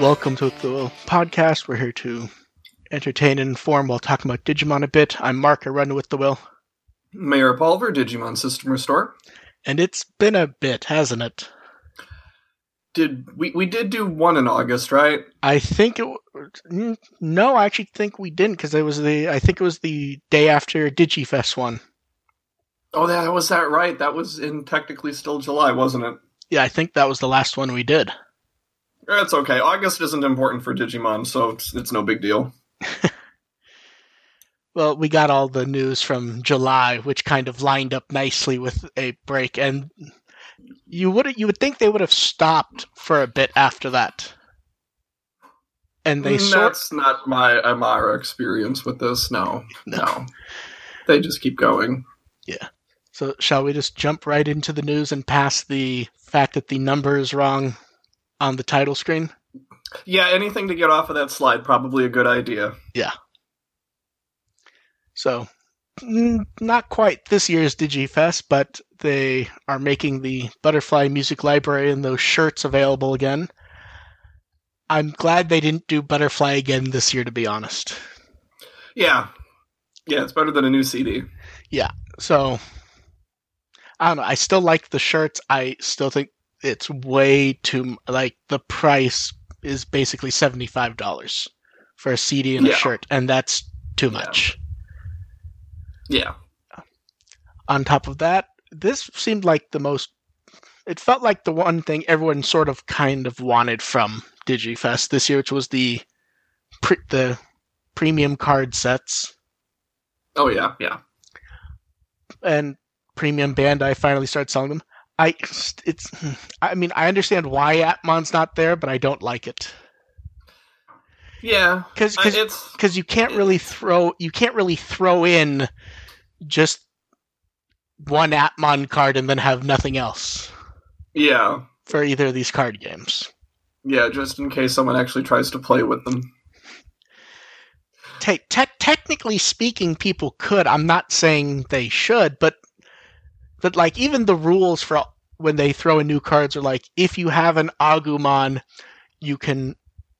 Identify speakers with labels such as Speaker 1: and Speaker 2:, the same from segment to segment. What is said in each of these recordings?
Speaker 1: Welcome to the Will podcast. We're here to entertain and inform while talking about Digimon a bit. I'm Mark, I run with the will.
Speaker 2: Mayor Pulver, Digimon System Restore.
Speaker 1: And it's been a bit, hasn't it?
Speaker 2: Did we we did do one in August, right?
Speaker 1: I think it. No, I actually think we didn't because it was the. I think it was the day after DigiFest one.
Speaker 2: Oh, that was that right. That was in technically still July, wasn't it?
Speaker 1: Yeah, I think that was the last one we did.
Speaker 2: That's okay. August isn't important for Digimon, so it's, it's no big deal.
Speaker 1: Well, we got all the news from July, which kind of lined up nicely with a break, and you would you would think they would have stopped for a bit after that, and they
Speaker 2: Mm,
Speaker 1: sort
Speaker 2: That's not my Amara experience with this. No,
Speaker 1: No.
Speaker 2: no. They just keep going. Yeah.
Speaker 1: So, shall we just jump right into the news and pass the fact that the number is wrong on the title screen?
Speaker 2: Yeah, anything to get off of that slide, probably a good idea.
Speaker 1: Yeah. So, not quite this year's DigiFest, but they are making the Butterfly Music Library and those shirts available again. I'm glad they didn't do Butterfly again this year, to be honest.
Speaker 2: Yeah. Yeah, it's better than a new CD. Yeah.
Speaker 1: So, I don't know. I still like the shirts. I still think it's way too like the price is basically seventy five dollars for a CD and a shirt, and that's too
Speaker 2: Yeah.
Speaker 1: much.
Speaker 2: Yeah.
Speaker 1: On top of that, this seemed like the most. It felt like the one thing everyone sort of kind of wanted from DigiFest this year, which was the pre- the premium card sets.
Speaker 2: Oh, yeah, yeah.
Speaker 1: and premium Bandai finally started selling them. I it's I mean I understand why Appmon's not there, but I don't like it
Speaker 2: Yeah.
Speaker 1: because because you can't really throw you can't really throw in just one Appmon card and then have nothing else
Speaker 2: Yeah.
Speaker 1: for either of these card games.
Speaker 2: Yeah, just in case someone actually tries to play with them.
Speaker 1: Te- te- technically speaking, people could. I'm not saying they should, but but like even the rules for when they throw in new cards are like if you have an Agumon, you can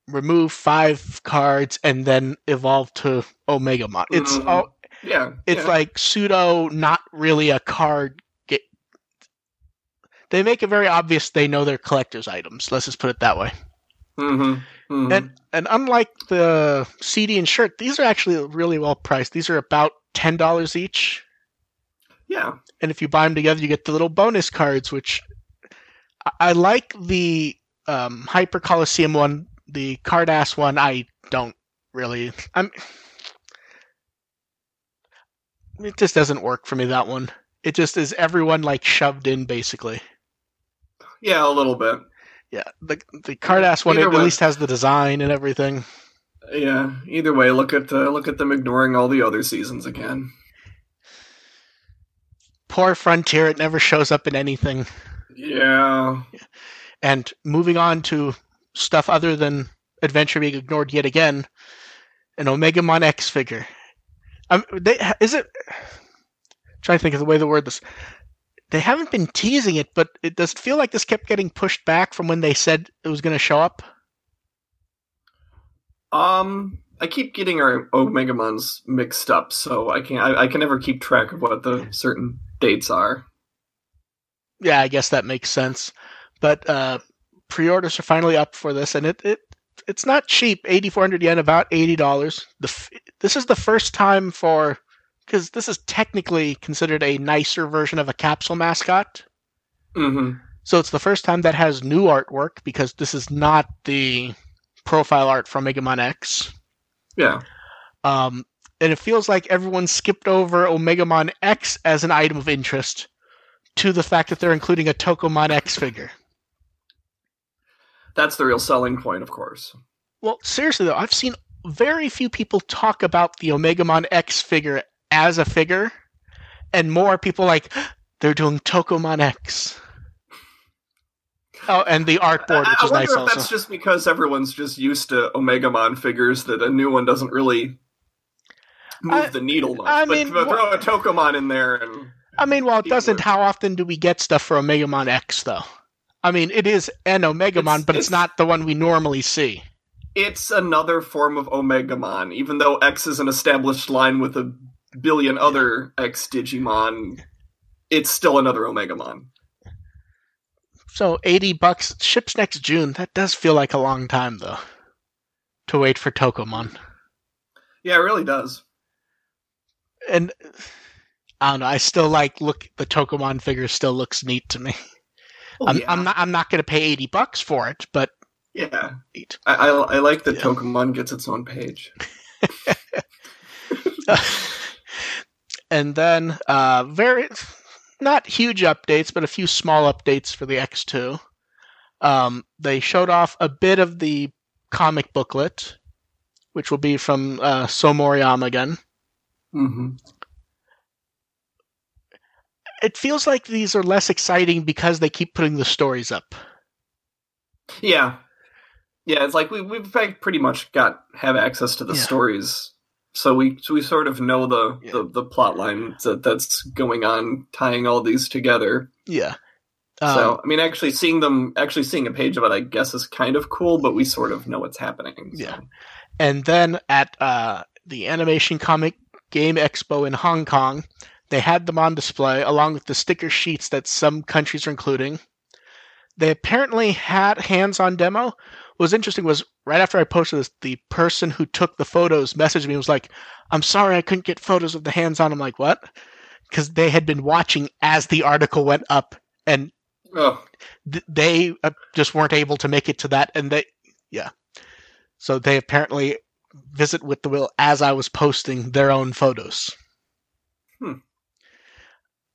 Speaker 1: remove five cards and then evolve to Omegamon. It's
Speaker 2: Mhm.
Speaker 1: all
Speaker 2: Yeah.
Speaker 1: it's
Speaker 2: yeah.
Speaker 1: like pseudo, not really a card. Ga- they make it very obvious they know they're collector's items. Let's just put it that way.
Speaker 2: Mm-hmm. hmm
Speaker 1: And and unlike the CD and shirt, these are actually really well priced. These are about ten dollars each.
Speaker 2: Yeah.
Speaker 1: And if you buy them together, you get the little bonus cards, which I, I like the um, Hyper Colosseum one, the Carddass one. I don't really. I'm. It just doesn't work for me. That one. It just is everyone like shoved in basically.
Speaker 2: Yeah, a little bit.
Speaker 1: Yeah, the the Carddass one
Speaker 2: Either
Speaker 1: at
Speaker 2: way.
Speaker 1: least has the design and everything.
Speaker 2: Yeah. Either way, look at uh, look at them ignoring all the other seasons again.
Speaker 1: Poor Frontier, it never shows up in anything.
Speaker 2: Yeah.
Speaker 1: And moving on to stuff other than Adventure being ignored yet again, an Omegamon X figure. Um, they is it? trying to think of the way the word this. They haven't been teasing it, but it does feel like this kept getting pushed back from when they said it was going to show up.
Speaker 2: Um, I keep getting our Omegamons mixed up, so I can I, I can never keep track of what the certain dates are.
Speaker 1: Yeah, I guess that makes sense. But uh, pre-orders are finally up for this, and it, it it's not cheap. Eighty four hundred yen, about eighty dollars. The f- this is the first time for because this is technically considered a nicer version of a capsule mascot.
Speaker 2: Mm-hmm.
Speaker 1: So it's the first time that has new artwork because this is not the profile art from Megamon X.
Speaker 2: Yeah.
Speaker 1: Um, and it feels like everyone skipped over Omegamon X as an item of interest to the fact that they're including a Tokomon X figure.
Speaker 2: That's the real selling point, of course.
Speaker 1: Well, seriously though, I've seen very few people talk about the Omegamon X figure as a figure, and more people like they're doing Tokomon X. Oh, and the art
Speaker 2: board,
Speaker 1: which
Speaker 2: I
Speaker 1: is
Speaker 2: wonder
Speaker 1: nice
Speaker 2: if
Speaker 1: also.
Speaker 2: that's just because everyone's just used to Omegamon figures that a new one doesn't really move
Speaker 1: I-
Speaker 2: the needle much.
Speaker 1: I
Speaker 2: but,
Speaker 1: mean,
Speaker 2: throw
Speaker 1: wha-
Speaker 2: a Tokomon in there and
Speaker 1: I mean, well, it doesn't. How often do we get stuff for Omegamon X though? I mean, it is an Omegamon, but it's,
Speaker 2: it's-
Speaker 1: not the one we normally see.
Speaker 2: It's another form of Omegamon, even though X is an established line with a billion other X Digimon. It's still another Omegamon.
Speaker 1: So eighty bucks ships next June. That does feel like a long time though. To wait for Tokomon.
Speaker 2: Yeah, it really does.
Speaker 1: And I don't know, I still like look the Tokomon figure still looks neat to me.
Speaker 2: Oh,
Speaker 1: I'm,
Speaker 2: yeah.
Speaker 1: I'm not I'm not gonna pay eighty bucks for it, but
Speaker 2: yeah.
Speaker 1: neat.
Speaker 2: I, I, I like that
Speaker 1: Yeah.
Speaker 2: Tokomon gets its own page.
Speaker 1: and then uh very not huge updates, but a few small updates for the X2. Um, they showed off a bit of the comic booklet, which will be from uh, Somoriyama again.
Speaker 2: hmm
Speaker 1: It feels like these are less exciting because they keep putting the stories up.
Speaker 2: Yeah, yeah. It's like we we've pretty much got have access to the
Speaker 1: Yeah.
Speaker 2: stories, so we so we sort of know the
Speaker 1: Yeah.
Speaker 2: the, the plot line that that's going on, tying all these together.
Speaker 1: Yeah. Um,
Speaker 2: so I mean, actually seeing them, actually seeing a page of it, I guess is kind of cool. But we sort of know what's happening. so.
Speaker 1: Yeah. And then at uh, the Animation Comic Game Expo in Hong Kong, they had them on display along with the sticker sheets that some countries are including. They apparently had hands-on demo. What was interesting was right after I posted this, the person who took the photos messaged me and was like, "I'm sorry I couldn't get photos of the hands-on." I'm like, "What?" Because they had been watching as the article went up, and
Speaker 2: Oh,
Speaker 1: th- they uh, just weren't able to make it to that and they yeah so they apparently visit with the will as i was posting their own photos
Speaker 2: Hmm.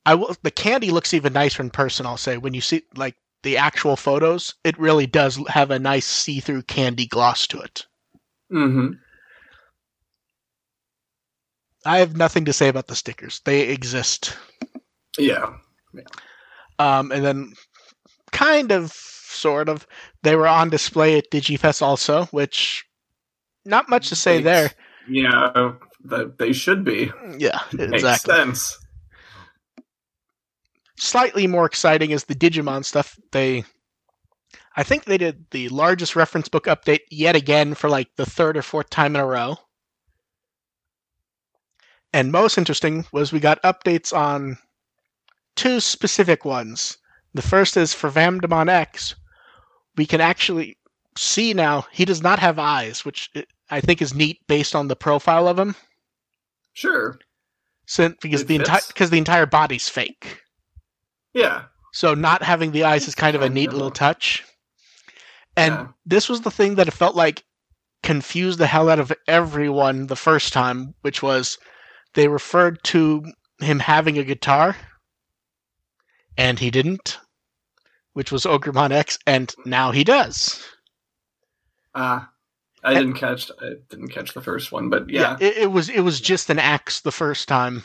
Speaker 1: i will the candy looks even nicer in person i'll say when you see like the actual photos it really does have a nice see-through candy gloss to it
Speaker 2: hmm
Speaker 1: i have nothing to say about the stickers they exist
Speaker 2: yeah.
Speaker 1: Um, and then, kind of, sort of, they were on display at DigiFest also, which not much to say there.
Speaker 2: Yeah, they should be.
Speaker 1: Yeah,
Speaker 2: Makes sense.
Speaker 1: Slightly more exciting is the Digimon stuff. They, I think they did the largest reference book update yet again for like the third or fourth time in a row. And most interesting was we got updates on two specific ones. The first is for Vamdemon X. We can actually see now he does not have eyes, which I think is neat based on the profile of him.
Speaker 2: Sure.
Speaker 1: Since because
Speaker 2: It
Speaker 1: the entire because the entire body's fake.
Speaker 2: Yeah.
Speaker 1: So not having the eyes is kind of a neat little touch. And
Speaker 2: Yeah.
Speaker 1: this was the thing that it felt like confused the hell out of everyone the first time, which was they referred to him having a guitar, and he didn't, which was Ogremon X, and now he does.
Speaker 2: Ah, I didn't catch. I didn't catch the first one, but yeah.
Speaker 1: it, it was it was just an axe the first time,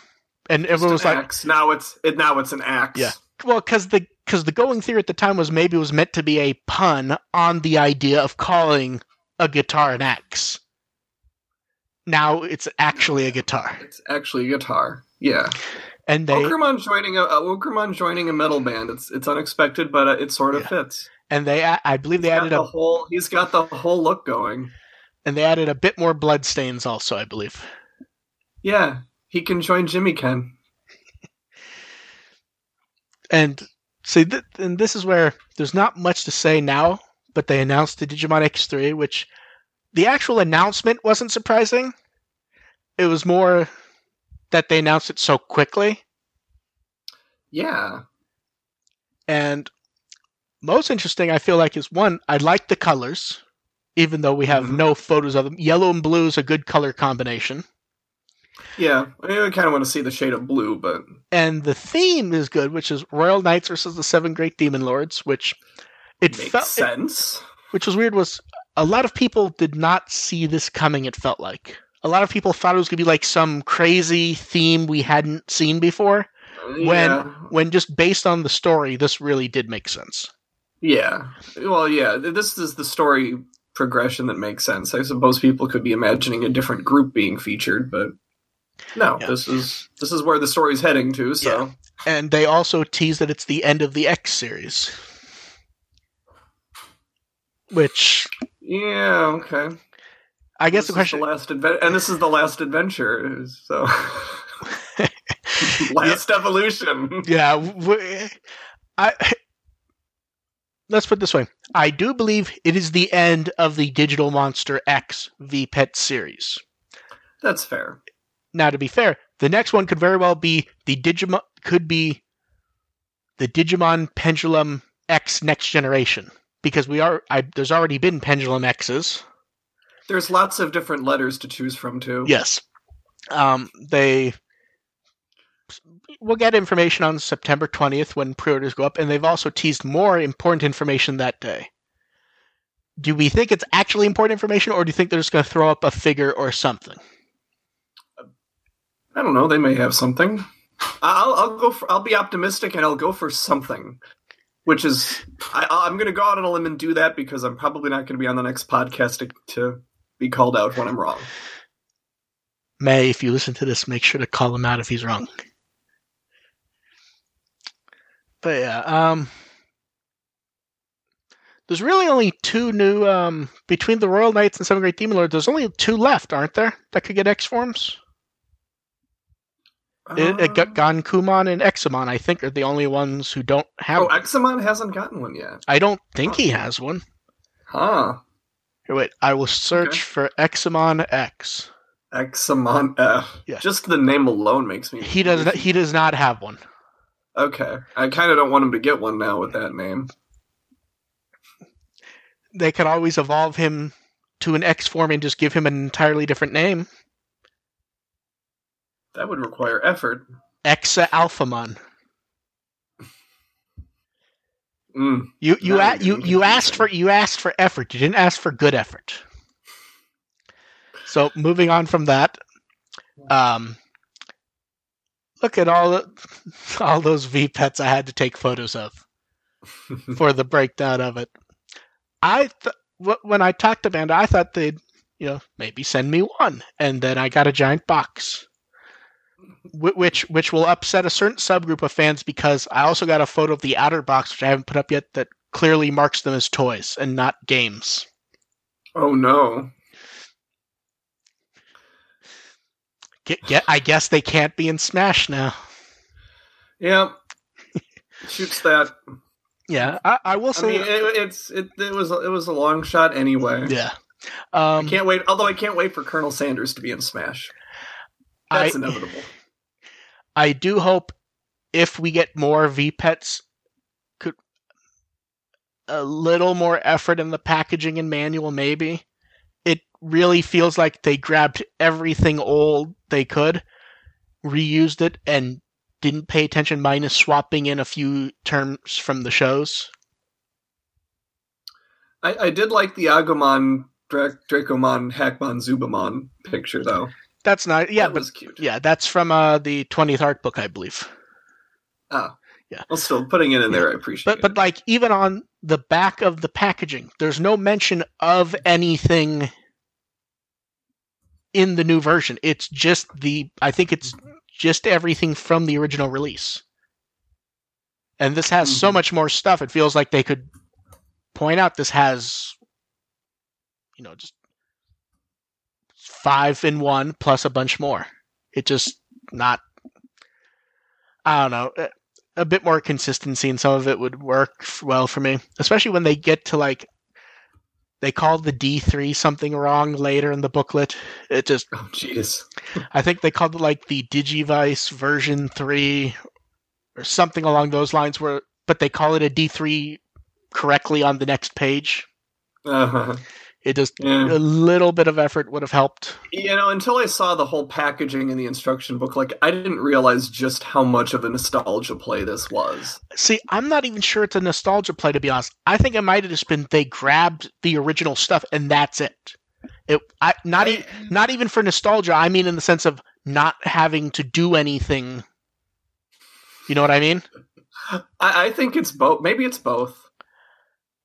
Speaker 1: and
Speaker 2: Just
Speaker 1: everyone was
Speaker 2: an
Speaker 1: like,
Speaker 2: axe. now it's it. Now it's an axe.
Speaker 1: Yeah. Well, because the because the going theory at the time was maybe it was meant to be a pun on the idea of calling a guitar an axe. Now it's actually a guitar,
Speaker 2: It's actually a guitar. Yeah.
Speaker 1: and they
Speaker 2: Ogremon joining a uh, joining a metal band. It's it's unexpected, but uh, it sort of
Speaker 1: Yeah.
Speaker 2: fits.
Speaker 1: and they I believe they
Speaker 2: He's
Speaker 1: added a
Speaker 2: whole. He's got the whole look going.
Speaker 1: and they added a bit more blood stains also. I believe.
Speaker 2: Yeah, he can join Jimmy Ken.
Speaker 1: And see, th- and this is where there's not much to say now, but they announced the Digimon X3, which the actual announcement wasn't surprising. It was more that they announced it so quickly.
Speaker 2: Yeah.
Speaker 1: And most interesting, I feel like, is one, I like the colors, even though we have
Speaker 2: Mhm.
Speaker 1: no photos of them. Yellow and blue is a good color combination.
Speaker 2: Yeah. I, mean, I kind of want to see the shade of blue, but
Speaker 1: And the theme is good, which is Royal Knights versus the Seven Great Demon Lords, which it
Speaker 2: makes
Speaker 1: felt, it-
Speaker 2: sense.
Speaker 1: which was weird, was a lot of people did not see this coming, it felt like. A lot of people thought it was going to be like some crazy theme we hadn't seen before, when-
Speaker 2: yeah.
Speaker 1: when just based on the story, this really did make sense.
Speaker 2: Yeah. Well, yeah. This is the story progression that makes sense. I suppose people could be imagining a different group being featured, but no.
Speaker 1: Yeah.
Speaker 2: This is this is where the story's heading to. So
Speaker 1: And they also tease that it's the end of the X series. which
Speaker 2: Yeah, okay.
Speaker 1: I guess
Speaker 2: This
Speaker 1: the question.
Speaker 2: the last advent, and this is the last adventure. So, last evolution.
Speaker 1: Yeah, w- I. Let's put it this way. I do believe it is the end of the Digital Monster X V Pet series.
Speaker 2: That's fair.
Speaker 1: Now, to be fair, the next one could very well be the Digimon. Could be the Digimon Pendulum X Next Generation because we are. I, there's already been Pendulum X's.
Speaker 2: There's lots of different letters to choose from too.
Speaker 1: Yes. Um, they we'll get information on September 20th when pre-orders go up, and they've also teased more important information that day. Do we think it's actually important information, or do you think they're just going to throw up a figure or something?
Speaker 2: I don't know. They may have something. I'll, I'll go. For, I'll be optimistic, and I'll go for something. Which is, I, I'm going to go out on a limb and do that because I'm probably not going to be on the next podcast to, to be called out when I'm wrong.
Speaker 1: May, if you listen to this, make sure to call him out if he's wrong. But yeah, um, there's really only two new um, between the Royal Knights and Seven Great Demon Lords. There's only two left, aren't there? That could get X forms. It, it got
Speaker 2: Um,
Speaker 1: Gankumon and Examon, I think, are the only ones who don't have.
Speaker 2: oh. Examon hasn't gotten one yet.
Speaker 1: I don't think he has one.
Speaker 2: Huh.
Speaker 1: Here, wait, I will search
Speaker 2: Okay.
Speaker 1: for Examon X.
Speaker 2: Examon F.
Speaker 1: Yeah.
Speaker 2: Just the name alone makes me.
Speaker 1: He does. Not, he does not have one.
Speaker 2: Okay. I kind of don't want him to get one now with that name.
Speaker 1: They could always evolve him to an X form and just give him an entirely different name.
Speaker 2: That would require effort.
Speaker 1: Exa Alphamon.
Speaker 2: Mm.
Speaker 1: You you a, you you asked for you asked for effort. You didn't ask for good effort. So moving on from that, um, look at all the, all those V pets I had to take photos of for the breakdown of it. I th- when I talked to Banda, I thought they'd you know maybe send me one, and then I got a giant box. Wh- Which which will upset a certain subgroup of fans because I also got a photo of the outer box, which I haven't put up yet, that clearly marks them as toys and not games.
Speaker 2: oh no.
Speaker 1: Get, get, I guess they can't be in Smash now.
Speaker 2: Yeah. Shoots that.
Speaker 1: Yeah, I, I will
Speaker 2: I
Speaker 1: say.
Speaker 2: mean, it, it's it, it was it was a long shot anyway.
Speaker 1: yeah,
Speaker 2: I
Speaker 1: um,
Speaker 2: can't wait. Although I can't wait for Colonel Sanders to be in Smash. That's
Speaker 1: I-
Speaker 2: inevitable.
Speaker 1: I do hope if we get more V pets, could a little more effort in the packaging and manual, maybe. It really feels like they grabbed everything old they could, reused it, and didn't pay attention, minus swapping in a few terms from the shows.
Speaker 2: I, I did like the Agumon, Dra- Dracomon, Hackmon, Zubamon picture though.
Speaker 1: That's not, yeah,
Speaker 2: that
Speaker 1: but
Speaker 2: cute.
Speaker 1: yeah, that's from uh, the 20th art book, I believe.
Speaker 2: Oh,
Speaker 1: Yeah.
Speaker 2: Well, still putting it in there, I appreciate
Speaker 1: But but like even on the back of the packaging, there's no mention of anything in the new version. It's just the I think it's just everything from the original release. And this has so
Speaker 2: Mhm.
Speaker 1: much more stuff. It feels like they could point out this has you know just five in one plus a bunch more. It just not I don't know. a- bit more consistency and some of it would work well for me, especially when they get to like they called the D3 something wrong later in the booklet. It just
Speaker 2: Oh, jeez.
Speaker 1: I think they called it like the Digivice version 3 or something along those lines where but they call it a D3 correctly on the next page.
Speaker 2: Uh-huh.
Speaker 1: It just
Speaker 2: Yeah.
Speaker 1: a little bit of effort would have helped.
Speaker 2: You know, until I saw the whole packaging in the instruction book, like I didn't realize just how much of a nostalgia play this was.
Speaker 1: See, I'm not even sure it's a nostalgia play to be honest. I think it might have just been they grabbed the original stuff and that's it. It I not e- not even for nostalgia. I mean in the sense of not having to do anything. You know what I mean?
Speaker 2: I, I think it's both. Maybe it's both.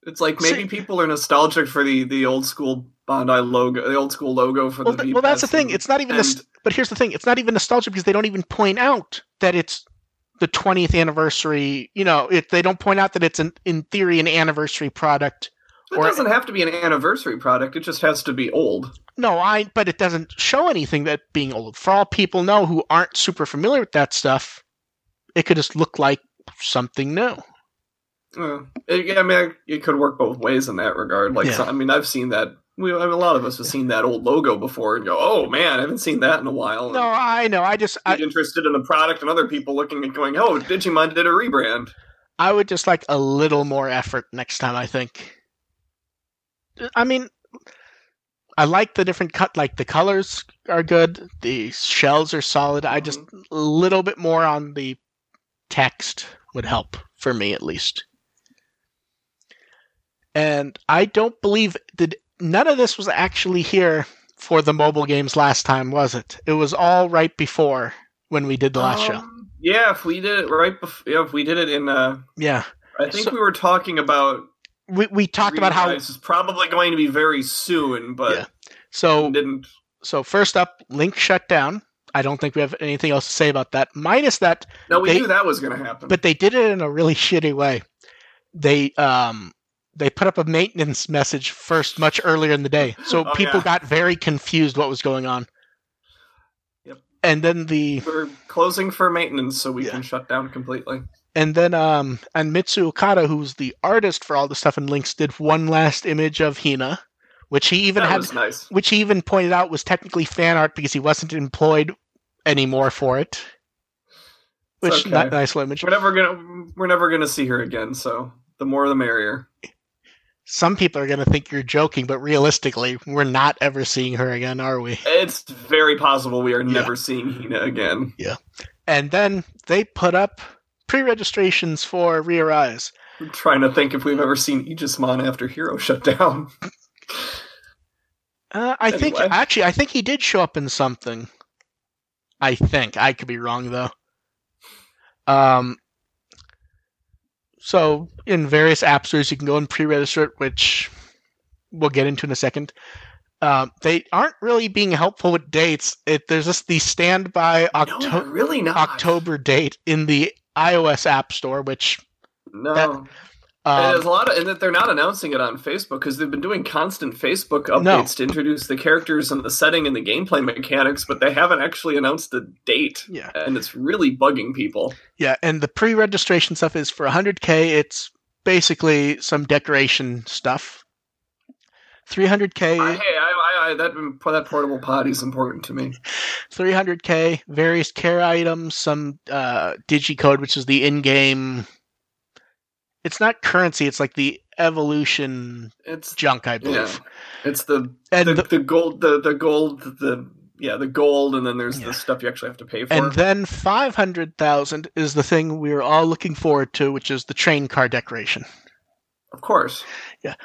Speaker 2: It's like maybe
Speaker 1: See-
Speaker 2: people are nostalgic for the the old school Bandai logo, the old school logo for
Speaker 1: Well,
Speaker 2: the.
Speaker 1: th- well, that's the thing.
Speaker 2: and-
Speaker 1: It's not even
Speaker 2: and-
Speaker 1: this. But here's the thing. It's not even nostalgia because they don't even point out that it's the 20th anniversary. You know, it, they don't point out that it's an in theory an anniversary product
Speaker 2: It
Speaker 1: Or-
Speaker 2: doesn't have to be an anniversary product. It just has to be old.
Speaker 1: No, I. But it doesn't show anything that being old. For all people know who aren't super familiar with that stuff, it could just look like something new.
Speaker 2: Uh, yeah, I mean, it could work both ways in that regard. Like,
Speaker 1: Yeah.
Speaker 2: so, I mean, I've seen that. We, I mean, a lot of us have seen that old logo before and go, "Oh man, I haven't seen that in a while."
Speaker 1: No, I know. I just. I,
Speaker 2: interested in the product, and other people looking and going, "Oh, Digimon did a rebrand."
Speaker 1: I would just like a little more effort next time. I think. I mean, I like the different cut. Like the colors are good. The shells are solid. I just a little bit more on the text would help for me at least. And I don't believe did none of this was actually here for the mobile games last time, was it? It was all right before when we did the last show.
Speaker 2: Um, Yeah, if we did it right before, yeah, if we did it in, uh,
Speaker 1: Yeah.
Speaker 2: I think
Speaker 1: So-
Speaker 2: we were talking about.
Speaker 1: We we talked about how
Speaker 2: this is probably going to be very soon, but
Speaker 1: Yeah. so
Speaker 2: didn't.
Speaker 1: So first up, Link shut down. I don't think we have anything else to say about that. Minus that,
Speaker 2: No, we
Speaker 1: They-
Speaker 2: knew that was going to happen.
Speaker 1: but they did it in a really shitty way. They um they put up a maintenance message first much earlier in the day, so
Speaker 2: Oh,
Speaker 1: people
Speaker 2: yeah.
Speaker 1: got very confused what was going on.
Speaker 2: Yep.
Speaker 1: And then the
Speaker 2: we're closing for maintenance, so we
Speaker 1: Yeah.
Speaker 2: can shut down completely.
Speaker 1: and then um and Mitsu Okada, who's the artist for all the stuff in Linkz, did one last image of Hina, which he even
Speaker 2: that
Speaker 1: had
Speaker 2: nice.
Speaker 1: which he even pointed out was technically fan art because he wasn't employed anymore for it. Which
Speaker 2: okay.
Speaker 1: ni- nice image.
Speaker 2: We're never gonna we're never gonna see her again. So the more the merrier.
Speaker 1: Some people are going to think you're joking, but realistically, we're not ever seeing her again, are we?
Speaker 2: It's very possible we are
Speaker 1: Yeah.
Speaker 2: never seeing Hina again. Yeah.
Speaker 1: And then they put up pre-registrations for ReArise.
Speaker 2: I'm trying to think if we've ever seen Aegiomon after Hero shut down.
Speaker 1: Uh, I think actually, I think he did show up in something. I think I could be wrong though. Um. So in various app stores, you can go and pre-register it, which we'll get into in a second. Um, they aren't really being helpful with dates. It, there's just the standby
Speaker 2: no,
Speaker 1: Octo-
Speaker 2: they're really.
Speaker 1: October date in the iOS App Store, which
Speaker 2: No.
Speaker 1: that-
Speaker 2: and
Speaker 1: um,
Speaker 2: there's a lot of, and that they're not announcing it on Facebook because they've been doing constant Facebook updates
Speaker 1: No.
Speaker 2: to introduce the characters and the setting and the gameplay mechanics, but they haven't actually announced the date,
Speaker 1: yeah,
Speaker 2: and it's really bugging people.
Speaker 1: yeah, and the pre-registration stuff is for 100k. It's basically some decoration stuff. 300k,
Speaker 2: I, hey, I, I, I, that that portable potty is important to me.
Speaker 1: 300k, various care items, some uh, digicode, which is the in-game. It's not currency; it's like the evolution
Speaker 2: It's
Speaker 1: junk, I
Speaker 2: yeah,
Speaker 1: believe.
Speaker 2: it's the
Speaker 1: And
Speaker 2: the,
Speaker 1: the-
Speaker 2: the gold, the the gold, the yeah, the gold, and then there's
Speaker 1: Yeah.
Speaker 2: the stuff you actually have to pay for.
Speaker 1: And then 500,000 is the thing we are all looking forward to, which is the train car decoration.
Speaker 2: of course, Yeah.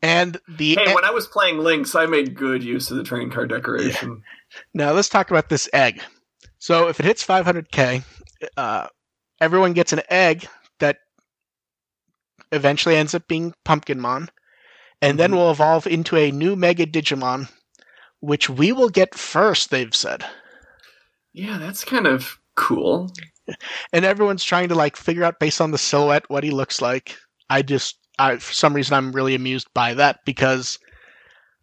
Speaker 1: And the
Speaker 2: hey, when I was playing Linkz, I made good use of the train car decoration.
Speaker 1: now let's talk about this egg. So if it hits 500k, uh, everyone gets an egg that eventually ends up being Pumpkinmon, and then
Speaker 2: Mhm.
Speaker 1: will evolve into a new Mega Digimon, which we will get first. They've said,
Speaker 2: Yeah, that's kind of cool.
Speaker 1: and everyone's trying to like figure out based on the silhouette what he looks like. I just, I for some reason, I'm really amused by that because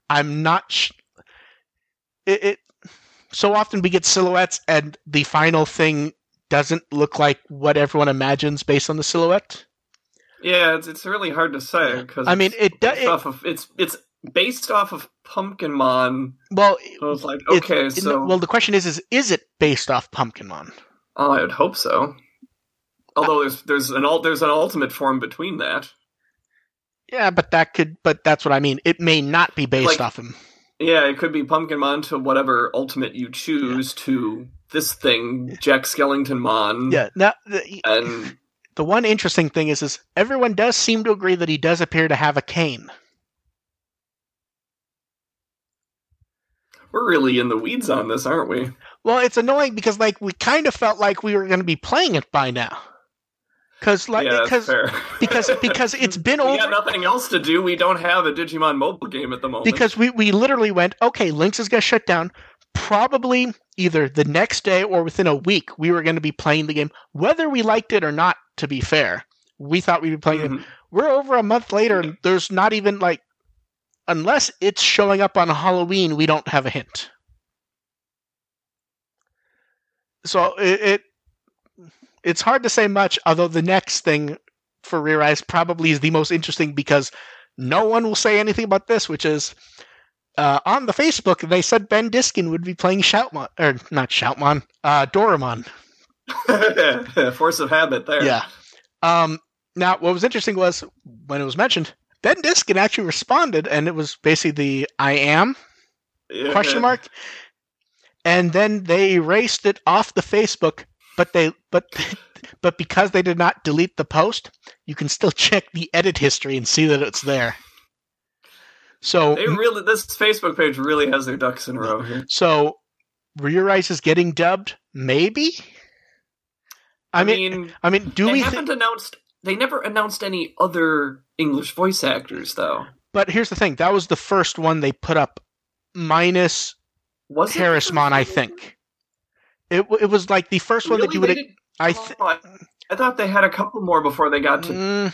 Speaker 1: I'm not. Sh- it, it so often we get silhouettes and the final thing doesn't look like what everyone imagines based on the silhouette.
Speaker 2: Yeah, it's it's really hard to say because
Speaker 1: I mean, it do-
Speaker 2: based
Speaker 1: it-
Speaker 2: off of it's it's based off of Pumpkinmon.
Speaker 1: Well,
Speaker 2: So it's like okay, so
Speaker 1: well, the question is, is is it based off Pumpkinmon?
Speaker 2: oh, I would hope so. Although there's there's an there's an ultimate form between that.
Speaker 1: Yeah, but that could, but that's what I mean. It may not be based
Speaker 2: Like-
Speaker 1: off him.
Speaker 2: Yeah, it could be Pumpkinmon to whatever ultimate you choose to this thing, Jack Skellington Mon.
Speaker 1: Yeah. Now, the,
Speaker 2: And
Speaker 1: the one interesting thing is, is everyone does seem to agree that he does appear to have a cane.
Speaker 2: we're really in the weeds on this, aren't we?
Speaker 1: Well, it's annoying because like we kind of felt like we were going to be playing it by now, because like
Speaker 2: yeah,
Speaker 1: because because because it's been
Speaker 2: we
Speaker 1: over
Speaker 2: got nothing else to do. We don't have a Digimon mobile game at the moment.
Speaker 1: because we we literally went okay, Linkz is going to shut down. Probably either the next day or within a week, we were going to be playing the game, whether we liked it or not. To be fair, we thought we'd be playing it.
Speaker 2: Mhm.
Speaker 1: We're over a month later, and there's not even like unless it's showing up on Halloween, we don't have a hint. So it, it it's hard to say much. Although the next thing for ReArise probably is the most interesting because no one will say anything about this, which is uh, on the Facebook they said Ben Diskin would be playing Shoutmon or not Shoutmon, uh, Doramon.
Speaker 2: Force of habit there.
Speaker 1: Yeah. Um, now, what was interesting was when it was mentioned, Ben Diskin actually responded, and it was basically the "I am"
Speaker 2: Yeah.
Speaker 1: question mark, and then they erased it off the Facebook. But they but but because they did not delete the post, you can still check the edit history and see that it's there. So
Speaker 2: They really, this Facebook page really has their ducks in a row here.
Speaker 1: so ReArise is getting dubbed, maybe. I mean, I mean, do we?
Speaker 2: haven't
Speaker 1: Thi-
Speaker 2: announced. They never announced any other English voice actors, though.
Speaker 1: but here's the thing: that was the first one they put up, minus
Speaker 2: Was
Speaker 1: Harrismon, I think. It it was like the first one that you would. I th-
Speaker 2: I, I thought they had a couple more before they got to.
Speaker 1: Mm,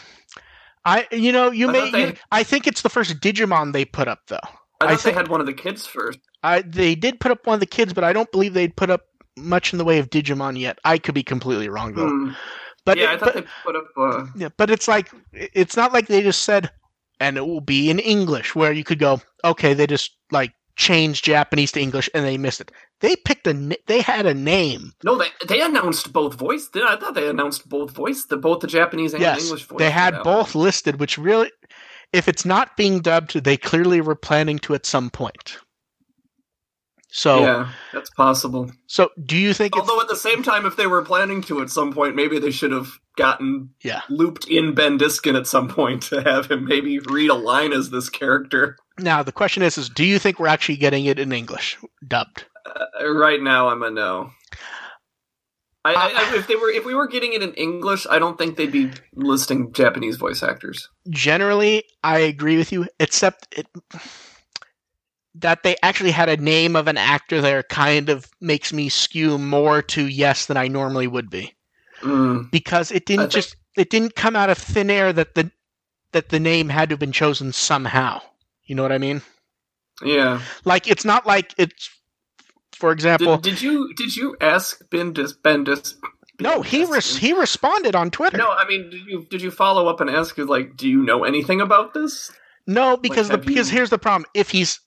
Speaker 1: I you know you
Speaker 2: I
Speaker 1: may
Speaker 2: they-
Speaker 1: you- I think it's the first Digimon they put up though.
Speaker 2: I
Speaker 1: I
Speaker 2: thought they had one of the kids first.
Speaker 1: I they did put up one of the kids, but I don't believe they'd put up much in the way of Digimon yet. I could be completely wrong though.
Speaker 2: Hmm.
Speaker 1: But
Speaker 2: yeah,
Speaker 1: it-
Speaker 2: I thought
Speaker 1: but,
Speaker 2: they put up. Uh,
Speaker 1: yeah, but it's like it's not like they just said, and it will be in English, where you could go, okay, they just like changed Japanese to English and they missed it. They picked a they had a name.
Speaker 2: no, they they announced both voice. I thought they announced both voice, the both the Japanese and
Speaker 1: yes,
Speaker 2: English voice.
Speaker 1: they had both
Speaker 2: one.
Speaker 1: listed, which really, if it's not being dubbed, they clearly were planning to at some point. So,
Speaker 2: Yeah, that's possible.
Speaker 1: so do you think
Speaker 2: Although at the same time, if they were planning to at some point, maybe they should have gotten
Speaker 1: yeah?
Speaker 2: looped in Ben Diskin at some point to have him maybe read a line as this character.
Speaker 1: Now the question is: is do you think we're actually getting it in English dubbed?
Speaker 2: Uh, right now, I'm a no. I, I, I, if they were, if we were getting it in English, I don't think they'd be listing Japanese voice actors.
Speaker 1: Generally, I agree with you, except it, that they actually had a name of an actor there kind of makes me skew more to yes than I normally would be
Speaker 2: Mm.
Speaker 1: because it didn't
Speaker 2: think-
Speaker 1: just it didn't come out of thin air that the that the name had to have been chosen somehow. You know what I mean?
Speaker 2: Yeah.
Speaker 1: Like it's not like it's for example,
Speaker 2: Did, did you did you ask Ben Dis Ben Dis?
Speaker 1: no, he res- he responded on Twitter.
Speaker 2: No, I mean, did you did you follow up and ask like, do you know anything about this?
Speaker 1: No, because
Speaker 2: have
Speaker 1: the because
Speaker 2: you-
Speaker 1: here's the problem. If he's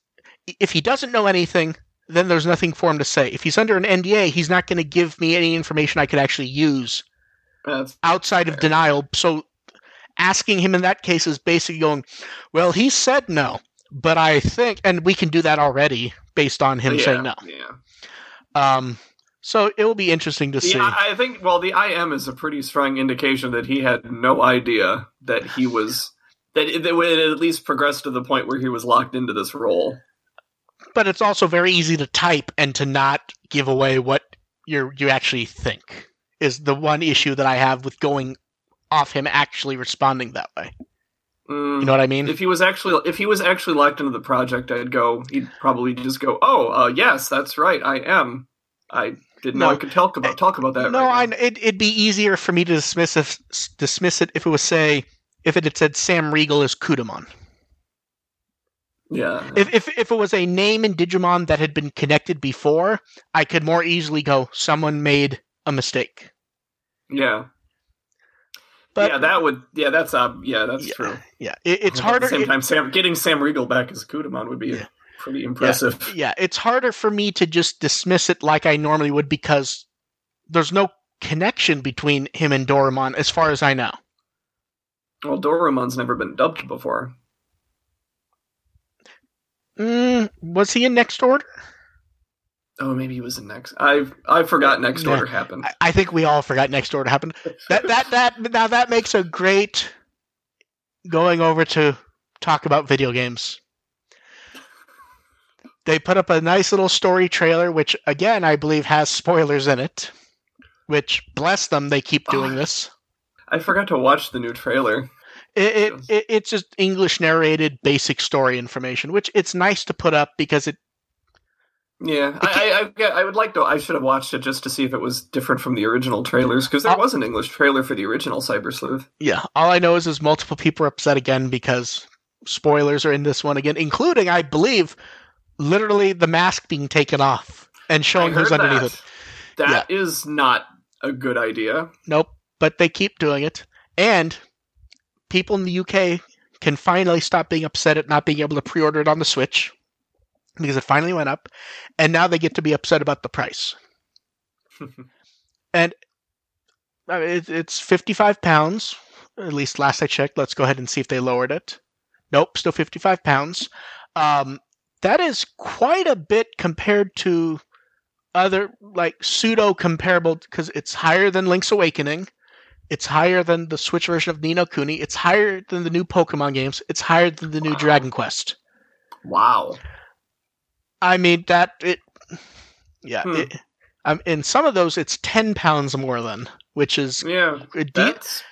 Speaker 1: if he doesn't know anything, then there's nothing for him to say. If he's under an NDA, he's not going to give me any information I could actually use
Speaker 2: That's
Speaker 1: outside of denial. So asking him in that case is basically going, well, he said no, but I think, and we can do that already based on him
Speaker 2: yeah,
Speaker 1: saying no.
Speaker 2: Yeah.
Speaker 1: Um, so it will be interesting to see.
Speaker 2: The, I, I think well, the IM is a pretty strong indication that he had no idea that he was that it, that it at least progressed to the point where he was locked into this role.
Speaker 1: but it's also very easy to type and to not give away what you you actually think is the one issue that I have with going off him actually responding that way.
Speaker 2: Mm,
Speaker 1: You know what I mean?
Speaker 2: if he was actually if he was actually locked into the project, I'd go. He'd probably just go, "Oh, uh, yes, that's right, I am." I didn't know
Speaker 1: No.
Speaker 2: I could talk about talk about that.
Speaker 1: no,
Speaker 2: right
Speaker 1: I it, it'd be easier for me to dismiss if, dismiss it if it was say if it had said Sam Riegel is Kudamon.
Speaker 2: Yeah.
Speaker 1: If, if if it was a name in Digimon that had been connected before, I could more easily go someone made a mistake.
Speaker 2: yeah.
Speaker 1: But
Speaker 2: yeah, that would. Yeah, that's uh, yeah, that's
Speaker 1: Yeah.
Speaker 2: true.
Speaker 1: yeah, it, it's
Speaker 2: At
Speaker 1: harder.
Speaker 2: the same
Speaker 1: it-
Speaker 2: time, Sam getting Sam Riegel back as Kudamon would be
Speaker 1: Yeah.
Speaker 2: pretty impressive.
Speaker 1: yeah, it's harder for me to just dismiss it like I normally would because there's no connection between him and Doramon, as far as I know.
Speaker 2: Well, Doramon's never been dubbed before.
Speaker 1: Mm, was he in Next Order?
Speaker 2: Oh, maybe it was the next. I I forgot next
Speaker 1: Yeah.
Speaker 2: order happened.
Speaker 1: I, I think we all forgot Next Order happened. That that that now that makes a great going over to talk about video games. They put up a nice little story trailer, which again I believe has spoilers in it. Which bless them, they keep doing
Speaker 2: Oh.
Speaker 1: this.
Speaker 2: I forgot to watch the new trailer.
Speaker 1: It, it, it it's just English narrated basic story information, which it's nice to put up because it
Speaker 2: Yeah, I, I, I, I would like to. I should have watched it just to see if it was different from the original trailers because there
Speaker 1: Uh,
Speaker 2: was an English trailer for the original Cyber Sleuth.
Speaker 1: yeah. All I know is is multiple people are upset again because spoilers are in this one again, including, I believe, literally the mask being taken off and showing who's underneath
Speaker 2: that.
Speaker 1: it.
Speaker 2: That is not a good idea.
Speaker 1: Nope, but they keep doing it. And people in the UK can finally stop being upset at not being able to pre order it on the Switch because it finally went up. And now they get to be upset about the price. and I mean, it, it's 55 pounds, at least last I checked. Let's go ahead and see if they lowered it. Nope, still 55 pounds. Um, that is quite a bit compared to other like pseudo comparable because it's higher than Link's Awakening. It's higher than the Switch version of Ni no Kuni. It's higher than the new Pokemon games. It's higher than the new
Speaker 2: Wow.
Speaker 1: Dragon Quest.
Speaker 2: wow.
Speaker 1: I mean that it. Yeah,
Speaker 2: Hmm.
Speaker 1: it, um, in some of those it's ten pounds more than, which is
Speaker 2: Yeah. That's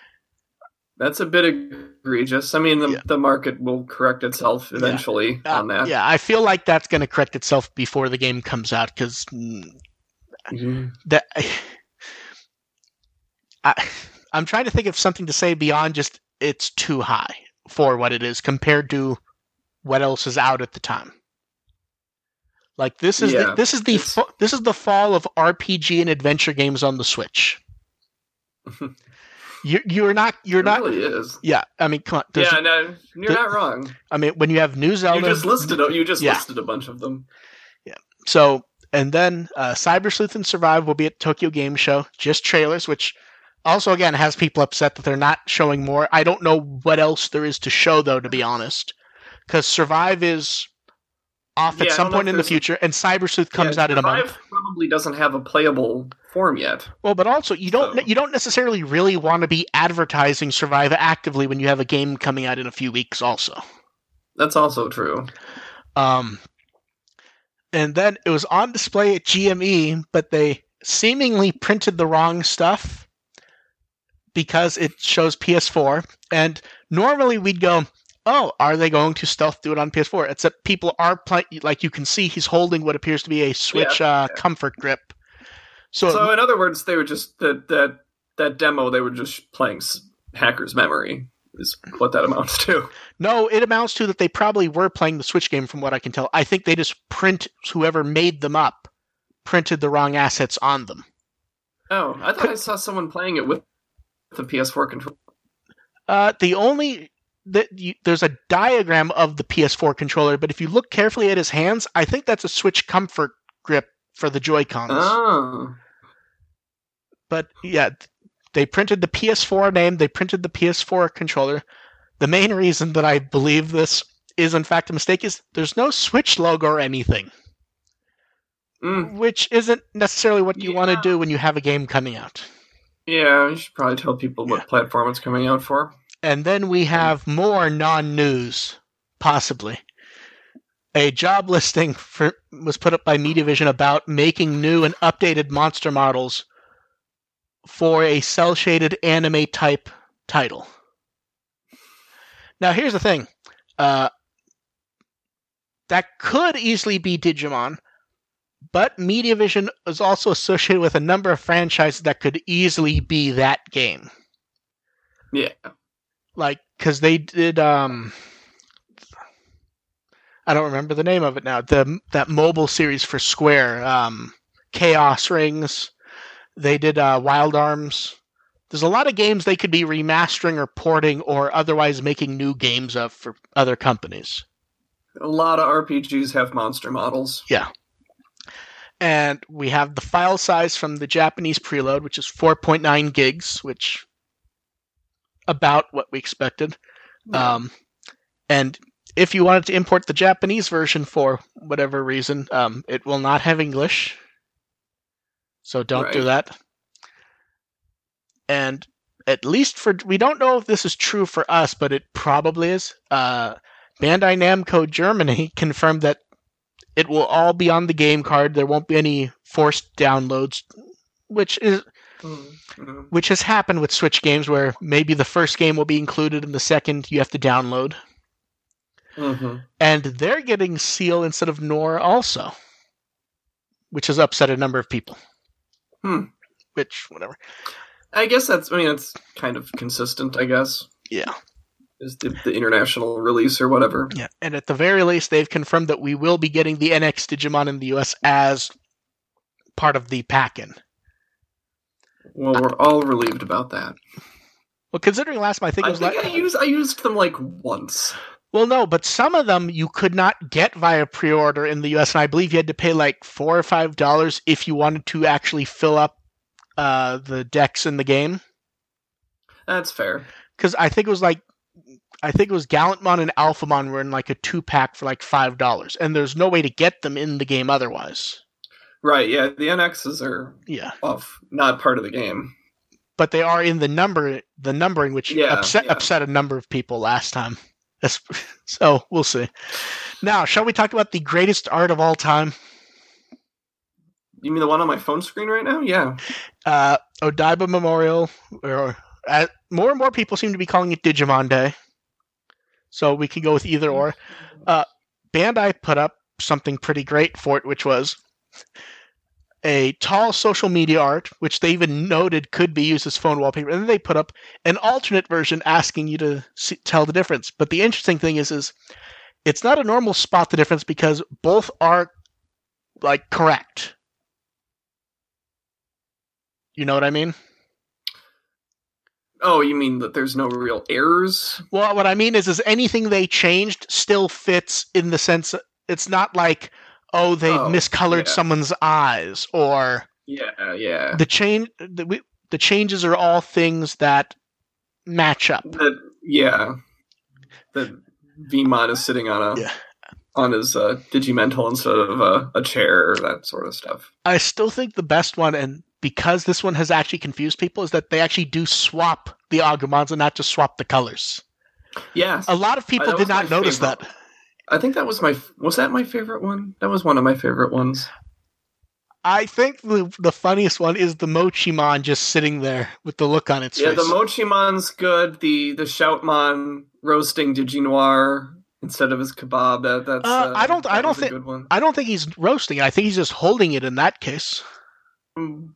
Speaker 2: that's a bit egregious. I mean, the,
Speaker 1: Yeah.
Speaker 2: the market will correct itself eventually
Speaker 1: uh,
Speaker 2: on that.
Speaker 1: Yeah, I feel like that's going to correct itself before the game comes out because
Speaker 2: Mhm.
Speaker 1: that I, I'm trying to think of something to say beyond just it's too high for what it is compared to what else is out at the time. Like this is the, this is the fa- this is the fall of RPG and adventure games on the Switch. you you're not you're
Speaker 2: it
Speaker 1: not
Speaker 2: really is.
Speaker 1: yeah. I mean, come on.
Speaker 2: Yeah, no, you're
Speaker 1: the-
Speaker 2: not wrong.
Speaker 1: I mean, when you have new Zelda,
Speaker 2: You just listed a- you just
Speaker 1: Yeah.
Speaker 2: listed a bunch of them.
Speaker 1: Yeah so, and then uh, Cyber Sleuth and Survive will be at Tokyo Game Show. Just trailers, which also again has people upset that they're not showing more. I don't know what else there is to show though, to be honest, because Survive is off
Speaker 2: Yeah,
Speaker 1: at some point in the future, and Cyber Sleuth comes
Speaker 2: Yeah,
Speaker 1: out in a month.
Speaker 2: Probably doesn't have a playable form yet.
Speaker 1: Well, but also you don't
Speaker 2: So-
Speaker 1: you don't necessarily really want to be advertising Survive actively when you have a game coming out in a few weeks. Also,
Speaker 2: That's also true.
Speaker 1: Um, and then it was on display at GME, but they seemingly printed the wrong stuff because it shows PS4. And normally we'd go, oh, are they going to stealth do it on PS4? Except people are playing, like you can see, he's holding what appears to be a Switch uh, comfort grip. So,
Speaker 2: So, in other words, they were just that that that demo. They were just playing hacker's memory. Is what that amounts to.
Speaker 1: no, it amounts to that they probably were playing the Switch game from what I can tell. I think they just print, whoever made them up, printed the wrong assets on them.
Speaker 2: Oh, I thought I saw someone playing it with the PS4 control.
Speaker 1: Uh, the only you, there's a diagram of the PS4 controller, but if you look carefully at his hands, I think that's a Switch Comfort grip for the Joy Cons.
Speaker 2: Oh,
Speaker 1: But yeah, they printed the PS4 name, they printed the PS4 controller. The main reason that I believe this is in fact a mistake is there's no Switch logo or anything,
Speaker 2: Mm,
Speaker 1: which isn't necessarily what you want to do when you have a game coming out.
Speaker 2: yeah. You should probably tell people what platform it's coming out for.
Speaker 1: And then we have more non news, possibly. A job listing for, was put up by Mediavision about making new and updated monster models for a cell shaded anime type title. Now, here's the thing uh, that could easily be Digimon, but Mediavision is also associated with a number of franchises that could easily be that game
Speaker 2: Yeah.
Speaker 1: Like because they did um i don't remember the name of it now the that mobile series for square um chaos rings they did uh wild arms there's a lot of games they could be remastering or porting or otherwise making new games of for other companies
Speaker 2: A lot of RPGs have monster models. Yeah.
Speaker 1: And we have the file size from the japanese preload which is 4.9 gigs which about what we expected Um, and if you wanted to import the Japanese version for whatever reason, um, it will not have English. So don't do that. And at least for we don't know if this is true for us, but it probably is. Uh, Bandai Namco Germany confirmed that it will all be on the game card. There won't be any forced downloads, which is
Speaker 2: Mm, mm.
Speaker 1: which has happened with Switch games where maybe the first game will be included and the second you have to download.
Speaker 2: Mhm.
Speaker 1: And they're getting Seal instead of Nor also, which has upset a number of people.
Speaker 2: Hmm.
Speaker 1: Which, whatever.
Speaker 2: I guess that's. I mean, it's kind of consistent. I guess.
Speaker 1: Yeah.
Speaker 2: is the, the international release or whatever.
Speaker 1: Yeah, and at the very least, they've confirmed that we will be getting the NX Digimon in the US as part of the pack-in.
Speaker 2: Well, we're all relieved about that.
Speaker 1: Well, considering last time I think it
Speaker 2: I
Speaker 1: was
Speaker 2: think
Speaker 1: like,
Speaker 2: I used I used them like once.
Speaker 1: well, no, but some of them you could not get via pre-order in the US, and I believe you had to pay like four or five dollars if you wanted to actually fill up uh, the decks in the game.
Speaker 2: That's fair.
Speaker 1: Because I think it was like, I think it was Gallantmon and Alphamon were in like a two-pack for like five dollars, and there's no way to get them in the game otherwise.
Speaker 2: Right, yeah, the NXs are
Speaker 1: Yeah.
Speaker 2: off, not part of the game.
Speaker 1: but they are in the number the numbering which
Speaker 2: Yeah,
Speaker 1: upset
Speaker 2: yeah.
Speaker 1: upset a number of people last time That's- so we'll see now shall we talk about the greatest art of all time
Speaker 2: You mean the one on my phone screen right now? Yeah.
Speaker 1: uh odaiba memorial or uh, more and more people seem to be calling it digimon day so we can go with either or uh bandai put up something pretty great for it which was a tall social media art, which they even noted could be used as phone wallpaper, and then they put up an alternate version asking you to see, tell the difference. But the interesting thing is, is it's not a normal spot the difference because both are like correct. You know what I mean?
Speaker 2: Oh, you mean that there's no real errors?
Speaker 1: Well, what I mean is, is anything they changed still fits in the sense it's not like, oh, they
Speaker 2: Oh,
Speaker 1: miscolored
Speaker 2: yeah.
Speaker 1: someone's eyes or
Speaker 2: Yeah, yeah.
Speaker 1: the change the, we, the changes are all things that match up
Speaker 2: That yeah. That Vmon is sitting on a
Speaker 1: Yeah.
Speaker 2: on his uh, Digimental instead of a, a chair, that sort of stuff.
Speaker 1: i still think the best one and because this one has actually confused people is that they actually do swap the agumons and not just swap the colors
Speaker 2: Yes.
Speaker 1: a lot of people did not notice
Speaker 2: favorite.
Speaker 1: that
Speaker 2: I think that was my was that my favorite one? That was one of my favorite ones.
Speaker 1: i think the, the funniest one is the mochimon just sitting there with the look on its
Speaker 2: yeah,
Speaker 1: face Yeah,
Speaker 2: the Mochimon's good. The the Shoutmon roasting Diginoir instead of his kebab. That that's.
Speaker 1: Uh, I don't- I don't think- i don't think he's roasting it i think he's just holding it in that case
Speaker 2: Mm,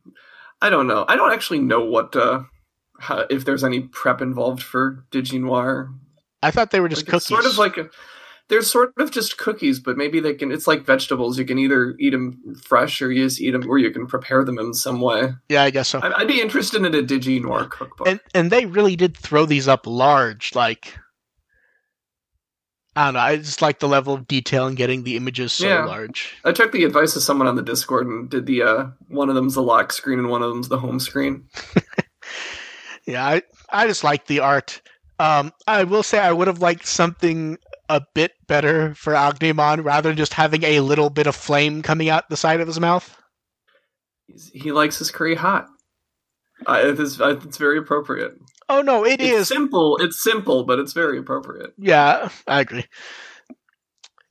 Speaker 2: I don't know. I don't actually know what uh, how, if there's any prep involved for Diginoir.
Speaker 1: i thought they were just
Speaker 2: Like, it's
Speaker 1: cookies
Speaker 2: sort of like a, they're sort of just cookies, but maybe they can. It's like vegetables. You can either eat them fresh or you just eat them, or you can prepare them in some way.
Speaker 1: yeah i guess so
Speaker 2: I- I'd be interested in a Diginoir cookbook.
Speaker 1: and and they really did throw these up large like i don't know i just like the level of detail and getting the images so
Speaker 2: Yeah.
Speaker 1: large
Speaker 2: I took the advice of someone on the Discord and did the uh, one of them's the lock screen and one of them's the home screen.
Speaker 1: yeah i i just like the art um i will say i would have liked something a bit better for Agnemon rather than just having a little bit of flame coming out the side of his mouth.
Speaker 2: He likes his curry hot. It is, uh, it's very appropriate.
Speaker 1: Oh no, it
Speaker 2: it's
Speaker 1: is.
Speaker 2: simple. It's simple, but it's very appropriate.
Speaker 1: Yeah, I agree.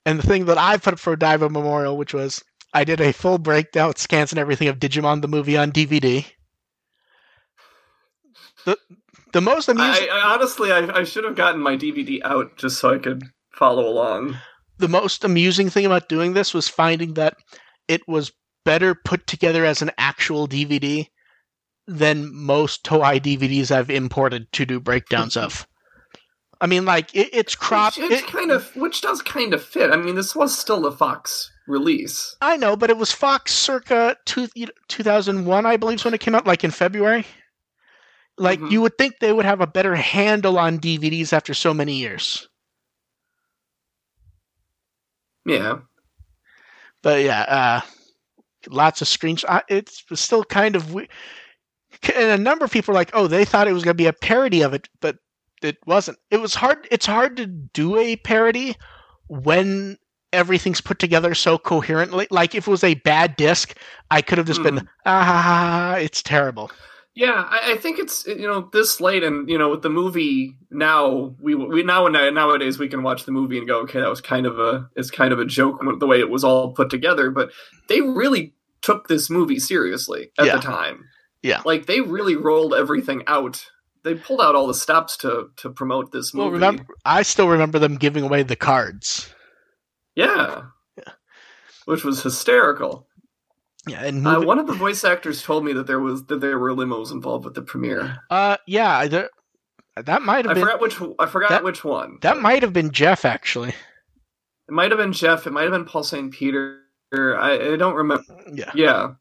Speaker 1: And the thing that I put up for Odaiba Memorial, which was I did a full breakdown scans and everything of Digimon the movie on DVD. The the most amusing
Speaker 2: I, I honestly, I, I should have gotten my DVD out just so I could follow along.
Speaker 1: the most amusing thing about doing this was finding that it was better put together as an actual DVD than most Toei DVDs I've imported to do breakdowns of. I mean, like it, it's cropped.
Speaker 2: It's
Speaker 1: it-
Speaker 2: kind of, which does kind of fit. I mean, this was still a Fox release.
Speaker 1: I know, but it was Fox circa two, 2001, I believe, is when it came out, like in February. Like,
Speaker 2: Mhm.
Speaker 1: you would think they would have a better handle on DVDs after so many years.
Speaker 2: Yeah,
Speaker 1: But yeah, uh, lots of screenshots. It's still kind of we- and a number of people are like, "Oh, they thought it was going to be a parody of it, but it wasn't." It was hard. It's hard to do a parody when everything's put together so coherently. Like if it was a bad disc, I could have just been, "Ah, ha, ha, ha, it's terrible."
Speaker 2: Yeah. I, I think it's you know this late, and you know with the movie now, we we now nowadays we can watch the movie and go, okay, that was kind of a it's kind of a joke the way it was all put together, but they really took this movie seriously at
Speaker 1: Yeah.
Speaker 2: the time.
Speaker 1: Yeah.
Speaker 2: like they really rolled everything out. They pulled out all the stops to to promote this movie.
Speaker 1: Well, remember, I still remember them giving away the cards.
Speaker 2: Yeah.
Speaker 1: Yeah.
Speaker 2: Which was hysterical.
Speaker 1: Yeah, and
Speaker 2: Uh, one of the voice actors told me that there was that there were limos involved with the premiere.
Speaker 1: Uh, yeah, there, That might have
Speaker 2: I
Speaker 1: been
Speaker 2: forgot which. I forgot
Speaker 1: that-
Speaker 2: which one.
Speaker 1: that might have been Jeff actually.
Speaker 2: It might have been Jeff. It might have been Paul St. Peter. I, I don't remember.
Speaker 1: Yeah.
Speaker 2: Yeah.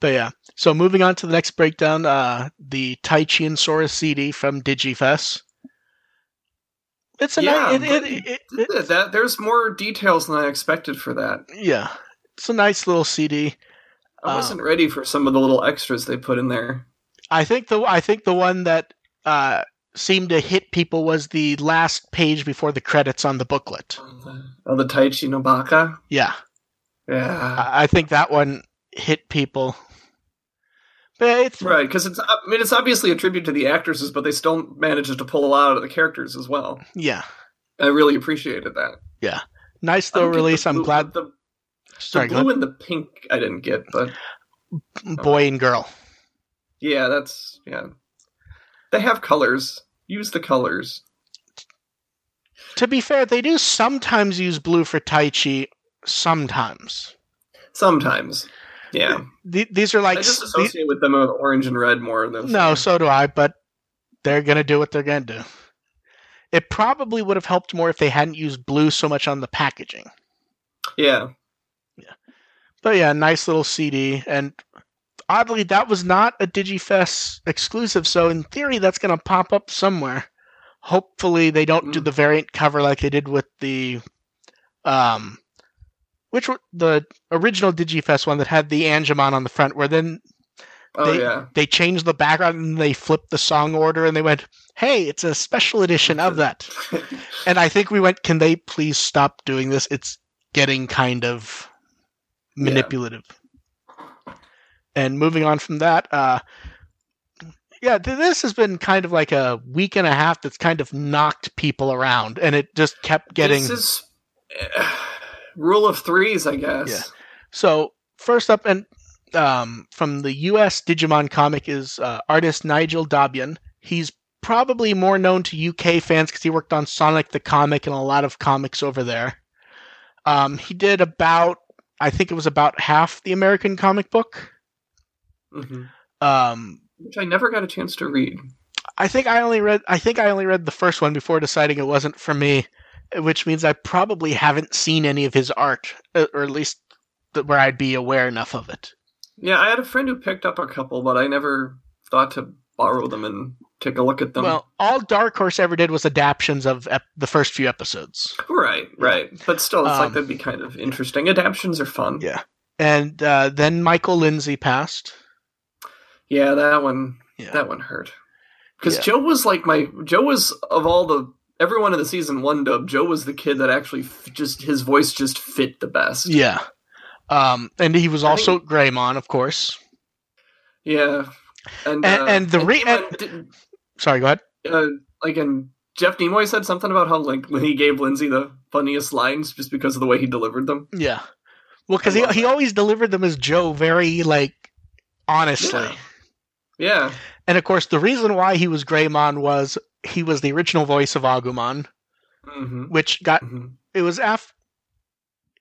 Speaker 1: But yeah. So moving on to the next breakdown, uh the Taichi and Sora CD from Digifest. It's a
Speaker 2: Yeah,
Speaker 1: nice, it, it, it, it,
Speaker 2: that there's more details than I expected for that.
Speaker 1: yeah. It's a nice little CD.
Speaker 2: I
Speaker 1: Uh,
Speaker 2: wasn't ready for some of the little extras they put in there.
Speaker 1: I think the I think the one that uh seemed to hit people was the last page before the credits on the booklet.
Speaker 2: Oh, the Taichi Nobaka.
Speaker 1: Yeah.
Speaker 2: Yeah.
Speaker 1: I I think that one hit people. But it's
Speaker 2: Right, because it's. I mean, it's obviously a tribute to the actresses, but they still managed to pull a lot out of the characters as well.
Speaker 1: yeah.
Speaker 2: I really appreciated that.
Speaker 1: Yeah,
Speaker 2: nice
Speaker 1: though
Speaker 2: don't the
Speaker 1: release. I'm glad
Speaker 2: the,
Speaker 1: sorry,
Speaker 2: the blue and the pink I didn't get, but
Speaker 1: boy and girl.
Speaker 2: yeah, that's yeah. They have colors. Use the colors.
Speaker 1: To be fair, they do sometimes use blue for Taichi. Sometimes.
Speaker 2: Sometimes. Yeah.
Speaker 1: Th- these are like
Speaker 2: I just
Speaker 1: the-
Speaker 2: associate with them with orange and red more than
Speaker 1: no, so do I. But they're gonna do what they're gonna do. It probably would have helped more if they hadn't used blue so much on the packaging.
Speaker 2: Yeah.
Speaker 1: But yeah, nice little CD. And oddly, that was not a Digifest exclusive. So in theory, that's going to pop up somewhere. Hopefully, they don't do
Speaker 2: Mm.
Speaker 1: the variant cover like they did with the, um, which were the original Digifest one that had the Angemon on the front, where then
Speaker 2: Oh
Speaker 1: They-
Speaker 2: yeah.
Speaker 1: they changed the background and they flipped the song order and they went, "Hey, it's a special edition of that." And I think we went, "Can they please stop doing this? It's getting kind of
Speaker 2: Yeah.
Speaker 1: manipulative." And moving on from that, uh, yeah, th- this has been kind of like a week and a half that's kind of knocked people around, and it just kept getting.
Speaker 2: This is uh, rule of threes, I guess.
Speaker 1: Yeah. So first up, and um, from the U.S. Digimon comic is uh, artist Nigel Dobbyn. He's probably more known to UK fans because he worked on Sonic the Comic and a lot of comics over there. Um, he did about, I think it was about half the American comic book.
Speaker 2: hmm
Speaker 1: Um,
Speaker 2: Which I never got a chance to read.
Speaker 1: I think I only read, I think I only read the first one before deciding it wasn't for me, which means I probably haven't seen any of his art, uh, or at least where I'd be aware enough of it.
Speaker 2: Yeah, I had a friend who picked up a couple, but I never thought to borrow them and take a look at them.
Speaker 1: Well, all Dark Horse ever did was adaptions of ep- the first few episodes,
Speaker 2: right, right. But still, it's
Speaker 1: Um,
Speaker 2: like that'd be kind of interesting. Adaptions are fun.
Speaker 1: Yeah. and uh, then Michael Lindsay passed.
Speaker 2: Yeah, that one.
Speaker 1: Yeah.
Speaker 2: That one hurt. Because
Speaker 1: Yeah.
Speaker 2: Joe was like my Joe was of all the everyone in the season one dub. Joe was the kid that actually f- just his voice just fit the best.
Speaker 1: Yeah, um, and he was
Speaker 2: I
Speaker 1: also Greymon, of course.
Speaker 2: Yeah. And
Speaker 1: And-
Speaker 2: uh,
Speaker 1: and the re-
Speaker 2: even didn't-
Speaker 1: Sorry, go ahead.
Speaker 2: uh, like and Jeff Nimoy said something about how like when he gave Lindsay the funniest lines just because of the way he delivered them.
Speaker 1: Yeah, well, because he he always delivered them as Joe very like honestly,
Speaker 2: Yeah. Yeah.
Speaker 1: and of course the reason why he was Greymon was he was the original voice of Agumon,
Speaker 2: hmm
Speaker 1: which got
Speaker 2: hmm
Speaker 1: it was after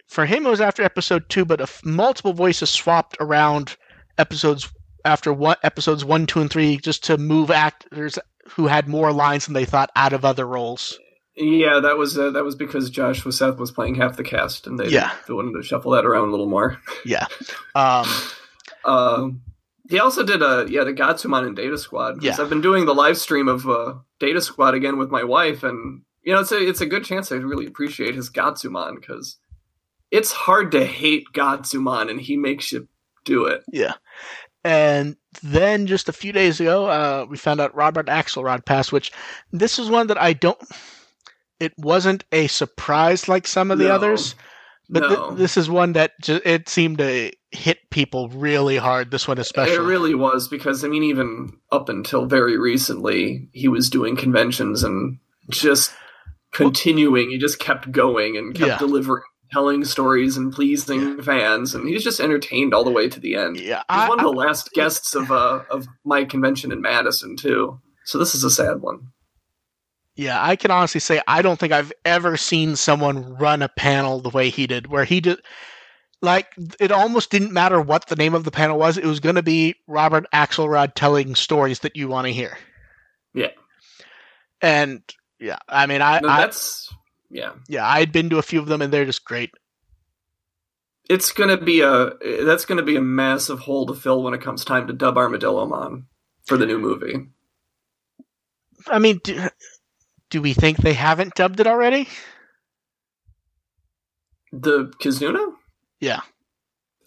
Speaker 1: for him it was after episode two but a f- multiple voices swapped around episodes after what episodes one two and three just to move actors who had more lines than they thought out of other roles
Speaker 2: Yeah, that was uh, that was because Josh Seth was playing half the cast, and they
Speaker 1: Yeah.
Speaker 2: they wanted to shuffle that around a little more.
Speaker 1: yeah um
Speaker 2: Um, he also did a yeah the Gotsumon and Data Squad.
Speaker 1: Yeah.
Speaker 2: I've been doing the live stream of uh, Data Squad again with my wife, and you know it's a it's a good chance I really appreciate his Gotsumon because it's hard to hate Gotsumon, and he makes you do it.
Speaker 1: yeah and then just a few days ago uh we found out robert axelrod passed which this is one that i don't it wasn't a surprise like some of the
Speaker 2: No.
Speaker 1: others but th- this is one that ju- it seemed to hit people really hard this one especially
Speaker 2: It really was because I mean, even up until very recently, he was doing conventions and just continuing. He just kept going and kept
Speaker 1: Yeah.
Speaker 2: delivering, telling stories and pleasing fans, and he's just entertained all the way to the end.
Speaker 1: yeah
Speaker 2: He's
Speaker 1: I,
Speaker 2: one of
Speaker 1: I-
Speaker 2: the last guests of uh, of my convention in Madison too. So this is a sad one.
Speaker 1: Yeah, I can honestly say I don't think I've ever seen someone run a panel the way he did, where he did like it almost didn't matter what the name of the panel was. It was going to be Robert Axelrod telling stories that you want to hear.
Speaker 2: Yeah.
Speaker 1: And yeah, I mean, I,
Speaker 2: No,
Speaker 1: I
Speaker 2: that's yeah.
Speaker 1: yeah, I'd been to a few of them, and they're just great.
Speaker 2: It's gonna be a that's gonna be a massive hole to fill when it comes time to dub Armadillomon for the new movie.
Speaker 1: I mean, do, do we think they haven't dubbed it already?
Speaker 2: The Kizuna?
Speaker 1: Yeah.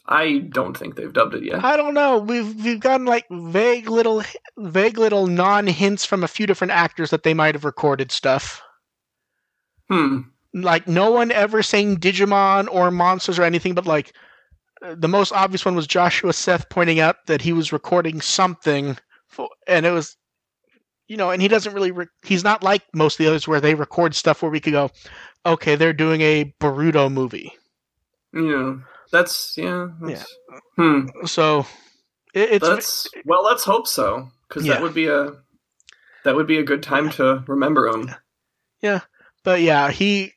Speaker 2: I don't think they've dubbed it yet.
Speaker 1: I don't know. We've we've gotten like vague little vague little non hints from a few different actors that they might have recorded stuff.
Speaker 2: Hmm.
Speaker 1: Like no one ever saying Digimon or monsters or anything, but like the most obvious one was Joshua Seth pointing out that he was recording something, for, and it was, you know, and he doesn't really. Re- he's not like most of the others where they record stuff where we could go, okay, they're doing a Boruto movie.
Speaker 2: Yeah. That's yeah. That's, Hmm.
Speaker 1: So it, it's
Speaker 2: That's well. Let's hope so, because
Speaker 1: Yeah.
Speaker 2: that would be a that would be a good time to remember him.
Speaker 1: But yeah, he.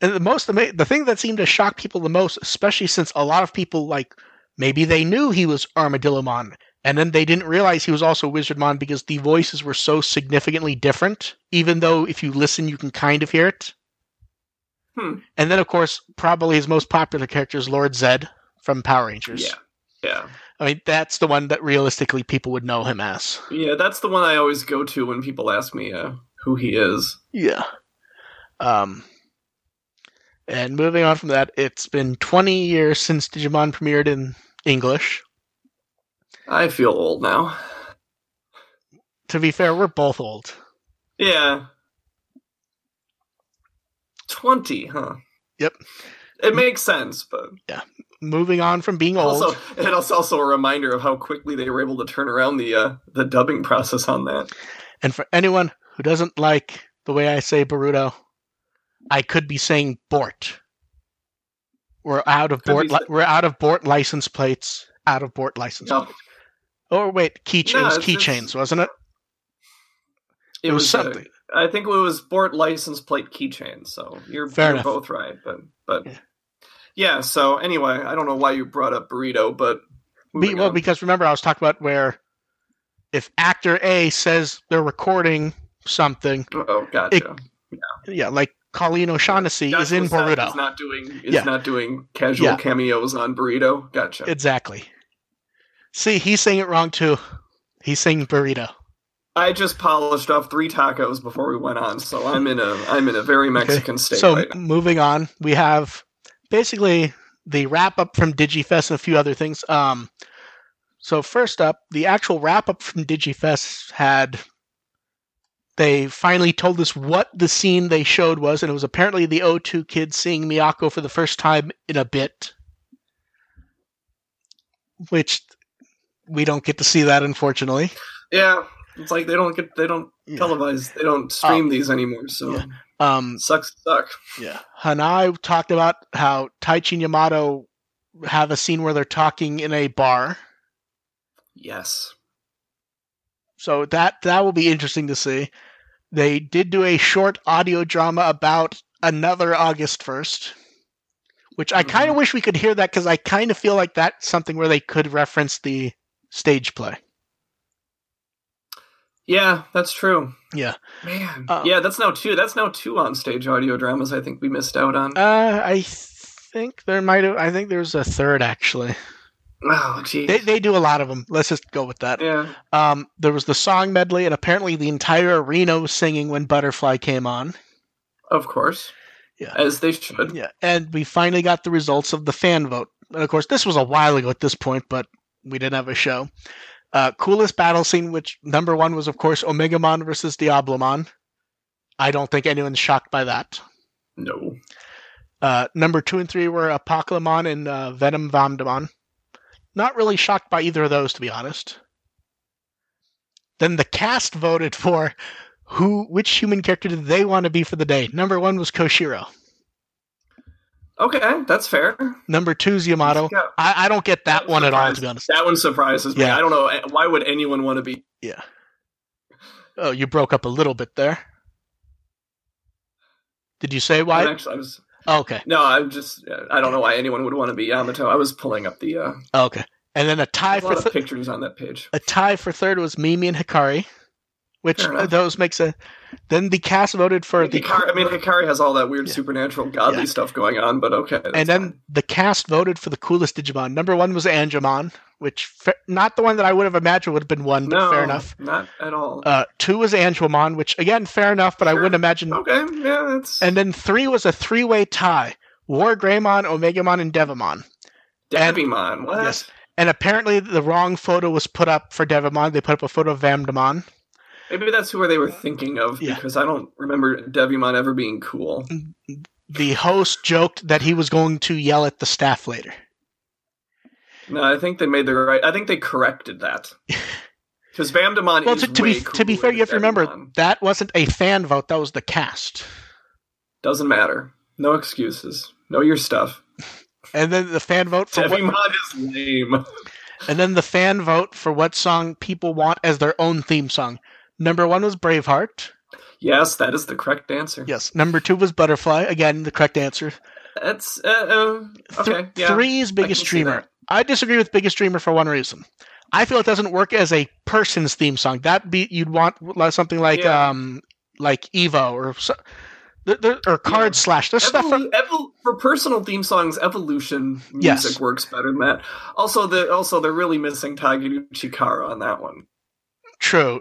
Speaker 1: And the most the thing that seemed to shock people the most, especially since a lot of people like maybe they knew he was Armadillomon, and then they didn't realize he was also Wizardmon because the voices were so significantly different. Even though if you listen, you can kind of hear it.
Speaker 2: Hmm.
Speaker 1: And then, of course, probably his most popular character is Lord Zed from Power Rangers.
Speaker 2: Yeah. Yeah.
Speaker 1: I mean, that's the one that realistically people would know him as.
Speaker 2: Yeah. That's the one I always go to when people ask me uh, who he is.
Speaker 1: Yeah. Um, and moving on from that, it's been 20 years since Digimon premiered in English.
Speaker 2: I feel old now.
Speaker 1: To be fair, we're both old.
Speaker 2: Yeah. 20, huh?
Speaker 1: Yep.
Speaker 2: It makes sense, but yeah.
Speaker 1: Moving on from being old.
Speaker 2: also and it's also a reminder of how quickly they were able to turn around the uh, the dubbing process on that.
Speaker 1: And for anyone who doesn't like the way I say Boruto, I could be saying Bort. We're out of
Speaker 2: Could
Speaker 1: Bort. Li- we're out of Bort license plates. Out of Bort license
Speaker 2: No,
Speaker 1: plates. Or wait, keychains.
Speaker 2: No,
Speaker 1: keychains, wasn't it?
Speaker 2: it, was, uh,
Speaker 1: something.
Speaker 2: I think it was Bort license plate keychain. So you're, you're both right, but but
Speaker 1: Yeah.
Speaker 2: yeah. So anyway, I don't know why you brought up burrito, but
Speaker 1: Be, well,
Speaker 2: on.
Speaker 1: because remember, I was talking about where if actor A says they're recording something,
Speaker 2: oh, gotcha.
Speaker 1: yeah, yeah, like Colleen O'Shaughnessy is in
Speaker 2: Seth
Speaker 1: Boruto.
Speaker 2: Is not doing is
Speaker 1: Yeah.
Speaker 2: not doing casual
Speaker 1: Yeah.
Speaker 2: cameos on burrito. Gotcha.
Speaker 1: Exactly. See, he's saying it wrong too. He's saying burrito.
Speaker 2: I just polished off three tacos before we went on, so I'm in a I'm in a very Mexican state
Speaker 1: So
Speaker 2: right now.
Speaker 1: moving on, we have basically the wrap up from DigiFest and a few other things. Um, so first up, the actual wrap up from DigiFest had they finally told us what the scene they showed was, and it was apparently the O2 kids seeing Miyako for the first time in a bit, which we don't get to see that unfortunately.
Speaker 2: Yeah, it's like they don't get they don't
Speaker 1: Yeah.
Speaker 2: televise they don't stream these anymore, so
Speaker 1: Yeah. Um,
Speaker 2: sucks to suck.
Speaker 1: Yeah. Hanae talked about how Taichi and Yamato have a scene where they're talking in a bar.
Speaker 2: Yes.
Speaker 1: So that that will be interesting to see. They did do a short audio drama about another August 1st, which I kind of wish we could hear that because I kind of feel like that's something where they could reference the stage play.
Speaker 2: Yeah, that's true.
Speaker 1: Yeah.
Speaker 2: Man.
Speaker 1: Uh,
Speaker 2: yeah, that's now two. That's now two on stage audio dramas. I think we missed out on.
Speaker 1: Uh, I think there might have. I think there's a third actually.
Speaker 2: Oh, geez.
Speaker 1: They they do a lot of them. Let's just go with that.
Speaker 2: yeah.
Speaker 1: Um, there was the song medley, and apparently the entire arena was singing when Butterfly came on.
Speaker 2: Of course.
Speaker 1: Yeah.
Speaker 2: As they should.
Speaker 1: Yeah, and we finally got the results of the fan vote. And of course, this was a while ago at this point, but we didn't have a show. Uh, coolest battle scene, which number one was, of course, Omegamon versus Diablomon. I don't think anyone's shocked by that.
Speaker 2: No.
Speaker 1: Uh, number two and three were Apocalymon and uh, Venom Vamdemon. Not really shocked by either of those, to be honest. Then the cast voted for who, which human character did they want to be for the day. Number one was Koshiro.
Speaker 2: Okay, that's fair.
Speaker 1: Number two is Yamato. I, I don't get that
Speaker 2: That
Speaker 1: one at all, to be honest.
Speaker 2: That one surprises me.
Speaker 1: Yeah.
Speaker 2: I don't know eh, why would anyone want to be.
Speaker 1: Yeah. Oh, you broke up a little bit there. Did you say why?
Speaker 2: Actually, I was
Speaker 1: Oh, okay.
Speaker 2: no. I'm just. I don't know why anyone would want to be Yamato. I was pulling up the uh,
Speaker 1: Oh, okay. And then a tie
Speaker 2: a
Speaker 1: for
Speaker 2: lot of
Speaker 1: th-
Speaker 2: pictures on that page.
Speaker 1: a tie for third was Mimi and Hikari. Which those makes a. Then the cast voted for the
Speaker 2: Hikari, I mean, Hikari has all that weird
Speaker 1: Yeah.
Speaker 2: supernatural godly
Speaker 1: Yeah.
Speaker 2: stuff going on, but okay.
Speaker 1: and then
Speaker 2: fine.
Speaker 1: the cast voted for the coolest Digimon. Number one was Angemon, which not the one that I would have imagined would have been one, but
Speaker 2: no,
Speaker 1: fair enough.
Speaker 2: not at all.
Speaker 1: Uh, two was Angemon, which again fair enough, but I wouldn't imagine.
Speaker 2: okay, yeah, that's
Speaker 1: And then three was a three-way tie: War Greymon, Omegamon, and Devimon. and-
Speaker 2: Devimon. What?
Speaker 1: Yes. And apparently the wrong photo was put up for Devimon. They put up a photo of Vamdemon.
Speaker 2: Maybe that's who they were thinking of
Speaker 1: Yeah.
Speaker 2: because I don't remember Devimon ever being cool.
Speaker 1: The host joked that he was going to yell at the staff later.
Speaker 2: No, I think they made the right. I think they corrected that because Vamdemon
Speaker 1: Well,
Speaker 2: is
Speaker 1: to, to be to be fair, you have to remember
Speaker 2: Devimon.
Speaker 1: that wasn't a fan vote. That was the cast.
Speaker 2: Doesn't matter. No excuses. Know your stuff.
Speaker 1: And then the fan vote for
Speaker 2: Devimon is lame.
Speaker 1: and then the fan vote for what song people want as their own theme song. Number one was Braveheart.
Speaker 2: Yes, that is the correct answer.
Speaker 1: Yes. Number two was Butterfly. Again, the correct answer.
Speaker 2: That's uh, uh, okay.
Speaker 1: Th-
Speaker 2: yeah,
Speaker 1: Three is Biggest Dreamer. I disagree with Biggest Dreamer for one reason. I feel it doesn't work as a person's theme song. That be you'd want something like
Speaker 2: Yeah.
Speaker 1: um like Evo or so, there, there, or Card
Speaker 2: Yeah.
Speaker 1: Slash. There's stuff from
Speaker 2: evol- for personal theme songs, evolution music
Speaker 1: Yes.
Speaker 2: works better than that. Also, the also they're really missing Taguchi Kara on that one.
Speaker 1: True.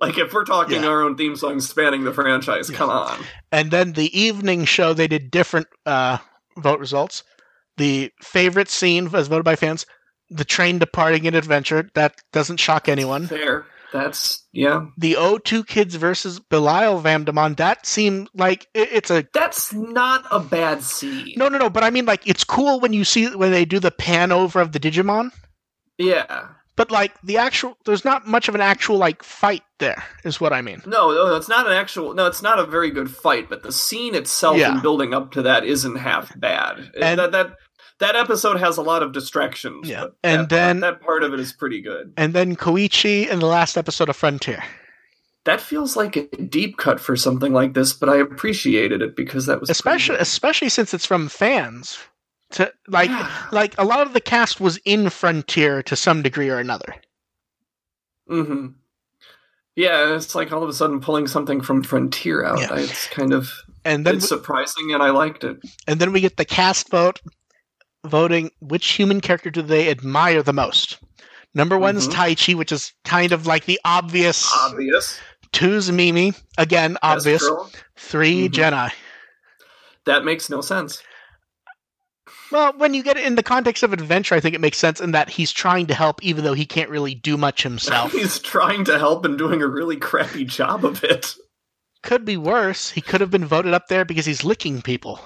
Speaker 2: Like if we're talking
Speaker 1: Yeah.
Speaker 2: our own theme songs spanning the franchise,
Speaker 1: Yeah.
Speaker 2: come on.
Speaker 1: And then the evening show, they did different uh, vote results. The favorite scene was voted by fans. The train departing in adventure. That doesn't shock anyone.
Speaker 2: Fair. That's yeah.
Speaker 1: The O2 Kids versus Belial Vamdemon. That seemed like it's a
Speaker 2: That's not a bad scene.
Speaker 1: no, no, no. But I mean, like, it's cool when you see when they do the pan over of the Digimon.
Speaker 2: Yeah.
Speaker 1: But like the actual, there's not much of an actual like fight there. Is what I mean.
Speaker 2: No, no, it's not an actual. No, it's not a very good fight. But the scene itself
Speaker 1: Yeah.
Speaker 2: and building up to that isn't half bad.
Speaker 1: And-
Speaker 2: that that that episode has a lot of distractions.
Speaker 1: Yeah.
Speaker 2: but
Speaker 1: And
Speaker 2: that,
Speaker 1: then-
Speaker 2: that part of it is pretty good.
Speaker 1: And then Koichi in the last episode of Frontier.
Speaker 2: That feels like a deep cut for something like this, but I appreciated it because that was
Speaker 1: especially especially since it's from fans to like like a lot of the cast was in frontier to some degree or another
Speaker 2: mm-hmm Yeah, it's like all of a sudden pulling something from Frontier out.
Speaker 1: Yeah.
Speaker 2: It's kind of
Speaker 1: and then
Speaker 2: it's surprising, and I liked it.
Speaker 1: and then we get the cast vote voting which human character do they admire the most number one is
Speaker 2: Mhm.
Speaker 1: Taichi which is kind of like the obvious
Speaker 2: Obvious,
Speaker 1: two's mimi again obvious. 3
Speaker 2: Mhm.
Speaker 1: Gennai
Speaker 2: That makes no sense.
Speaker 1: Well when you get it in the context of adventure i think it makes sense in that he's trying to help even though he can't really do much himself
Speaker 2: He's trying to help and doing a really crappy job of it.
Speaker 1: could be worse he could have been voted up there because he's licking people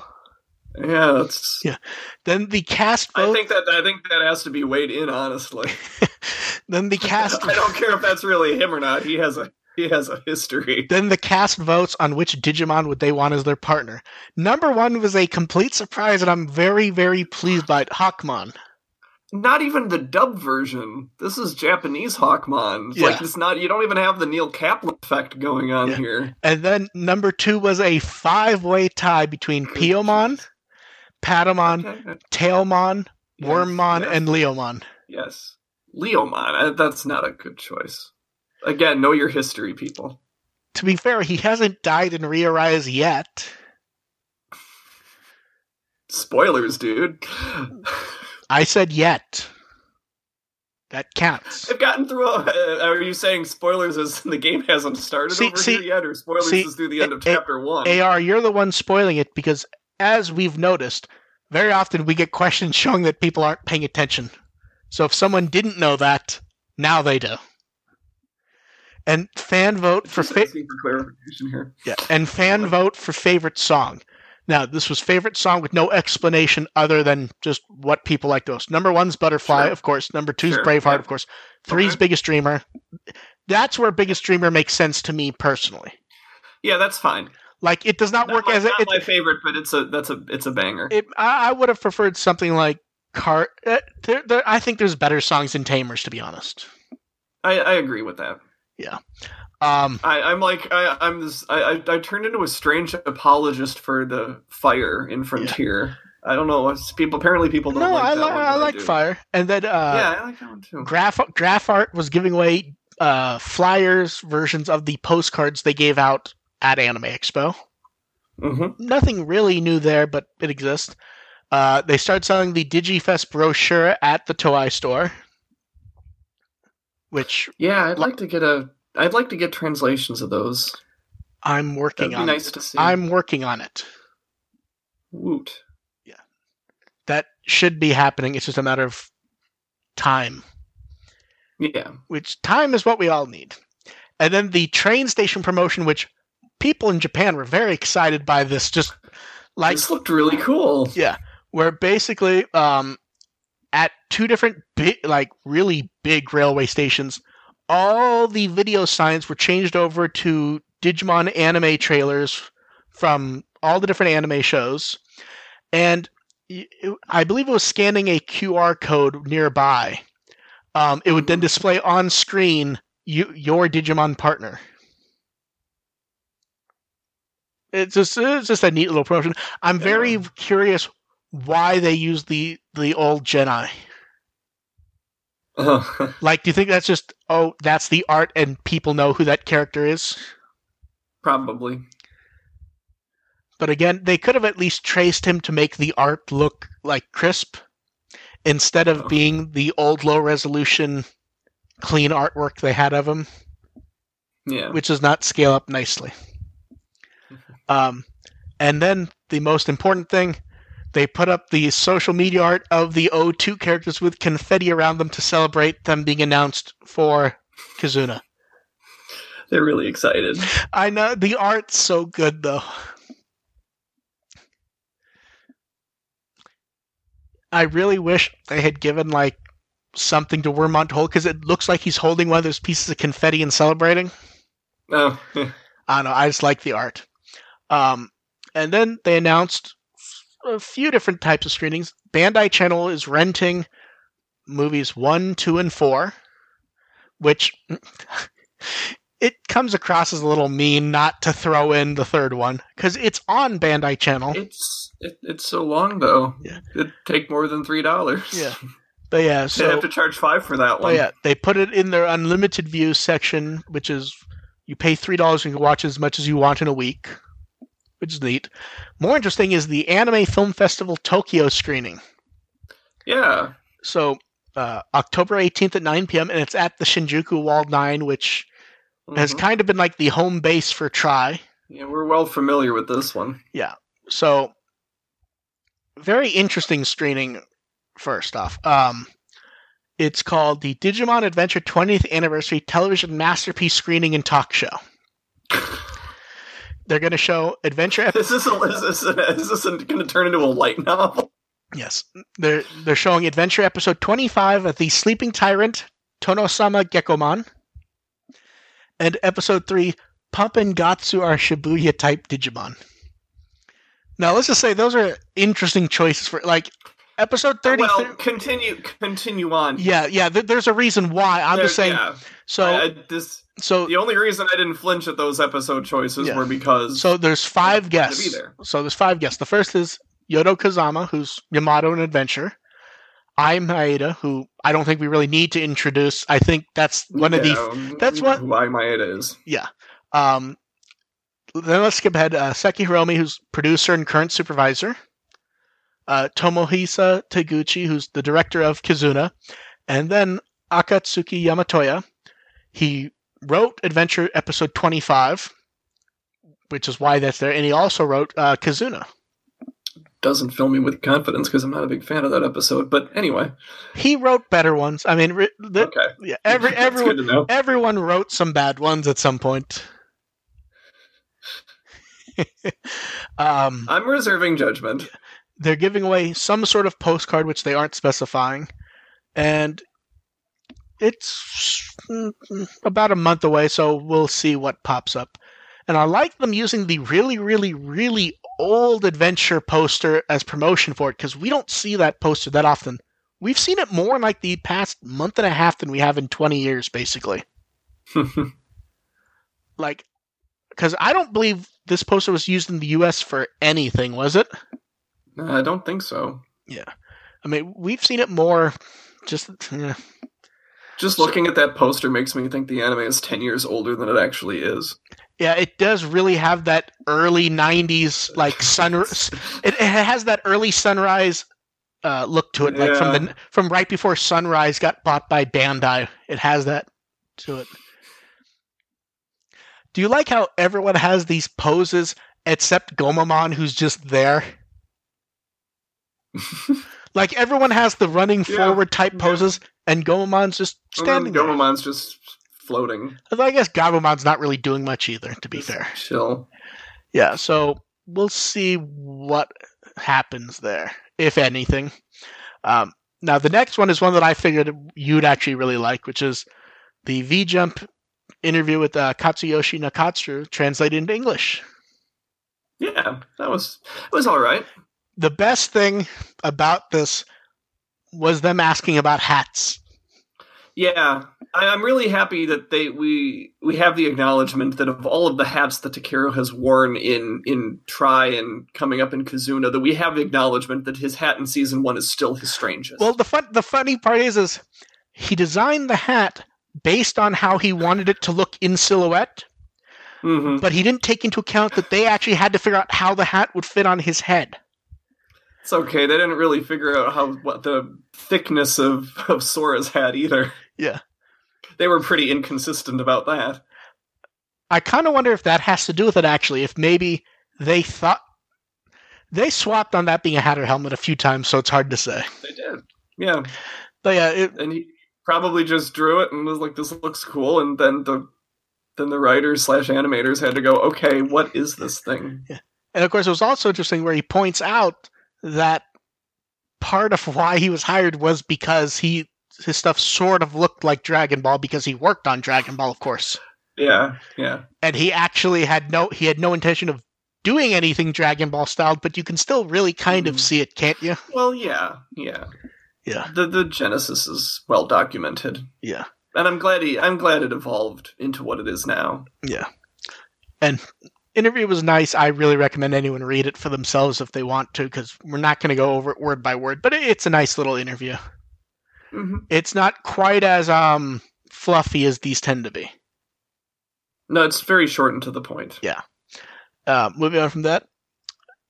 Speaker 2: Yeah, that's.
Speaker 1: Yeah. Then the cast Vote...
Speaker 2: I think that I think that has to be weighed in. Honestly,
Speaker 1: then the cast.
Speaker 2: I don't care if that's really him or not. He has a he has a history.
Speaker 1: then the cast votes on which Digimon would they want as their partner. Number one was a complete surprise, and I'm very, very pleased by it. Hawkmon.
Speaker 2: Not even the dub version. This is Japanese Hawkmon. It's
Speaker 1: Yeah.
Speaker 2: Like it's not. You don't even have the Neil Kaplan effect going on
Speaker 1: Yeah.
Speaker 2: here.
Speaker 1: And then number two was a five-way tie between Piyomon, Patamon,
Speaker 2: Okay.
Speaker 1: Tailmon,
Speaker 2: Yes,
Speaker 1: Wormmon,
Speaker 2: yes,
Speaker 1: and Leomon.
Speaker 2: yes, Leomon. That's not a good choice. Again, know your history, people.
Speaker 1: To be fair, he hasn't died in ReArise yet.
Speaker 2: Spoilers, dude.
Speaker 1: I said yet. That counts.
Speaker 2: I've gotten through. A, uh, are you saying spoilers as the game hasn't started
Speaker 1: See-
Speaker 2: over
Speaker 1: see-
Speaker 2: here yet, or spoilers
Speaker 1: see,
Speaker 2: is through the end of
Speaker 1: A-
Speaker 2: chapter one?
Speaker 1: AR, you're the one spoiling it because, as we've noticed, very often we get questions showing that people aren't paying attention. So if someone didn't know that, now they do. And fan vote for fa-
Speaker 2: for clarification here.
Speaker 1: yeah, and fan vote for favorite song. Now this was favorite song with no explanation other than just what people like most. Number one's Butterfly,
Speaker 2: Sure.
Speaker 1: of course. Number two's
Speaker 2: Sure,
Speaker 1: Braveheart,
Speaker 2: yeah.
Speaker 1: of course. Three's
Speaker 2: Okay.
Speaker 1: Biggest Dreamer. That's where Biggest Dreamer makes sense to me personally.
Speaker 2: Yeah, that's fine.
Speaker 1: Like it does not,
Speaker 2: Not
Speaker 1: work
Speaker 2: my,
Speaker 1: as a,
Speaker 2: not
Speaker 1: it,
Speaker 2: my favorite, but it's a that's a it's a banger.
Speaker 1: it, I, I would have preferred something like Car. Uh, there, there, I think there's better songs in Tamers, to be honest.
Speaker 2: I, I agree with that.
Speaker 1: Um,
Speaker 2: I, I'm like I, I'm this. I, I I turned into a strange apologist for the fire in Frontier. I don't know. People apparently people don't
Speaker 1: no,
Speaker 2: like
Speaker 1: I, li- I like. Fire, and then uh,
Speaker 2: yeah, I like that one too.
Speaker 1: Graph Graph Art was giving away uh, flyers versions of the postcards they gave out at Anime Expo.
Speaker 2: hmm
Speaker 1: Nothing really new there, but it exists. Uh, they started selling the DigiFest brochure at the Toei store, which
Speaker 2: Yeah, I'd like to get a. I'd like to get translations of those.
Speaker 1: I'm working
Speaker 2: That'd be
Speaker 1: on.
Speaker 2: nice to see.
Speaker 1: I'm working on it.
Speaker 2: Woot.
Speaker 1: Yeah, that should be happening. It's just a matter of time,
Speaker 2: Yeah.
Speaker 1: which time is what we all need. And then the train station promotion, which people in Japan were very excited by this. Just like
Speaker 2: this looked really cool.
Speaker 1: Yeah, where basically um, at two different big, like really big railway stations, all the video signs were changed over to Digimon anime trailers from all the different anime shows, and I believe it was scanning a QR code nearby. Um, it would then display on screen you, your Digimon partner. It's just it's just a neat little promotion. I'm very
Speaker 2: Yeah.
Speaker 1: curious why they use the the old Gennai. Like, do you think that's just oh, that's the art and people know who that character is?
Speaker 2: Probably.
Speaker 1: But again, they could have at least traced him to make the art look like crisp instead of
Speaker 2: Oh.
Speaker 1: being the old low resolution clean artwork they had of him,
Speaker 2: Yeah.
Speaker 1: which does not scale up nicely. Um, and then the most important thing, they put up the social media art of the O2 characters with confetti around them to celebrate them being announced for Kizuna.
Speaker 2: They're really excited.
Speaker 1: I know the art's so good though. I really wish they had given like something to Wormmon to hold because it looks like he's holding one of those pieces of confetti and celebrating.
Speaker 2: Oh,
Speaker 1: I don't know. I just like the art. Um, and then they announced a few different types of screenings. Bandai Channel is renting movies one, two, and four, which it comes across as a little mean not to throw in the third one because it's on Bandai Channel.
Speaker 2: it's it, it's so long though.
Speaker 1: Yeah.
Speaker 2: It'd take more than three dollars.
Speaker 1: Yeah. But yeah, so They'd
Speaker 2: have to charge five for that one.
Speaker 1: yeah, they put it in their unlimited view section, which is you pay three dollars and you can watch as much as you want in a week, which is neat. More interesting is the Anime Film Festival Tokyo screening.
Speaker 2: Yeah.
Speaker 1: So uh, October 18th at 9 p.m. and it's at the Shinjuku Wald 9, which has
Speaker 2: Mhm.
Speaker 1: kind of been like the home base for Tri.
Speaker 2: Yeah, we're well familiar with this one. Yeah.
Speaker 1: So very interesting screening. First off, um, it's called the Digimon Adventure 20th Anniversary Television Masterpiece Screening and Talk Show. They're going to show Adventure. Ep-
Speaker 2: Is this a, is this, a, is this going to turn into a light novel?
Speaker 1: yes, they're they're showing Adventure Episode 25 of the Sleeping Tyrant Tonosama Gekkomon, and Episode 3 Pump and Gatsu are Shibuya type Digimon. Now let's just say those are interesting choices for like Episode 30.
Speaker 2: Well, continue continue on.
Speaker 1: Yeah, yeah. Th- there's a reason why. I'm
Speaker 2: There-
Speaker 1: just saying.
Speaker 2: yeah.
Speaker 1: So,
Speaker 2: I- I- this
Speaker 1: so,
Speaker 2: the only reason I didn't flinch at those episode choices
Speaker 1: Yeah.
Speaker 2: were because
Speaker 1: so there's five guests.
Speaker 2: there.
Speaker 1: So there's five guests. The first is Yuto Kazama, who's Yamato in Adventure. Ai Maeda, who I don't think we really need to introduce. I think that's one of the. That's what-
Speaker 2: who I Maeda is.
Speaker 1: Yeah. Um. Then let's skip ahead. Uh, Seki Hiromi, who's producer and current supervisor. Uh, Tomohisa Taguchi, who's the director of Kizuna, and then Akatsuki Yamatoya. He wrote Adventure Episode 25, which is why that's there, and he also wrote uh, Kizuna.
Speaker 2: Doesn't fill me with confidence because I'm not a big fan of that episode. But anyway,
Speaker 1: He wrote better ones. I mean, the,
Speaker 2: okay.
Speaker 1: yeah, every everyone
Speaker 2: good to know.
Speaker 1: everyone wrote some bad ones at some point. um,
Speaker 2: I'm reserving judgment.
Speaker 1: they're giving away some sort of postcard which they aren't specifying and it's about a month away so we'll see what pops up and i like them using the really really really old adventure poster as promotion for it because we don't see that poster that often we've seen it more in like the past month and a half than we have in 20 years basically like because i don't believe this poster was used in the us for anything was it uh,
Speaker 2: I don't think so. Yeah.
Speaker 1: I mean, we've seen it more. Just yeah.
Speaker 2: Just looking at that poster makes me think the anime is 10 years older than it actually is.
Speaker 1: Yeah, it does really have that early '90s like sun. It, it has that early sunrise uh, look to it, like from the from right before Sunrise got bought by Bandai. It has that to it. Do you like how everyone has these poses except Gomamon, who's just there? like everyone has the running
Speaker 2: Yeah,
Speaker 1: forward type
Speaker 2: yeah.
Speaker 1: poses, and Gomamon's just standing there.
Speaker 2: Gomamon's just floating.
Speaker 1: I guess Gabumon's not really doing much either, to be fair.
Speaker 2: Chill.
Speaker 1: Yeah, so we'll see what happens there, if anything. Um, now, the next one is one that I figured you'd actually really like, which is the V Jump interview with uh, Katsuyoshi Nakatsu translated into English.
Speaker 2: Yeah, that was it was all right.
Speaker 1: The best thing about this was them asking about hats.
Speaker 2: Yeah, I, I'm really happy that they we we have the acknowledgement that of all of the hats that Takeru has worn in in Tri and coming up in Kizuna, that we have the acknowledgement that his hat in season one is still his strangest.
Speaker 1: Well, the fun, the funny part is, is he designed the hat based on how he wanted it to look in silhouette,
Speaker 2: Mhm.
Speaker 1: but he didn't take into account that they actually had to figure out how the hat would fit on his head.
Speaker 2: It's okay. They didn't really figure out how what the thickness of of Sora's hat either.
Speaker 1: Yeah.
Speaker 2: They were pretty inconsistent about that.
Speaker 1: I kind of wonder if that has to do with it, actually. If maybe they thought they swapped on that being a hat or helmet a few times, so it's hard to say.
Speaker 2: They did. Yeah.
Speaker 1: But yeah, it,
Speaker 2: and he probably just drew it and was like, "This looks cool." And then the then the writers slash animators had to go, "Okay, what is this thing?" Yeah.
Speaker 1: and of course, it was also interesting where he points out that part of why he was hired was because he his stuff sort of looked like Dragon Ball because he worked on Dragon Ball, of course.
Speaker 2: Yeah, yeah,
Speaker 1: and he actually had no he had no intention of doing anything Dragon Ball styled, but you can still really kind of
Speaker 2: Mhm.
Speaker 1: see it, can't you?
Speaker 2: well, yeah, yeah,
Speaker 1: Yeah.
Speaker 2: The the genesis is well documented,
Speaker 1: Yeah.
Speaker 2: and I'm glad he I'm glad it evolved into what it is now.
Speaker 1: Yeah. And interview was nice. I really recommend anyone read it for themselves if they want to, because we're not going to go over it word by word, but it's a nice little interview.
Speaker 2: hmm
Speaker 1: It's not quite as um fluffy as these tend to be.
Speaker 2: No, it's very short and to the point. Yeah.
Speaker 1: Uh, moving on from that,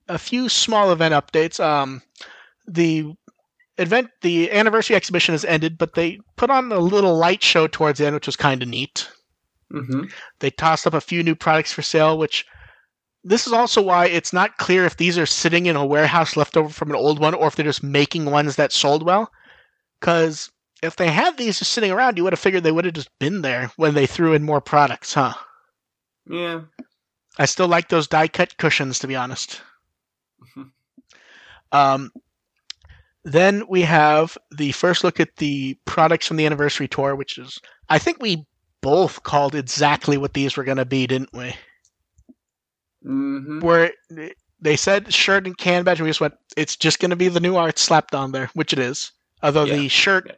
Speaker 1: a few small event updates. Um, the event, the anniversary exhibition has ended, but they put on a little light show towards the end, which was kind of neat.
Speaker 2: hmm
Speaker 1: They tossed up a few new products for sale, which this is also why it's not clear if these are sitting in a warehouse left over from an old one or if they're just making ones that sold well. Because if they had these just sitting around, you would have figured they would have just been there when they threw in more products, huh?
Speaker 2: Yeah,
Speaker 1: I still like those die cut cushions, to be honest. Um, then we have the first look at the products from the anniversary tour, which is, I think we both called exactly what these were going to be, didn't we?
Speaker 2: Hmm
Speaker 1: Where they said shirt and can badge, we just went, it's just going to be the new art slapped on there, which it is. Although
Speaker 2: Yeah.
Speaker 1: the shirt,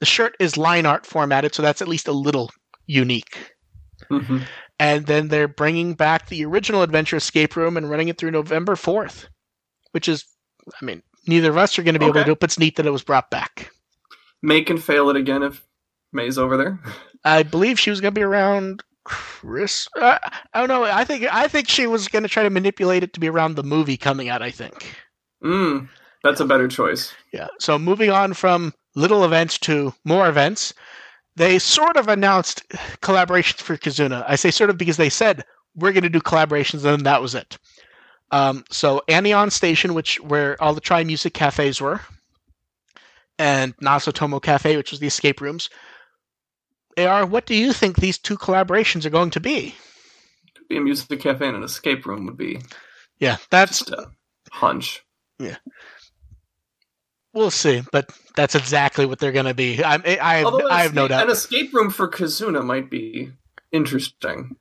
Speaker 1: the shirt is line art formatted, so that's at least a little unique.
Speaker 2: hmm
Speaker 1: and then they're bringing back the original Adventure Escape Room and running it through November 4th, which is, I mean, neither of us are going to be able to do it, but it's neat that it was brought back.
Speaker 2: Make and fail it again if May's over there.
Speaker 1: I believe she was going to be around Chris. Uh, I don't know. I think I think she was going to try to manipulate it to be around the movie coming out. I think.
Speaker 2: Mm, that's a better choice.
Speaker 1: Yeah. So moving on from little events to more events, they sort of announced collaborations for Kizuna. I say sort of because they said we're going to do collaborations, and then that was it. Um, so Anion Station, which where all the Tri Music cafes were, and Nazotomo Cafe, which was the escape rooms. AR, what do you think these two collaborations are going to be?
Speaker 2: Could be a music cafe and an escape room would be
Speaker 1: Yeah, that's
Speaker 2: just a hunch.
Speaker 1: Yeah, we'll see, but that's exactly what they're going to be. I, I, have, I have no doubt.
Speaker 2: An escape room for Kizuna might be interesting.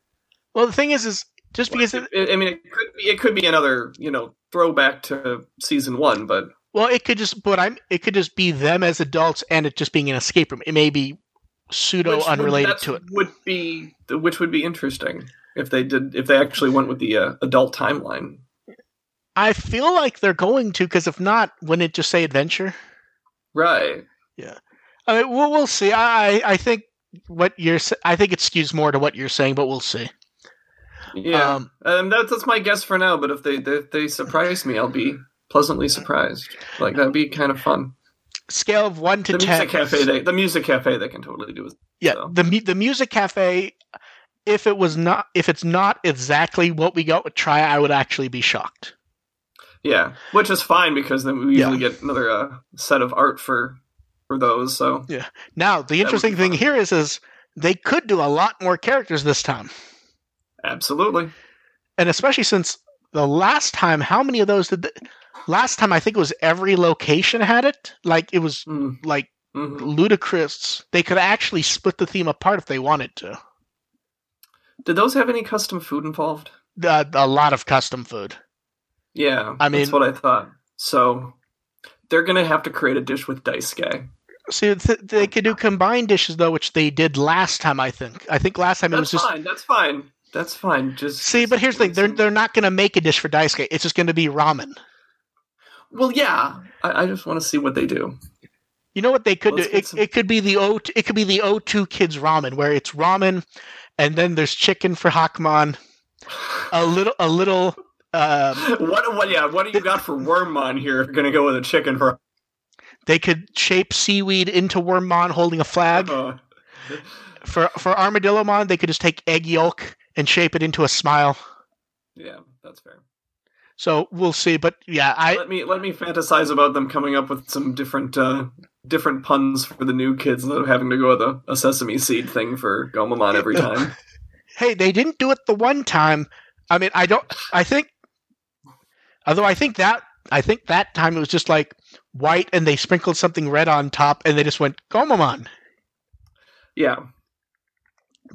Speaker 1: Well, the thing is, is just because it,
Speaker 2: I I mean, it could be it could be another you know throwback to season one, but
Speaker 1: Well, it could just, but I'm, it could just be them as adults and it just being an escape room. It may be pseudo
Speaker 2: which
Speaker 1: unrelated
Speaker 2: that's-
Speaker 1: to it.
Speaker 2: Would be which would be interesting if they did if they actually went with the uh, adult timeline.
Speaker 1: I feel like they're going to, because if not, wouldn't it just say adventure?
Speaker 2: Right. Yeah.
Speaker 1: I mean, we'll, we'll see. I I think what you're I think it skews more to what you're saying, but we'll see.
Speaker 2: Yeah,
Speaker 1: Um,
Speaker 2: um, that's that's my guess for now. But if they if they surprise me, I'll be pleasantly surprised. Like that'd be kind of fun.
Speaker 1: Scale of one to
Speaker 2: The
Speaker 1: ten.
Speaker 2: music cafe, they, the music cafe, they can totally do. it.
Speaker 1: Yeah,
Speaker 2: So.
Speaker 1: the the music cafe. If it was not, if it's not exactly what we got with Tri, I would actually be shocked.
Speaker 2: Yeah, which is fine because then we
Speaker 1: Yeah.
Speaker 2: usually get another uh, set of art for for those. So yeah.
Speaker 1: Now, the interesting thing
Speaker 2: fun.
Speaker 1: here is, is they could do a lot more characters this time,
Speaker 2: absolutely,
Speaker 1: and especially since the last time, how many of those did? The, last time, I think it was every location had it. Like it was
Speaker 2: mm
Speaker 1: like
Speaker 2: mhm.
Speaker 1: ludicrous. They could actually split the theme apart if they wanted to.
Speaker 2: Did those have any custom food involved?
Speaker 1: Uh, a lot of custom food.
Speaker 2: Yeah,
Speaker 1: I mean-
Speaker 2: that's what I thought. So they're gonna have to create a dish with Daisuke.
Speaker 1: See, th- they could do combined dishes though, which they did last time. I think. I think last time it was
Speaker 2: That's
Speaker 1: just.
Speaker 2: fine. That's fine. That's fine. Just
Speaker 1: See, but here's the thing: they're they're not going to make a dish for Daisuke. It's just going to be ramen.
Speaker 2: Well, yeah. I, I just want to see what they do.
Speaker 1: You know what they could
Speaker 2: Let's
Speaker 1: do? It,
Speaker 2: some-
Speaker 1: it could be the O. It could be the O two kids ramen, where it's ramen, and then there's chicken for Hawkmon. A little, a little. Um,
Speaker 2: what? What? Yeah. What do you got for Wormmon here? You're gonna go with a chicken for.
Speaker 1: they could shape seaweed into Wormmon holding a flag.
Speaker 2: Uh,
Speaker 1: For for Armadillomon, they could just take egg yolk and shape it into a smile.
Speaker 2: yeah, that's fair.
Speaker 1: So we'll see. But yeah, I
Speaker 2: let me let me fantasize about them coming up with some different uh, different puns for the new kids instead of having to go with a, a sesame seed thing for Gomamon every time.
Speaker 1: hey, they didn't do it the one time. I mean, I don't. I think, although I think that I think that time it was just like white, and they sprinkled something red on top, and they just went Gomamon.
Speaker 2: yeah,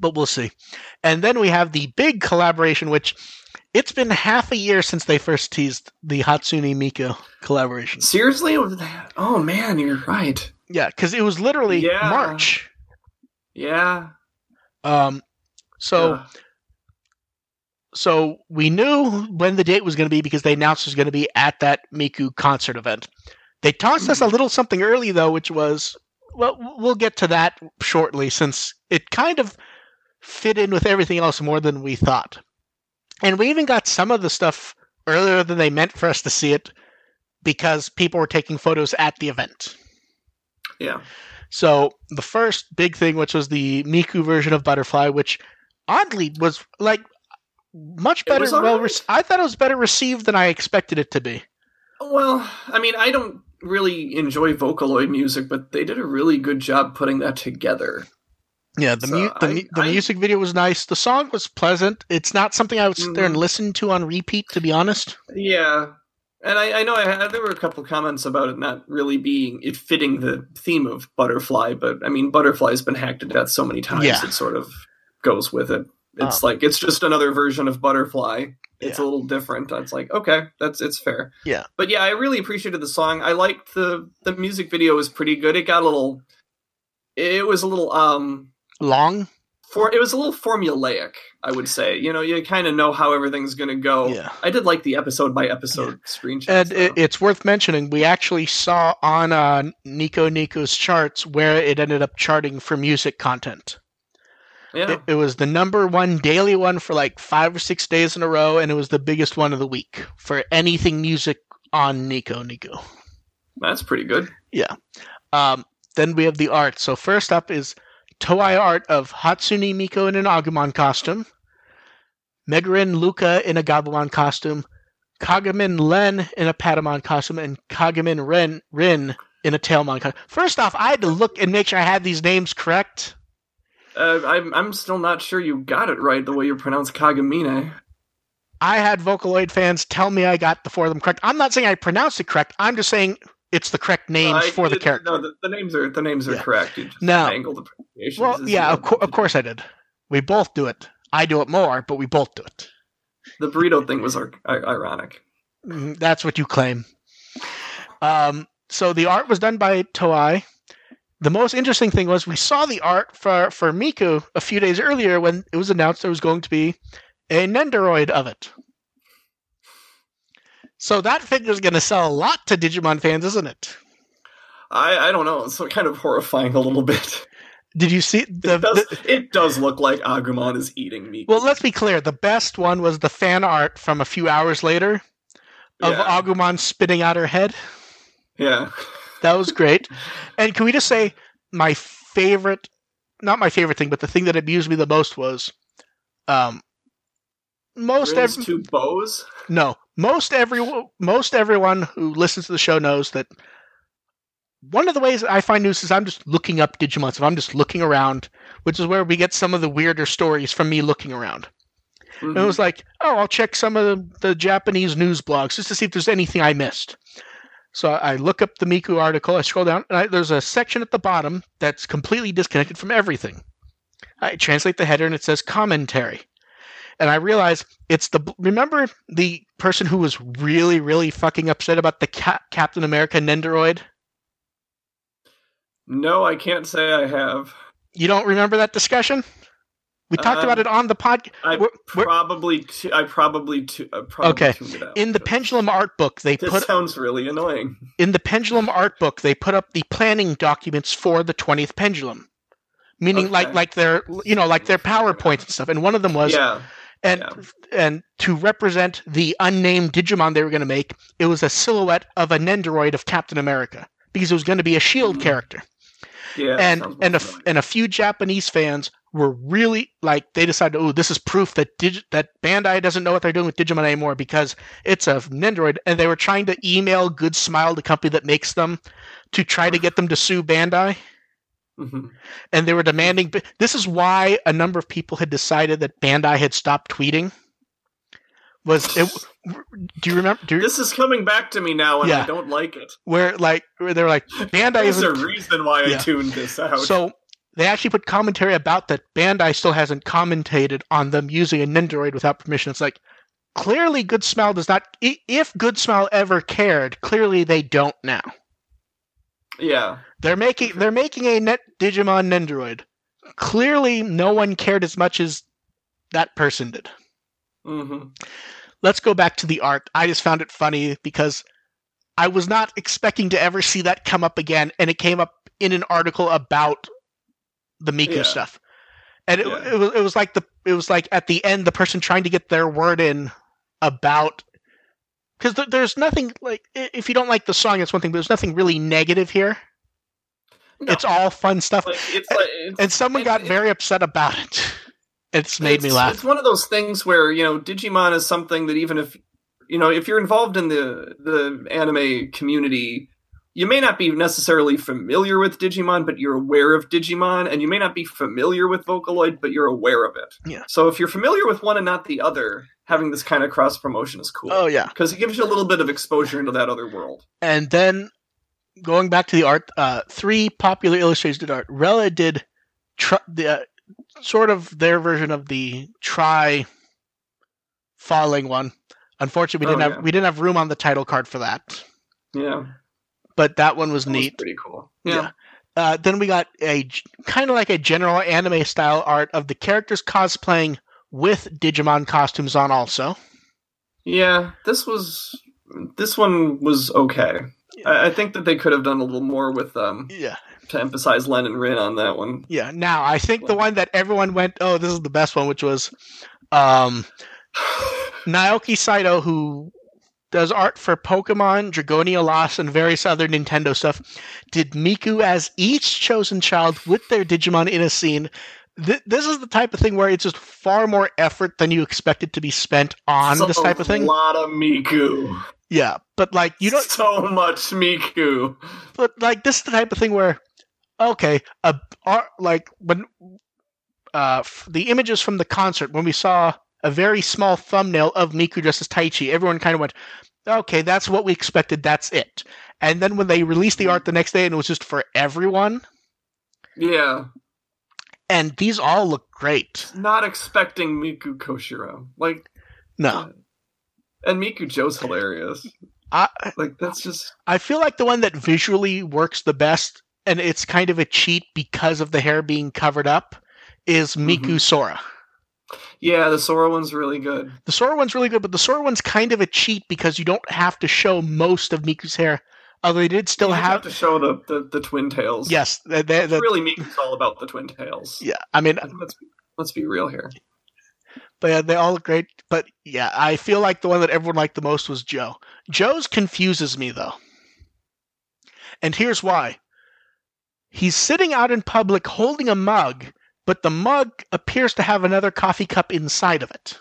Speaker 1: But we'll see. And then we have the big collaboration, which it's been half a year since they first teased the Hatsune Miku collaboration.
Speaker 2: seriously? Oh man, you're right.
Speaker 1: Yeah, because it was literally
Speaker 2: Yeah.
Speaker 1: March.
Speaker 2: Yeah.
Speaker 1: Um, so.
Speaker 2: Yeah.
Speaker 1: So we knew when the date was going to be because they announced it was going to be at that Miku concert event. They tossed us a little something early though, which was well, we'll get to that shortly since it kind of fit in with everything else more than we thought. And we even got some of the stuff earlier than they meant for us to see it because people were taking photos at the event.
Speaker 2: yeah.
Speaker 1: So the first big thing, which was the Miku version of Butterfly, which oddly was like much better. well,
Speaker 2: alright.
Speaker 1: rec- I thought it was better received than I expected it to be.
Speaker 2: Well, I mean, I don't really enjoy Vocaloid music, but they did a really good job putting that together.
Speaker 1: Yeah, the
Speaker 2: So
Speaker 1: mu- the,
Speaker 2: I-
Speaker 1: the
Speaker 2: I-
Speaker 1: music video was nice. The song was pleasant. It's not something I would sit there and
Speaker 2: Mhm.
Speaker 1: listen to on repeat, to be honest.
Speaker 2: Yeah. And I, I know I had, there were a couple comments about it not really being it fitting the theme of Butterfly, but I mean Butterfly's been hacked to death so many times
Speaker 1: Yeah.
Speaker 2: it sort of goes with it. It's
Speaker 1: Oh.
Speaker 2: like it's just another version of Butterfly. It's
Speaker 1: Yeah.
Speaker 2: a little different. It's like okay, that's it's fair.
Speaker 1: Yeah.
Speaker 2: But yeah, I really appreciated the song. I liked the the music video was pretty good. It got a little it was a little um
Speaker 1: Long,
Speaker 2: for it was a little formulaic, I would say. You know, you kind of know how everything's going to go.
Speaker 1: Yeah.
Speaker 2: I did like the episode by episode screenshots.
Speaker 1: and it, it's worth mentioning. We actually saw on uh, Nico Nico's charts where it ended up charting for music content.
Speaker 2: yeah,
Speaker 1: It, it was the number one daily one for like five or six days in a row, and it was the biggest one of the week for anything music on Nico Nico.
Speaker 2: that's pretty good. Yeah.
Speaker 1: Um, then we have the art. So first up is Toei art of Hatsune Miku in an Agumon costume, Megarin Luca in a Gabumon costume, Kagamin Len in a Patamon costume, and Kagamin Ren Rin in a Tailmon costume. First off, I had to look and make sure I had these names correct.
Speaker 2: Uh, I'm I'm still not sure you got it right the way you pronounce Kagamine.
Speaker 1: I had Vocaloid fans tell me I got the four of them correct. I'm not saying I pronounced it correct. I'm just saying it's the correct names
Speaker 2: I-
Speaker 1: for the character.
Speaker 2: No, the, the names are the names are
Speaker 1: Yeah.
Speaker 2: correct. You just
Speaker 1: No.
Speaker 2: angle the pronunciations.
Speaker 1: well, yeah, of, cour of course I did. We both do it. I do it more, but we both do it.
Speaker 2: The burrito thing was ar- ironic.
Speaker 1: Mm, That's what you claim. Um, so the art was done by Toei. The most interesting thing was we saw the art for, for Miku a few days earlier when it was announced there was going to be a Nendoroid of it. So that figure's going to sell a lot to Digimon fans, isn't it?
Speaker 2: I I don't know. It's kind of horrifying a little bit.
Speaker 1: Did you see the,
Speaker 2: it, does,
Speaker 1: the-
Speaker 2: it does look like Agumon is eating Miku.
Speaker 1: Well, let's be clear. The best one was the fan art from a few hours later of
Speaker 2: yeah.
Speaker 1: Agumon spitting out her head.
Speaker 2: yeah.
Speaker 1: That was great. and can we just say my favorite, not my favorite thing, but the thing that amused me the most was, um, most
Speaker 2: Rin's two bows.
Speaker 1: no, most every most everyone who listens to the show knows that one of the ways that I find news is I'm just looking up Digimon stuff. I'm just looking around, which is where we get some of the weirder stories from me looking around. And it
Speaker 2: Mhm.
Speaker 1: was like, oh, I'll check some of the, the Japanese news blogs just to see if there's anything I missed. So I look up the Miku article, I scroll down, and I, there's a section at the bottom that's completely disconnected from everything. I translate the header and it says commentary. And I realize it's the. Remember the person who was really, really fucking upset about the Cap- Captain America Nendoroid?
Speaker 2: No, I can't say I have.
Speaker 1: You don't remember that discussion? We talked
Speaker 2: Um,
Speaker 1: about it on the pod.
Speaker 2: I probably, t- I probably, t- I probably
Speaker 1: Okay.
Speaker 2: out.
Speaker 1: In the Pendulum art book, they
Speaker 2: This
Speaker 1: put
Speaker 2: sounds really annoying.
Speaker 1: in the pendulum art book they put up the planning documents for the 20th pendulum meaning like
Speaker 2: Okay.
Speaker 1: like their you know like their PowerPoint and stuff and one of them was
Speaker 2: yeah,
Speaker 1: and
Speaker 2: yeah.
Speaker 1: and to represent the unnamed digimon they were going to make it was a silhouette of a nendoroid of captain america because it was going to be a shield
Speaker 2: Mhm.
Speaker 1: character
Speaker 2: yeah.
Speaker 1: and and a, f- and a few japanese fans were really like they decided oh this is proof that Dig- that bandai doesn't know what they're doing with digimon anymore because it's a nendoroid and they were trying to email good smile the company that makes them to try to get them to sue bandai
Speaker 2: Mhm.
Speaker 1: and they were demanding this is why a number of people had decided that bandai had stopped tweeting was it do you remember do you,
Speaker 2: This is coming back to me now, and
Speaker 1: Yeah.
Speaker 2: I don't like it.
Speaker 1: where like where they're like bandai
Speaker 2: There's a reason why
Speaker 1: Yeah.
Speaker 2: I tuned this out.
Speaker 1: So they actually put commentary about that. Bandai still hasn't commentated on them using a Nendoroid without permission. It's like clearly Good Smile does not. If Good Smile ever cared, clearly they don't now.
Speaker 2: Yeah,
Speaker 1: They're making they're making a net Digimon Nendoroid. Clearly, no one cared as much as that person did.
Speaker 2: hmm
Speaker 1: Let's go back to the art. I just found it funny because I was not expecting to ever see that come up again, and it came up in an article about the Miku
Speaker 2: Yeah.
Speaker 1: stuff. And it,
Speaker 2: Yeah.
Speaker 1: it was it was like the it was like at the end the person trying to get their word in about because th- there's nothing like if you don't like the song it's one thing but there's nothing really negative here
Speaker 2: No.
Speaker 1: it's all fun stuff
Speaker 2: Like, it's like, it's,
Speaker 1: and someone got very upset about it it's made me laugh
Speaker 2: It's one of those things where you know Digimon is something that even if you know if you're involved in the the anime community, you may not be necessarily familiar with Digimon, but you're aware of Digimon, and you may not be familiar with Vocaloid, but you're aware of it.
Speaker 1: Yeah.
Speaker 2: So if you're familiar with one and not the other, having this kind of cross promotion is cool.
Speaker 1: oh yeah
Speaker 2: because it gives you a little bit of exposure into that other world.
Speaker 1: and then going back to the art, uh, three popular illustrators did art. Rella did tr- the uh, sort of their version of the Tri falling one. Unfortunately, we
Speaker 2: Oh,
Speaker 1: didn't
Speaker 2: yeah.
Speaker 1: have we didn't have room on the title card for that,
Speaker 2: Yeah,
Speaker 1: but that one was
Speaker 2: that was
Speaker 1: neat.
Speaker 2: pretty cool.
Speaker 1: Yeah.
Speaker 2: Yeah,
Speaker 1: Uh, then we got a kind of like a general anime style art of the characters cosplaying with Digimon costumes on. Also,
Speaker 2: yeah. This was this one was okay. I, I think that they could have done a little more with um
Speaker 1: yeah,
Speaker 2: to emphasize Len and Rin on that one.
Speaker 1: yeah. Now I think the one that everyone went, oh, this is the best one, which was um, Naoki Saito, who does art for Pokemon, Dragalia Lost, and various other Nintendo stuff, did Miku as each chosen child with their Digimon in a scene. Th- this is the type of thing where it's just far more effort than you expected to be spent on this type of thing.
Speaker 2: A lot of Miku.
Speaker 1: Yeah, but like you don't.
Speaker 2: so much Miku.
Speaker 1: But like this is the type of thing where, okay, a art like when uh f- the images from the concert when we saw a very small thumbnail of Miku dressed as Taichi, everyone kind of went, okay, that's what we expected. That's it. And then when they released the art the next day and it was just for everyone,
Speaker 2: Yeah,
Speaker 1: and these all look great.
Speaker 2: not expecting Miku Koshiro. Like,
Speaker 1: No,
Speaker 2: and Miku Joe's hilarious.
Speaker 1: I
Speaker 2: Like, that's just
Speaker 1: I feel like the one that visually works the best, and it's kind of a cheat because of the hair being covered up, is Miku
Speaker 2: Mhm.
Speaker 1: Sora.
Speaker 2: yeah. The Sora one's really good.
Speaker 1: The Sora one's really good, but the Sora one's kind of a cheat because you don't have to show most of Miku's hair Although they did still
Speaker 2: You
Speaker 1: have,
Speaker 2: to show the, the, the twin tails.
Speaker 1: yes, they, the-
Speaker 2: really me it's all about the twin tails.
Speaker 1: yeah. I mean,
Speaker 2: Let's let's be real here.
Speaker 1: but yeah, they all look great. But yeah, I feel like the one that everyone liked the most was Joe. Joe's confuses me though, and here's why. He's sitting out in public holding a mug, but the mug appears to have another coffee cup inside of it.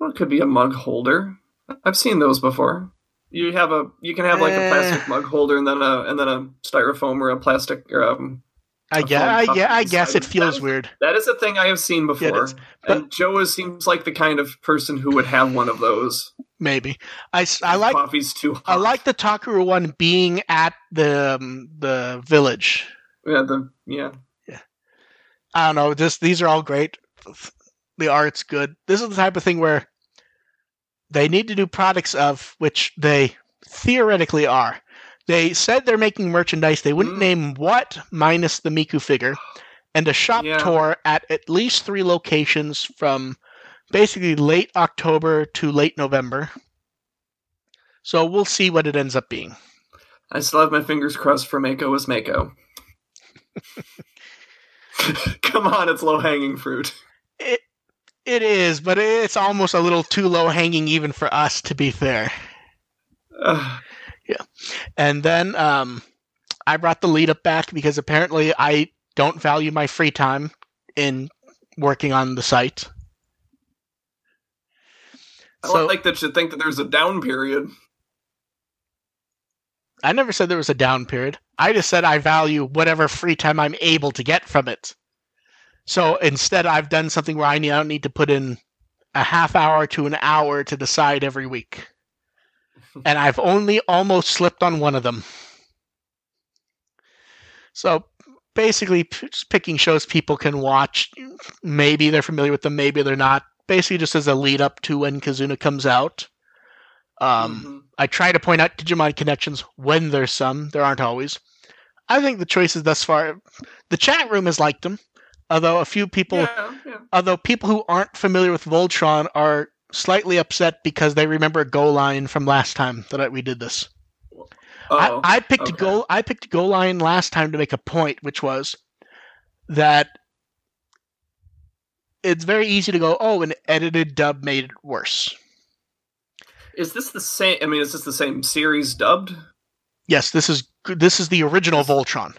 Speaker 2: Well, it could be a mug holder. I've seen those before. You have a you can have like
Speaker 1: Eh.
Speaker 2: a plastic mug holder and then a and then a styrofoam or a plastic or um
Speaker 1: I
Speaker 2: A
Speaker 1: guess, I, yeah, I guess it feels
Speaker 2: That is-
Speaker 1: weird.
Speaker 2: that is a thing I have seen before.
Speaker 1: is. But-
Speaker 2: and Joe is, seems like the kind of person who would have one of those.
Speaker 1: Maybe I, I like
Speaker 2: coffee's too hot.
Speaker 1: I like the Takeru one being at the um, the village.
Speaker 2: yeah the yeah Yeah.
Speaker 1: I don't know. Just these are all great. The art's good. This is the type of thing where they need to do products of which they theoretically are. They said they're making merchandise. They wouldn't
Speaker 2: Mm.
Speaker 1: name what minus the Miku figure, and a shop
Speaker 2: Yeah.
Speaker 1: tour at at least three locations from basically late October to late November. So we'll see what it ends up being.
Speaker 2: I still have my fingers crossed for Meiko as Meiko. Come on, it's low hanging fruit.
Speaker 1: It it is, but it's almost a little too low hanging even for us to be fair.
Speaker 2: Ugh.
Speaker 1: And then um, I brought the lead up back because apparently I don't value my free time in working on the site.
Speaker 2: I
Speaker 1: So
Speaker 2: like that you think that there's a down period.
Speaker 1: I never said there was a down period. I just said I value whatever free time I'm able to get from it. So instead, I've done something where I need, I don't need to put in a half hour to an hour to decide every week. And I've only almost slipped on one of them. So basically, just picking shows people can watch. Maybe they're familiar with them, maybe they're not. Basically, just as a lead up to when Kizuna comes out. Um,
Speaker 2: Mhm.
Speaker 1: I try to point out Digimon connections when there's some. There aren't always. I think the choices thus far, the chat room has liked them, although a few people,
Speaker 2: yeah, yeah.
Speaker 1: although people who aren't familiar with Voltron are slightly upset because they remember a GoLion from last time that we did this.
Speaker 2: Oh,
Speaker 1: I, I picked
Speaker 2: okay.
Speaker 1: Go. I picked GoLion last time to make a point, which was that it's very easy to go, oh, an edited dub made it worse.
Speaker 2: is this the same? I mean, is this the same series dubbed?
Speaker 1: Yes, this is this is the original Voltron.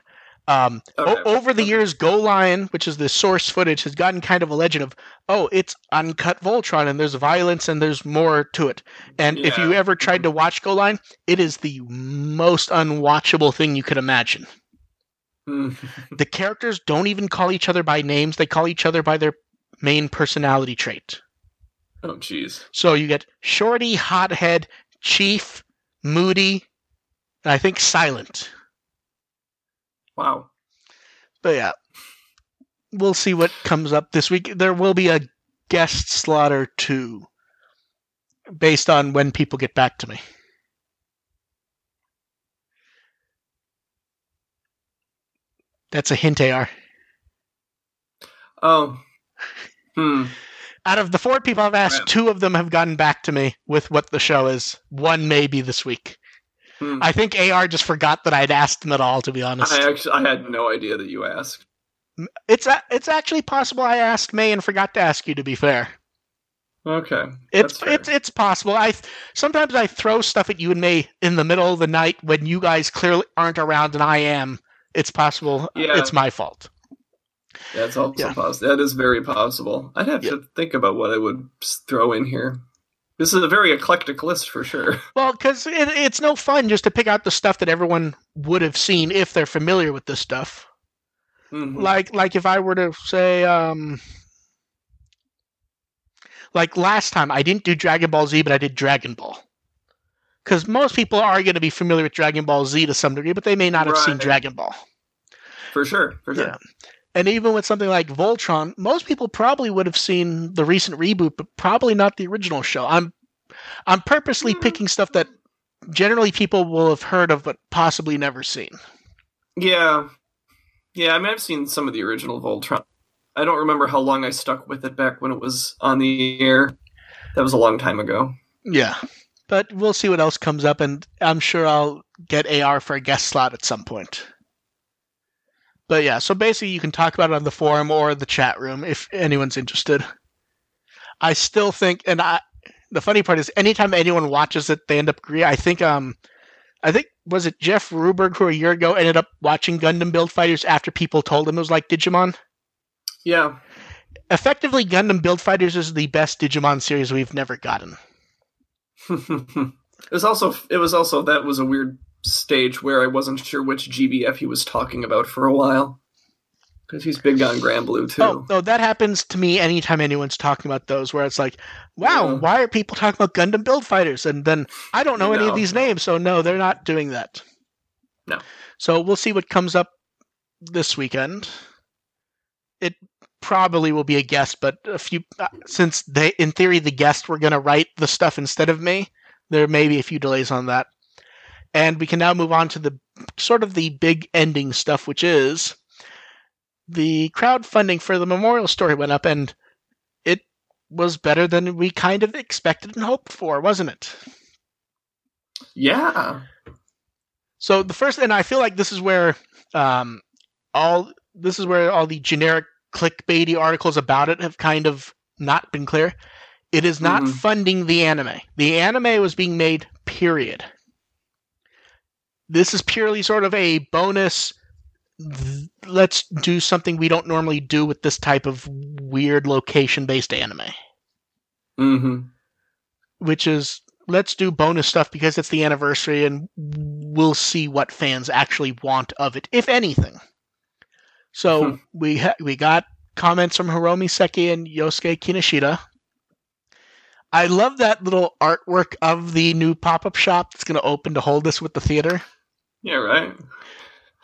Speaker 1: Um, o- over the
Speaker 2: okay.
Speaker 1: years, GoLion, which is the source footage, has gotten kind of a legend of, oh, it's uncut Voltron, and there's violence and there's more to it. And if you ever tried to watch GoLion, it is the most unwatchable thing you could imagine.
Speaker 2: Hmm.
Speaker 1: The characters don't even call each other by names; they call each other by their main personality trait.
Speaker 2: oh, jeez.
Speaker 1: So you get Shorty, Hothead, Chief, Moody, and I think Silent.
Speaker 2: Wow.
Speaker 1: But yeah, we'll see what comes up this week. There will be a guest slot or two based on when people get back to me. That's a hint, AR.
Speaker 2: Oh. Hmm.
Speaker 1: Out of the four people I've asked, two of them have gotten back to me with what the show is. One may be this week.
Speaker 2: Hmm.
Speaker 1: I think AR just forgot that I'd asked him at all, to be honest.
Speaker 2: I actually I had no idea that you asked.
Speaker 1: It's a, it's actually possible I asked May and forgot to ask you. To be fair,
Speaker 2: Okay.
Speaker 1: it's
Speaker 2: fair.
Speaker 1: it's it's possible. I sometimes I throw stuff at you and May in the middle of the night when you guys clearly aren't around and I am. It's possible.
Speaker 2: Yeah.
Speaker 1: It's my fault.
Speaker 2: That's also
Speaker 1: Yeah.
Speaker 2: possible. That is very possible. I'd have
Speaker 1: Yeah.
Speaker 2: to think about what I would throw in here. This is a very eclectic list for sure.
Speaker 1: Well, because it, it's no fun just to pick out the stuff that everyone would have seen if they're familiar with this stuff.
Speaker 2: Mhm.
Speaker 1: like like if I were to say um like last time I didn't do Dragon Ball Z but I did Dragon Ball. Cuz most people are going to be familiar with Dragon Ball Z to some degree but they may not have seen Dragon Ball.
Speaker 2: For sure. For sure.
Speaker 1: Yeah. And even with something like Voltron, most people probably would have seen the recent reboot but probably not the original show. I'm I'm purposely
Speaker 2: Mm.
Speaker 1: picking stuff that generally people will have heard of but possibly never seen.
Speaker 2: Yeah. Yeah, I mean I've seen some of the original Voltron. I don't remember how long I stuck with it back when it was on the air. That was a long time ago.
Speaker 1: Yeah. but we'll see what else comes up, and I'm sure I'll get AR for a guest slot at some point. But yeah, so basically, you can talk about it on the forum or the chat room if anyone's interested. I still think, and I, the funny part is, anytime anyone watches it, they end up agree. I think, um, I think was it Jeff Ruberg who a year ago ended up watching Gundam Build Fighters after people told him it was like Digimon.
Speaker 2: Yeah.
Speaker 1: Effectively, Gundam Build Fighters is the best Digimon series we've never gotten.
Speaker 2: it was also it was also that was a weird stage where I wasn't sure which GBF he was talking about for a while. Because he's big on Granblue too.
Speaker 1: Oh, oh, that happens to me anytime anyone's talking about those, where it's like, wow,
Speaker 2: Yeah.
Speaker 1: why are people talking about Gundam Build Fighters? And then I don't know any of these names, so no, they're not doing that.
Speaker 2: No.
Speaker 1: So we'll see what comes up this weekend. It probably will be a guest, but a few uh, since they, in theory, the guests were going to write the stuff instead of me. There may be a few delays on that, and we can now move on to the sort of the big ending stuff, which is the crowdfunding for the memorial story went up, and it was better than we kind of expected and hoped for, wasn't it?
Speaker 2: Yeah.
Speaker 1: So the first, and I feel like this is where um, all this is where all the generic clickbaity articles about it have kind of not been clear. It is not
Speaker 2: Mhm.
Speaker 1: funding the anime. The anime was being made. Period. This is purely sort of a bonus. Let's do something we don't normally do with this type of weird location-based anime,
Speaker 2: Mm-hmm.
Speaker 1: which is let's do bonus stuff because it's the anniversary and we'll see what fans actually want of it, if anything. So
Speaker 2: Hmm.
Speaker 1: we ha- we got comments from Hiromi Seki and Yosuke Kinoshita. I love that little artwork of the new pop-up shop that's going to open to hold this with the theater.
Speaker 2: Yeah, right.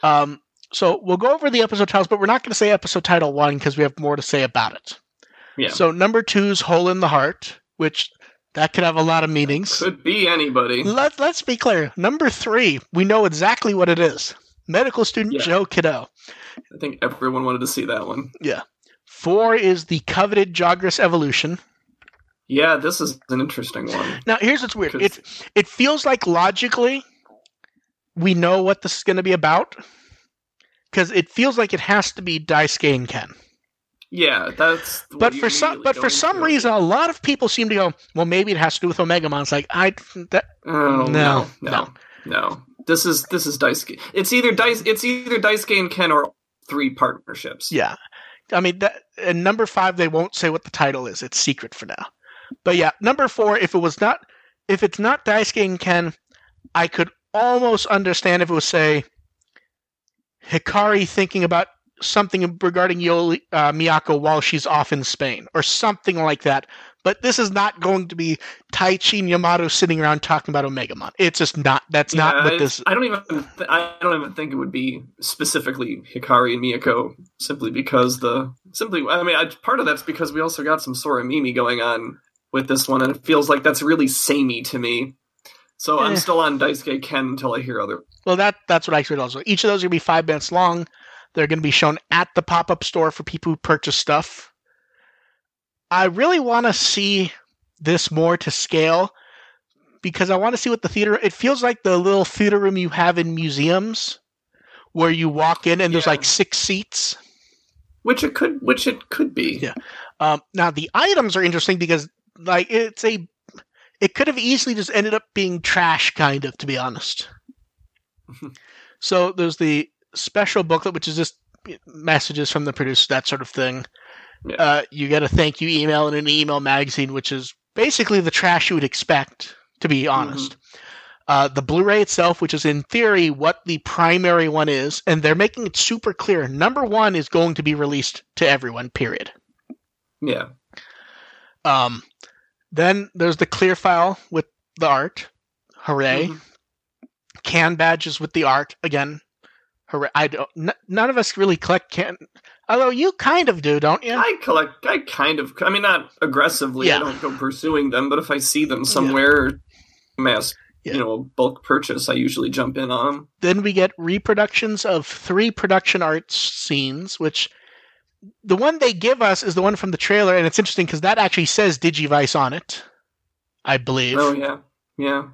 Speaker 1: Um, so we'll go over the episode titles, but we're not going to say episode title one because we have more to say about it.
Speaker 2: Yeah.
Speaker 1: So number two's "Hole in the Heart," which that could have a lot of meanings.
Speaker 2: Could be anybody.
Speaker 1: Let, let's be clear. Number three, we know exactly what it is. Medical student
Speaker 2: Yeah.
Speaker 1: Joe Kido.
Speaker 2: I think everyone wanted to see that one. Yeah.
Speaker 1: Four is the coveted Jogress evolution.
Speaker 2: Yeah, this is an interesting one.
Speaker 1: Now, here's what's weird. It it feels like logically we know what this is going to be about because it feels like it has to be Daisuke and Ken.
Speaker 2: Yeah, that's.
Speaker 1: But for some but for some reason, a lot of people seem to go, well, maybe it has to do with Omegamon. It's like I that
Speaker 2: Oh,
Speaker 1: No,
Speaker 2: no,
Speaker 1: no.
Speaker 2: no, no, This is this is Daisuke. It's either Dice. It's either Daisuke and Ken or three partnerships.
Speaker 1: Yeah. I mean, that, and number five, they won't say what the title is. It's secret for now. But yeah, number four, if it was not, if it's not Daisuke and Ken, I could almost understand if it was, say, Hikari thinking about something regarding Yolei, uh, Miyako while she's off in Spain, or something like that. But this is not going to be Taichi and Yamato sitting around talking about Omegamon. It's just not. That's not what this.
Speaker 2: I don't even. th- I don't even think it would be specifically Hikari and Miyako, simply because the simply. I mean, I, part of that's because we also got some Sora Mimi going on with this one, and it feels like that's really samey to me. So
Speaker 1: Eh.
Speaker 2: I'm still on Daisuke Ken until I hear other.
Speaker 1: Well, that that's what I expect also. Each of those are going to be five minutes long. They're going to be shown at the pop up store for people who purchase stuff. I really want to see this more to scale because I want to see what the theater. It feels like the little theater room you have in museums where you walk in and there's like six seats.
Speaker 2: Which it could, which it could be.
Speaker 1: Yeah. Um, now the items are interesting because like it's a. It could have easily just ended up being trash, kind of, to be honest. so there's the special booklet, which is just messages from the producer, that sort of thing.
Speaker 2: Yeah.
Speaker 1: Uh, you get a thank you email and an email magazine, which is basically the trash you would expect, to be honest. Uh, the Blu-ray itself, which is in theory what the primary one is, and they're making it super clear. Number one is going to be released to everyone. Period.
Speaker 2: Yeah.
Speaker 1: Um, then there's the clear file with the art. Hooray!
Speaker 2: Mhm.
Speaker 1: Can badges with the art again. Hooray! I don't. N- none of us really collect can. Although you kind of do, don't you?
Speaker 2: I collect. I kind of. I mean, not aggressively.
Speaker 1: Yeah.
Speaker 2: I don't go pursuing them, but if I see them somewhere, mass,
Speaker 1: Yeah.
Speaker 2: you know, bulk purchase, I usually jump in on them.
Speaker 1: then we get reproductions of three production art scenes, which the one they give us is the one from the trailer, and it's interesting because that actually says Digivice on it, I believe.
Speaker 2: Oh yeah, Yeah.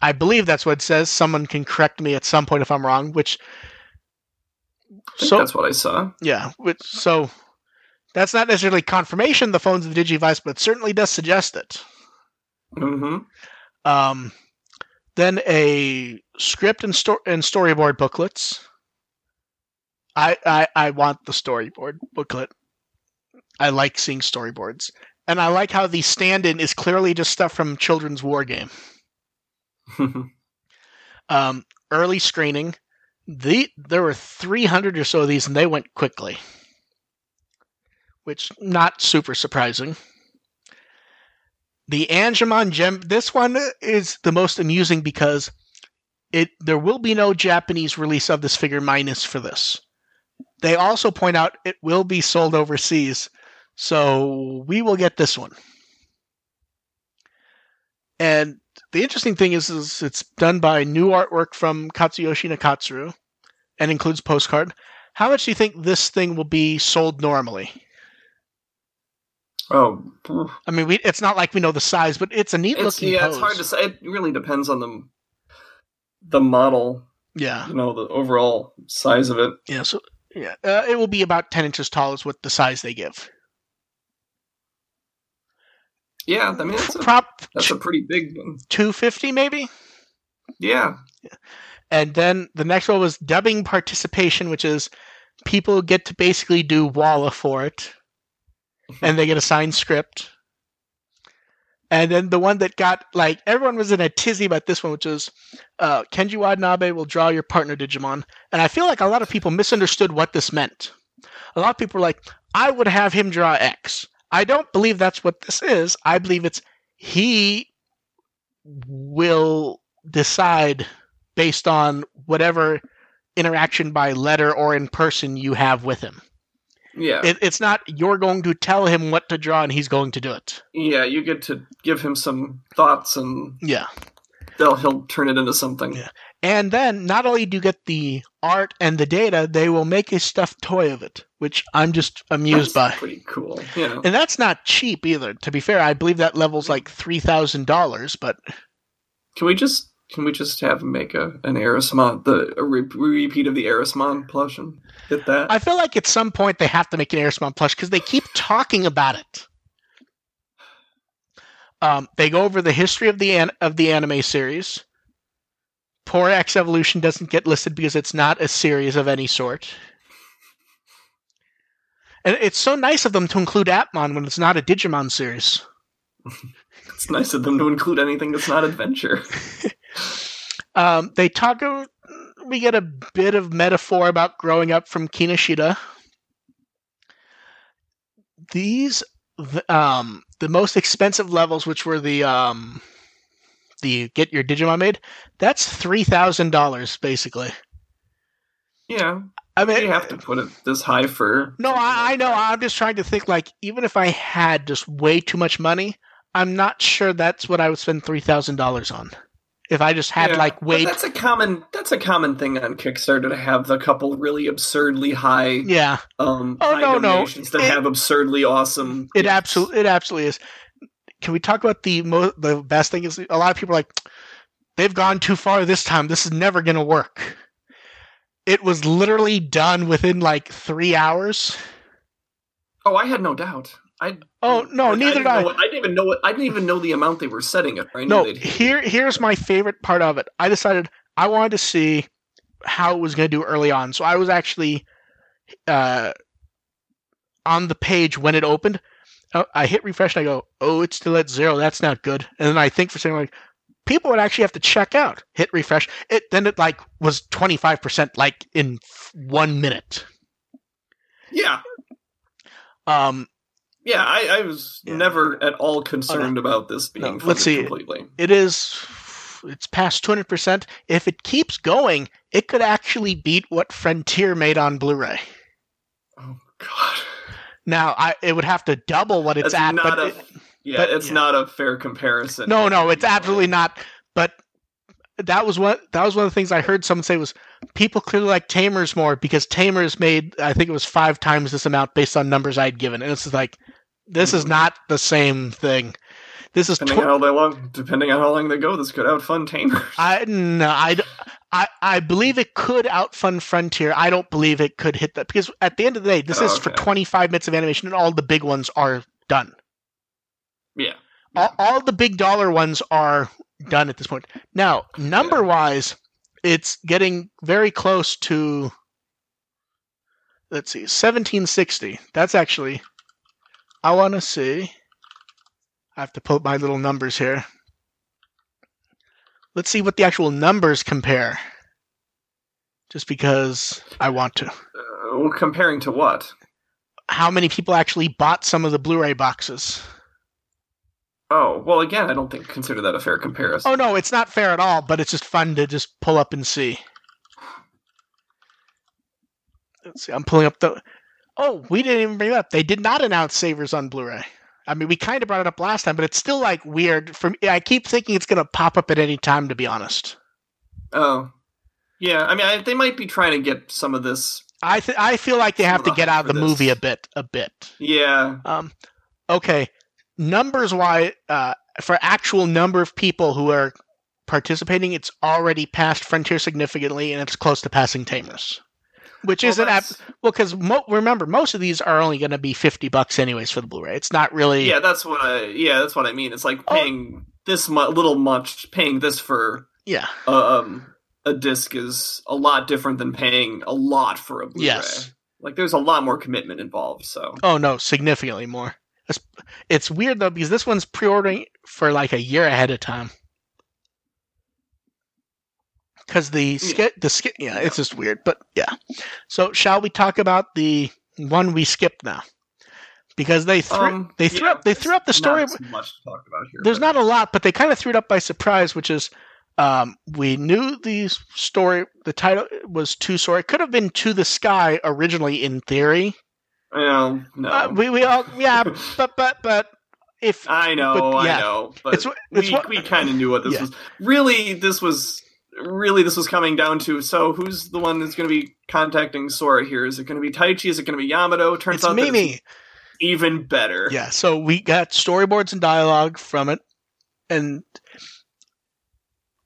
Speaker 1: I believe that's what it says. Someone can correct me at some point if I'm wrong. Which so
Speaker 2: that's what I saw.
Speaker 1: yeah, which so that's not necessarily confirmation the phone's the Digivice, but certainly does suggest it.
Speaker 2: hmm
Speaker 1: Um, then a script and, sto- and storyboard booklets. I, I I want the storyboard booklet. I like seeing storyboards, and I like how the stand-in is clearly just stuff from children's war game. Um, early screening. The there were 300 or so of these, and they went quickly, which not super surprising. The Angemon Gem. This one is the most amusing because it there will be no Japanese release of this figure minus for this. They also point out it will be sold overseas, so we will get this one. And the interesting thing is, is it's done by new artwork from Katsuyoshi Nakatsuru and includes postcard. How much do you think this thing will be sold normally?
Speaker 2: oh.
Speaker 1: I mean, we, it's not like we know the size, but it's a neat
Speaker 2: it's
Speaker 1: looking
Speaker 2: yeah,
Speaker 1: pose.
Speaker 2: it's hard to say. It really depends on the the model.
Speaker 1: Yeah,
Speaker 2: You know, the overall size of it.
Speaker 1: yeah. So yeah, uh, it will be about ten inches tall is what the size they give.
Speaker 2: Yeah, I mean, that's a,
Speaker 1: Prop
Speaker 2: that's a pretty big one.
Speaker 1: two fifty maybe.
Speaker 2: Yeah.
Speaker 1: And then the next one was dubbing participation, which is people get to basically do Walla for it, and they get assigned script. And then the one that got like everyone was in a tizzy about this one, which is uh, Kenji Watanabe will draw your partner Digimon, and I feel like a lot of people misunderstood what this meant. A lot of people were like, "I would have him draw X." I don't believe that's what this is. I believe it's he will decide based on whatever interaction by letter or in person you have with him.
Speaker 2: Yeah.
Speaker 1: It, it's not you're going to tell him what to draw and he's going to do it.
Speaker 2: yeah, you get to give him some thoughts and
Speaker 1: Yeah.
Speaker 2: they'll he'll turn it into something.
Speaker 1: Yeah. And then not only do you get the art and the data, they will make a stuffed toy of it, which I'm just amused
Speaker 2: That's
Speaker 1: by.
Speaker 2: pretty cool. Yeah.
Speaker 1: And that's not cheap either. To be fair, I believe that level's like three thousand dollars, but
Speaker 2: Can we just can we just have make a an Erismon the a re- repeat of the Erismon plush and hit that?
Speaker 1: I feel like at some point they have to make an Airspon plush because they keep talking about it. Um, they go over the history of the an- of the anime series. Poor X Evolution doesn't get listed because it's not a series of any sort. And it's so nice of them to include Appmon when it's not a Digimon series.
Speaker 2: it's nice of them to include anything that's not adventure.
Speaker 1: Um, they talk. We get a bit of metaphor about growing up from Kinoshita. These, the, um, the most expensive levels, which were the um, the get your Digimon made, that's three thousand dollars basically.
Speaker 2: Yeah,
Speaker 1: I mean,
Speaker 2: you have to put it this high for.
Speaker 1: no, I, I know. I'm just trying to think. Like, even if I had just way too much money, I'm not sure that's what I would spend three thousand dollars on. If I just had
Speaker 2: Yeah,
Speaker 1: like way,
Speaker 2: That's a common. That's a common thing on Kickstarter to have the couple really absurdly high.
Speaker 1: yeah.
Speaker 2: Um,
Speaker 1: Oh,
Speaker 2: high
Speaker 1: no, no.
Speaker 2: donations that
Speaker 1: It-
Speaker 2: have absurdly awesome.
Speaker 1: It absolutely, it absolutely is. Can we talk about the mo- the best thing is a lot of people are like they've gone too far this time. This is never going to work. It was literally done within like three hours.
Speaker 2: Oh, I had no doubt. I.
Speaker 1: Oh no,
Speaker 2: like,
Speaker 1: neither
Speaker 2: didn't
Speaker 1: did I.
Speaker 2: what- I didn't even know what. I didn't even know the amount they were setting it. I
Speaker 1: No,
Speaker 2: they'd hit it.
Speaker 1: here here's my favorite part of it. I decided I wanted to see how it was going to do early on, so I was actually uh, on the page when it opened. Uh, I hit refresh and I go, "Oh, it's still at zero. That's not good." And then I think for a second, like people would actually have to check out. Hit refresh. It then it like was twenty five percent like in f- one minute.
Speaker 2: Yeah,
Speaker 1: Um,
Speaker 2: yeah. I, I was
Speaker 1: Yeah.
Speaker 2: never at all concerned about this being
Speaker 1: No, let's see.
Speaker 2: completely.
Speaker 1: it is. It's past two hundred percent. If it keeps going, it could actually beat what Frontier made on Blu-ray.
Speaker 2: Oh God.
Speaker 1: Now, I it would have to double what it's
Speaker 2: That's
Speaker 1: at, but
Speaker 2: a-
Speaker 1: it-
Speaker 2: Yeah,
Speaker 1: But-
Speaker 2: it's
Speaker 1: yeah.
Speaker 2: not a fair comparison.
Speaker 1: no, no, it's absolutely not. But that was one. That was one of the things I heard someone say was people clearly like Tamers more because Tamers made I think it was five times this amount based on numbers I'd given, and it's like this is
Speaker 2: Mhm.
Speaker 1: not the same thing. This is
Speaker 2: Depending
Speaker 1: tw-
Speaker 2: on how long, depending on how long they go, this could outfund Tamer.
Speaker 1: I no, I, I I believe it could outfund Frontier. I don't believe it could hit that because at the end of the day, this
Speaker 2: Oh,
Speaker 1: is for 25 minutes of animation, and all the big ones are done.
Speaker 2: yeah.
Speaker 1: All, all the big dollar ones are done at this point. Now, number wise, it's getting very close to. Let's see, 1760. That's actually. I want to see. I have to put my little numbers here. Let's see what the actual numbers compare. Just because I want to.
Speaker 2: Uh, well, comparing to what?
Speaker 1: How many people actually bought some of the Blu ray boxes?
Speaker 2: Oh, well, again, I don't think consider that a fair comparison.
Speaker 1: Oh no, it's not fair at all, but it's just fun to just pull up and see. Let's see, I'm pulling up the. Oh, we didn't even bring it up. They did not announce Savers on Blu-ray. I mean, we kind of brought it up last time, but it's still like weird. For me, I keep thinking it's going to pop up at any time. To be honest,
Speaker 2: Oh, yeah. I mean, I, they might be trying to get some of this.
Speaker 1: I th- I feel like they have to get out of the
Speaker 2: this.
Speaker 1: movie a bit, a bit.
Speaker 2: Yeah.
Speaker 1: Um, okay, numbers wise, uh, for actual number of people who are participating, it's already passed Frontier significantly, and it's close to passing Tamers, which
Speaker 2: Well,
Speaker 1: isn't ab- well because mo- remember most of these are only going to be fifty bucks anyways for the Blu-ray. It's not really
Speaker 2: yeah, that's what I. Yeah, that's what I mean. It's like
Speaker 1: Oh.
Speaker 2: paying this mu- little much, paying this for
Speaker 1: yeah.
Speaker 2: um a disc is a lot different than paying a lot for a Blu-ray.
Speaker 1: Yes.
Speaker 2: Like, there's a lot more commitment involved. So.
Speaker 1: Oh no, significantly more. It's, it's weird though because this one's pre-ordering for like a year ahead of time. Because the sk- the skit yeah, it's just weird, but yeah. So shall we talk about the one we skipped now? Because they threw
Speaker 2: Um,
Speaker 1: they threw
Speaker 2: yeah,
Speaker 1: up they threw up the story.
Speaker 2: Much to talk about here.
Speaker 1: There's
Speaker 2: but-
Speaker 1: not a lot, but they kind of threw it up by surprise, which is um, we knew the story. The title was "To Soar." It could have been "To the Sky" originally, in theory.
Speaker 2: Well, no.
Speaker 1: Uh, we we all yeah, but but but if
Speaker 2: I know,
Speaker 1: but, yeah.
Speaker 2: I know, but
Speaker 1: It's- it's
Speaker 2: we,
Speaker 1: what-
Speaker 2: we kind of knew what this
Speaker 1: Yeah.
Speaker 2: was. Really, this was really this was coming down to. So, who's the one that's going to be contacting Sora here? Is it going to be Taichi? Is it going to be Yamato? Turns
Speaker 1: it's
Speaker 2: out
Speaker 1: Mimi.
Speaker 2: even better.
Speaker 1: Yeah, so we got storyboards and dialogue from it, and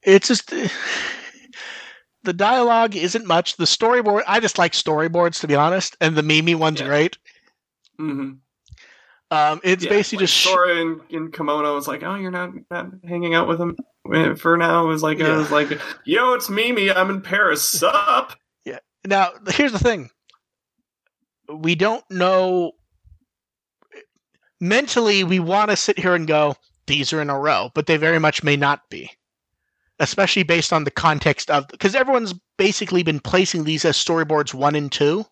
Speaker 1: it's just the dialogue isn't much. The storyboard, I just like storyboards to be honest, and the Mimi one's
Speaker 2: Yeah.
Speaker 1: great.
Speaker 2: hmm
Speaker 1: Um, it's
Speaker 2: Yeah,
Speaker 1: basically
Speaker 2: like
Speaker 1: just
Speaker 2: Sora in, in kimono is like, oh, you're not, not hanging out with him Eh, for now. It was like,
Speaker 1: Yeah.
Speaker 2: I was like, yo, it's Mimi. I'm in Paris. Sup? Yeah.
Speaker 1: Now. Here's the thing: we don't know. Mentally, we want to sit here and go, "These are in a row," but they very much may not be. especially based on the context of because everyone's basically been placing these as storyboards one and two,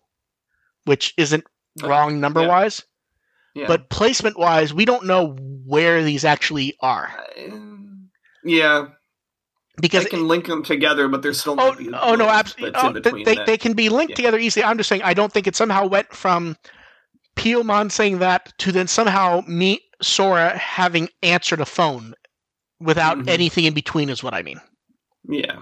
Speaker 1: which isn't wrong number
Speaker 2: yeah.
Speaker 1: wise,
Speaker 2: Yeah.
Speaker 1: but placement wise, we don't know where these actually are
Speaker 2: yeah,
Speaker 1: because
Speaker 2: they can link them together, but there's still
Speaker 1: oh oh no absolutely oh, they,
Speaker 2: that.
Speaker 1: they can be linked
Speaker 2: Yeah.
Speaker 1: together easily. I'm just saying I don't think it somehow went from Piyomon saying that to then somehow me Sora having answered a phone without
Speaker 2: Mhm.
Speaker 1: anything in between is what I mean.
Speaker 2: yeah.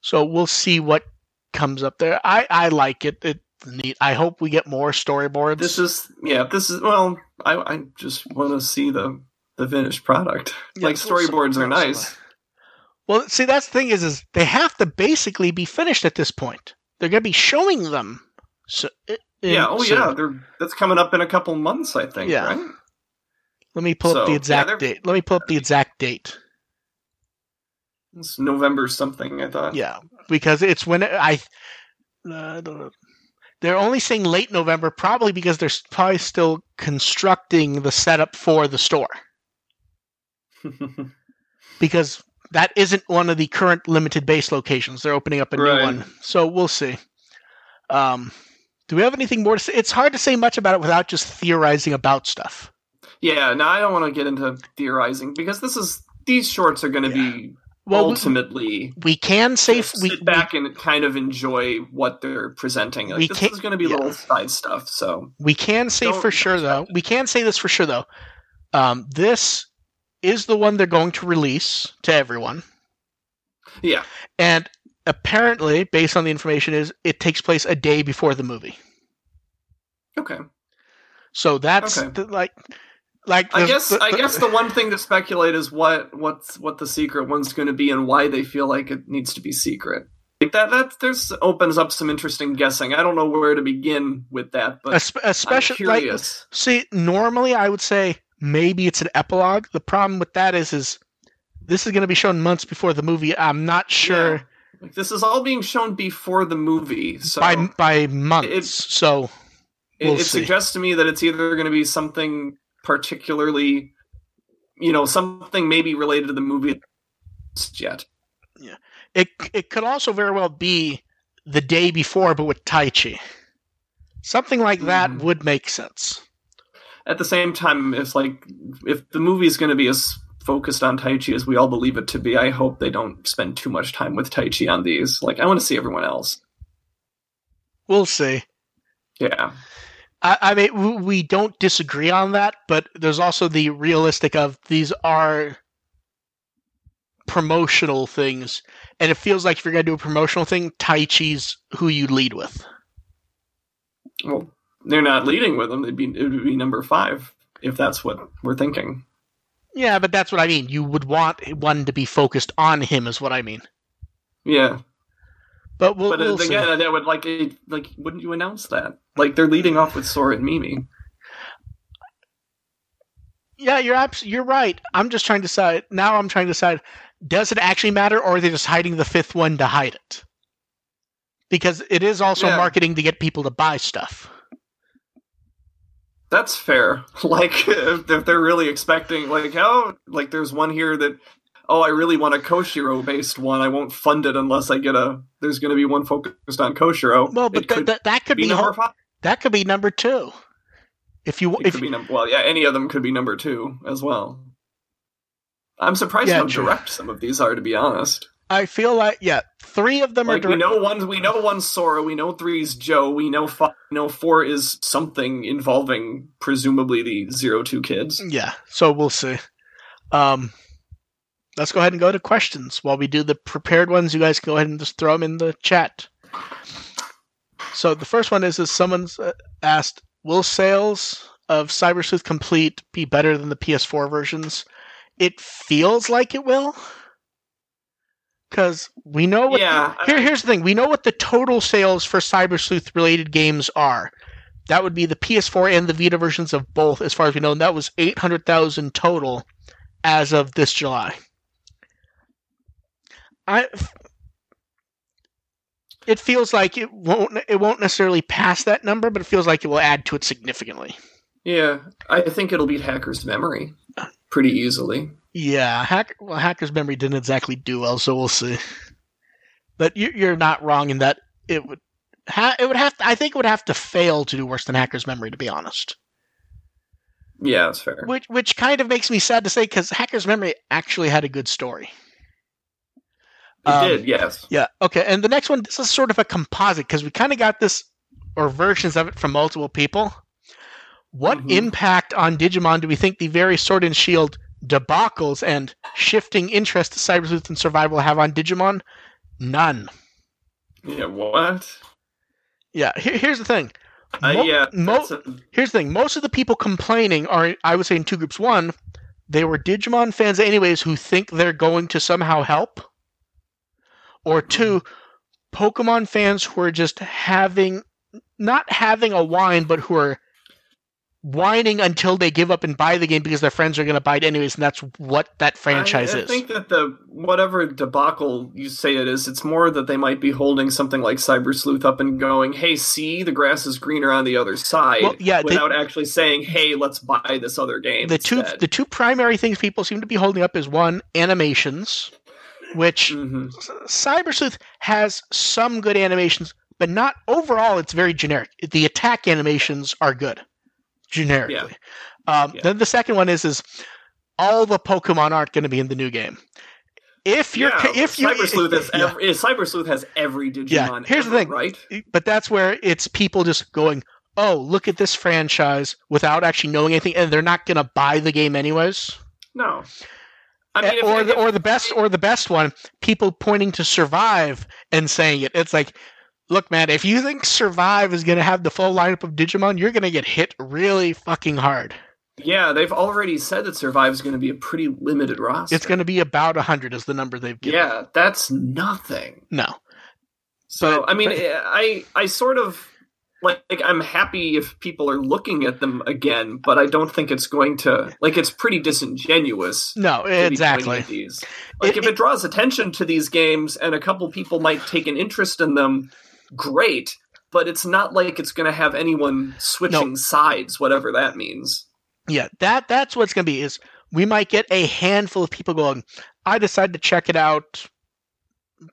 Speaker 1: So we'll see what comes up there. I I like it. It's neat. I hope we get more storyboards.
Speaker 2: This is yeah. This is well. I I just want to see the the finished product.
Speaker 1: Yeah,
Speaker 2: like storyboards are nice.
Speaker 1: Well, see, that's the thing is, is they have to basically be finished at this point. They're going to be showing them. So, in-
Speaker 2: Yeah. Oh
Speaker 1: soon.
Speaker 2: yeah. They're that's coming up in a couple months. I think.
Speaker 1: Yeah.
Speaker 2: Right?
Speaker 1: Let me pull up the exact
Speaker 2: they're-
Speaker 1: date. Let me pull up the exact date.
Speaker 2: It's November something. I thought.
Speaker 1: Yeah, because it's when I. Uh, I don't know. They're only saying late November, probably because they're probably still constructing the setup for the store. because that isn't one of the current limited base locations. They're opening up a
Speaker 2: Right.
Speaker 1: new one, so we'll see. Um, do we have anything more to say? It's hard to say much about it without just theorizing about stuff.
Speaker 2: yeah. No, I don't want to get into theorizing because this is these shorts are going to be
Speaker 1: Well,
Speaker 2: ultimately
Speaker 1: we can say
Speaker 2: just
Speaker 1: f- we,
Speaker 2: sit back and kind of enjoy what they're presenting. Like,
Speaker 1: We
Speaker 2: this is going to be
Speaker 1: yeah.
Speaker 2: little side stuff. So
Speaker 1: we, we can say for sure though. We can say this for sure though. Um, this is the one they're going to release to everyone,
Speaker 2: yeah.
Speaker 1: and apparently, based on the information, is it takes place a day before the movie.
Speaker 2: Okay.
Speaker 1: So that's
Speaker 2: Okay.
Speaker 1: the, like Like
Speaker 2: I guess
Speaker 1: the-
Speaker 2: I guess the one thing to speculate is what what's what the secret one's going to be and why they feel like it needs to be secret. Like that that there's opens up some interesting guessing. I don't know where to begin with that, but
Speaker 1: especially like see normally I would say maybe it's an epilogue. The problem with that is is this is going to be shown months before the movie. I'm not sure
Speaker 2: Yeah. Like this is all being shown before the movie, so
Speaker 1: by by months.
Speaker 2: It-
Speaker 1: so
Speaker 2: it,
Speaker 1: we'll
Speaker 2: it
Speaker 1: see.
Speaker 2: suggests to me that it's either going to be something particularly, you know, something maybe related to the movie yet.
Speaker 1: Yeah, it it could also very well be the day before, but with Taichi. Something like that
Speaker 2: Mhm.
Speaker 1: would make sense.
Speaker 2: At the same time, it's like if the movie is going to be as focused on Taichi as we all believe it to be, I hope they don't spend too much time with Taichi on these. Like, I want to see everyone else.
Speaker 1: We'll see.
Speaker 2: Yeah,
Speaker 1: I, I mean, we don't disagree on that, but there's also the realistic of these are promotional things, and it feels like if you're going to do a promotional thing, Taichi's who you lead with.
Speaker 2: well, they're not leading with them. They'd be it would be number five if that's what we're thinking.
Speaker 1: Yeah, but that's what I mean. You would want one to be focused on him, is what I mean.
Speaker 2: Yeah,
Speaker 1: But we'll,
Speaker 2: but
Speaker 1: we'll
Speaker 2: uh,
Speaker 1: see.
Speaker 2: again, that would like like wouldn't you announce that? Like they're leading off with Sora and Mimi.
Speaker 1: Yeah, you're abs- you're right. I'm just trying to decide. Now I'm trying to decide: does it actually matter, or are they just hiding the fifth one to hide it? Because it is also
Speaker 2: Yeah.
Speaker 1: marketing to get people to buy stuff.
Speaker 2: That's fair. Like if, they're really expecting, like oh, like there's one here that oh, I really want a Koshiro based one. I won't fund it unless I get a. There's going to be one focused on Koshiro.
Speaker 1: Well, but th-
Speaker 2: could
Speaker 1: th- that could
Speaker 2: be
Speaker 1: be,
Speaker 2: number five.
Speaker 1: that could be number two. If you
Speaker 2: It
Speaker 1: if
Speaker 2: could be number. Well, yeah, any of them could be number two as well. I'm surprised
Speaker 1: Yeah,
Speaker 2: how
Speaker 1: true.
Speaker 2: direct some of these are, to be honest.
Speaker 1: I feel like yeah, three of them
Speaker 2: Like
Speaker 1: are
Speaker 2: we know one, we know one Sora, we know three is Joe, we know five, we know four is something involving presumably the zero two kids.
Speaker 1: Yeah, so we'll see. Um, let's go ahead and go to questions while we do the prepared ones. You guys can go ahead and just throw them in the chat. So the first one is: is someone's uh, asked, "Will sales of Cyber Sleuth Complete be better than the PS4 versions?" It feels like it will, because we know what.
Speaker 2: Yeah,
Speaker 1: Here, here's the thing: we know what the total sales for Cyber Sleuth related games are. That would be the PS4 and the Vita versions of both, as far as we know. And that was 800,000 total as of this July. I. It feels like it won't. It won't necessarily pass that number, but it feels like it will add to it significantly.
Speaker 2: Yeah, I think it'll beat Hacker's Memory pretty easily.
Speaker 1: Yeah, hack, well, Hacker's Memory didn't exactly do well, so we'll see. But you, you're not wrong in that it would. Ha- it would have. To, I think it would have to fail to do worse than Hacker's Memory, to be honest.
Speaker 2: Yeah, that's fair.
Speaker 1: Which which kind of makes me sad to say because Hacker's Memory actually had a good story.
Speaker 2: It
Speaker 1: Um,
Speaker 2: did, yes.
Speaker 1: Yeah. Okay. And the next one, this is sort of a composite because we kind of got this or versions of it from multiple people. What
Speaker 2: Mhm.
Speaker 1: impact on Digimon do we think the very Sword and Shield debacles and shifting interest to Cyber Sleuth and Survival have on Digimon? None.
Speaker 2: Yeah, what?
Speaker 1: Yeah. Here, here's the thing.
Speaker 2: Uh, yeah,
Speaker 1: mo-
Speaker 2: a-
Speaker 1: Here's the thing. Most of the people complaining are, I would say, in two groups. One, they were Digimon fans, anyways, who think they're going to somehow help. Or two, Pokemon fans who are just having, not having a whine, but who are whining until they give up and buy the game because their friends are going to buy it anyways, and that's what that franchise
Speaker 2: I, I
Speaker 1: is.
Speaker 2: think that the whatever debacle you say it is, it's more that they might be holding something like Cyber Sleuth up and going, "Hey, see, the grass is greener on the other side,"
Speaker 1: Well, yeah, they-
Speaker 2: without actually saying, "Hey, let's buy this other game."
Speaker 1: the two the two primary things people seem to be holding up is one animations, which
Speaker 2: Mhm.
Speaker 1: Cyber Sleuth has some good animations, but not overall. It's very generic. The attack animations are good, generically. Um,
Speaker 2: Yeah.
Speaker 1: Then the second one is is all the Pokemon aren't going to be in the new game. If you're
Speaker 2: yeah,
Speaker 1: if you
Speaker 2: Cyber Sleuth has
Speaker 1: yeah.
Speaker 2: every, Cyber Sleuth has every Digimon.
Speaker 1: Yeah, here's the thing.
Speaker 2: right?
Speaker 1: but that's where it's people just going, "Oh, look at this franchise," without actually knowing anything, and they're not going to buy the game anyways.
Speaker 2: No, I mean, if,
Speaker 1: or the,
Speaker 2: if-
Speaker 1: or the best or the best one, people pointing to Survive and saying it. It's like, look, man, if you think Survive is going to have the full lineup of Digimon, you're going to get hit really fucking hard.
Speaker 2: Yeah, they've already said that Survive is going to be a pretty limited roster.
Speaker 1: It's going to be about 100 is the number they've given.
Speaker 2: Yeah, that's nothing.
Speaker 1: No.
Speaker 2: So
Speaker 1: But-
Speaker 2: I mean,
Speaker 1: but-
Speaker 2: I I sort of like, like I'm happy if people are looking at them again, but I don't think it's going to like it's pretty disingenuous.
Speaker 1: No,
Speaker 2: to be pointing
Speaker 1: exactly.
Speaker 2: These. Like
Speaker 1: It-
Speaker 2: if it draws attention to these games and a couple people might take an interest in them, great. But it's not like it's going to have anyone switching sides, whatever that means.
Speaker 1: Yeah, that that's what's going to be is we might get a handful of people going, I decided to check it out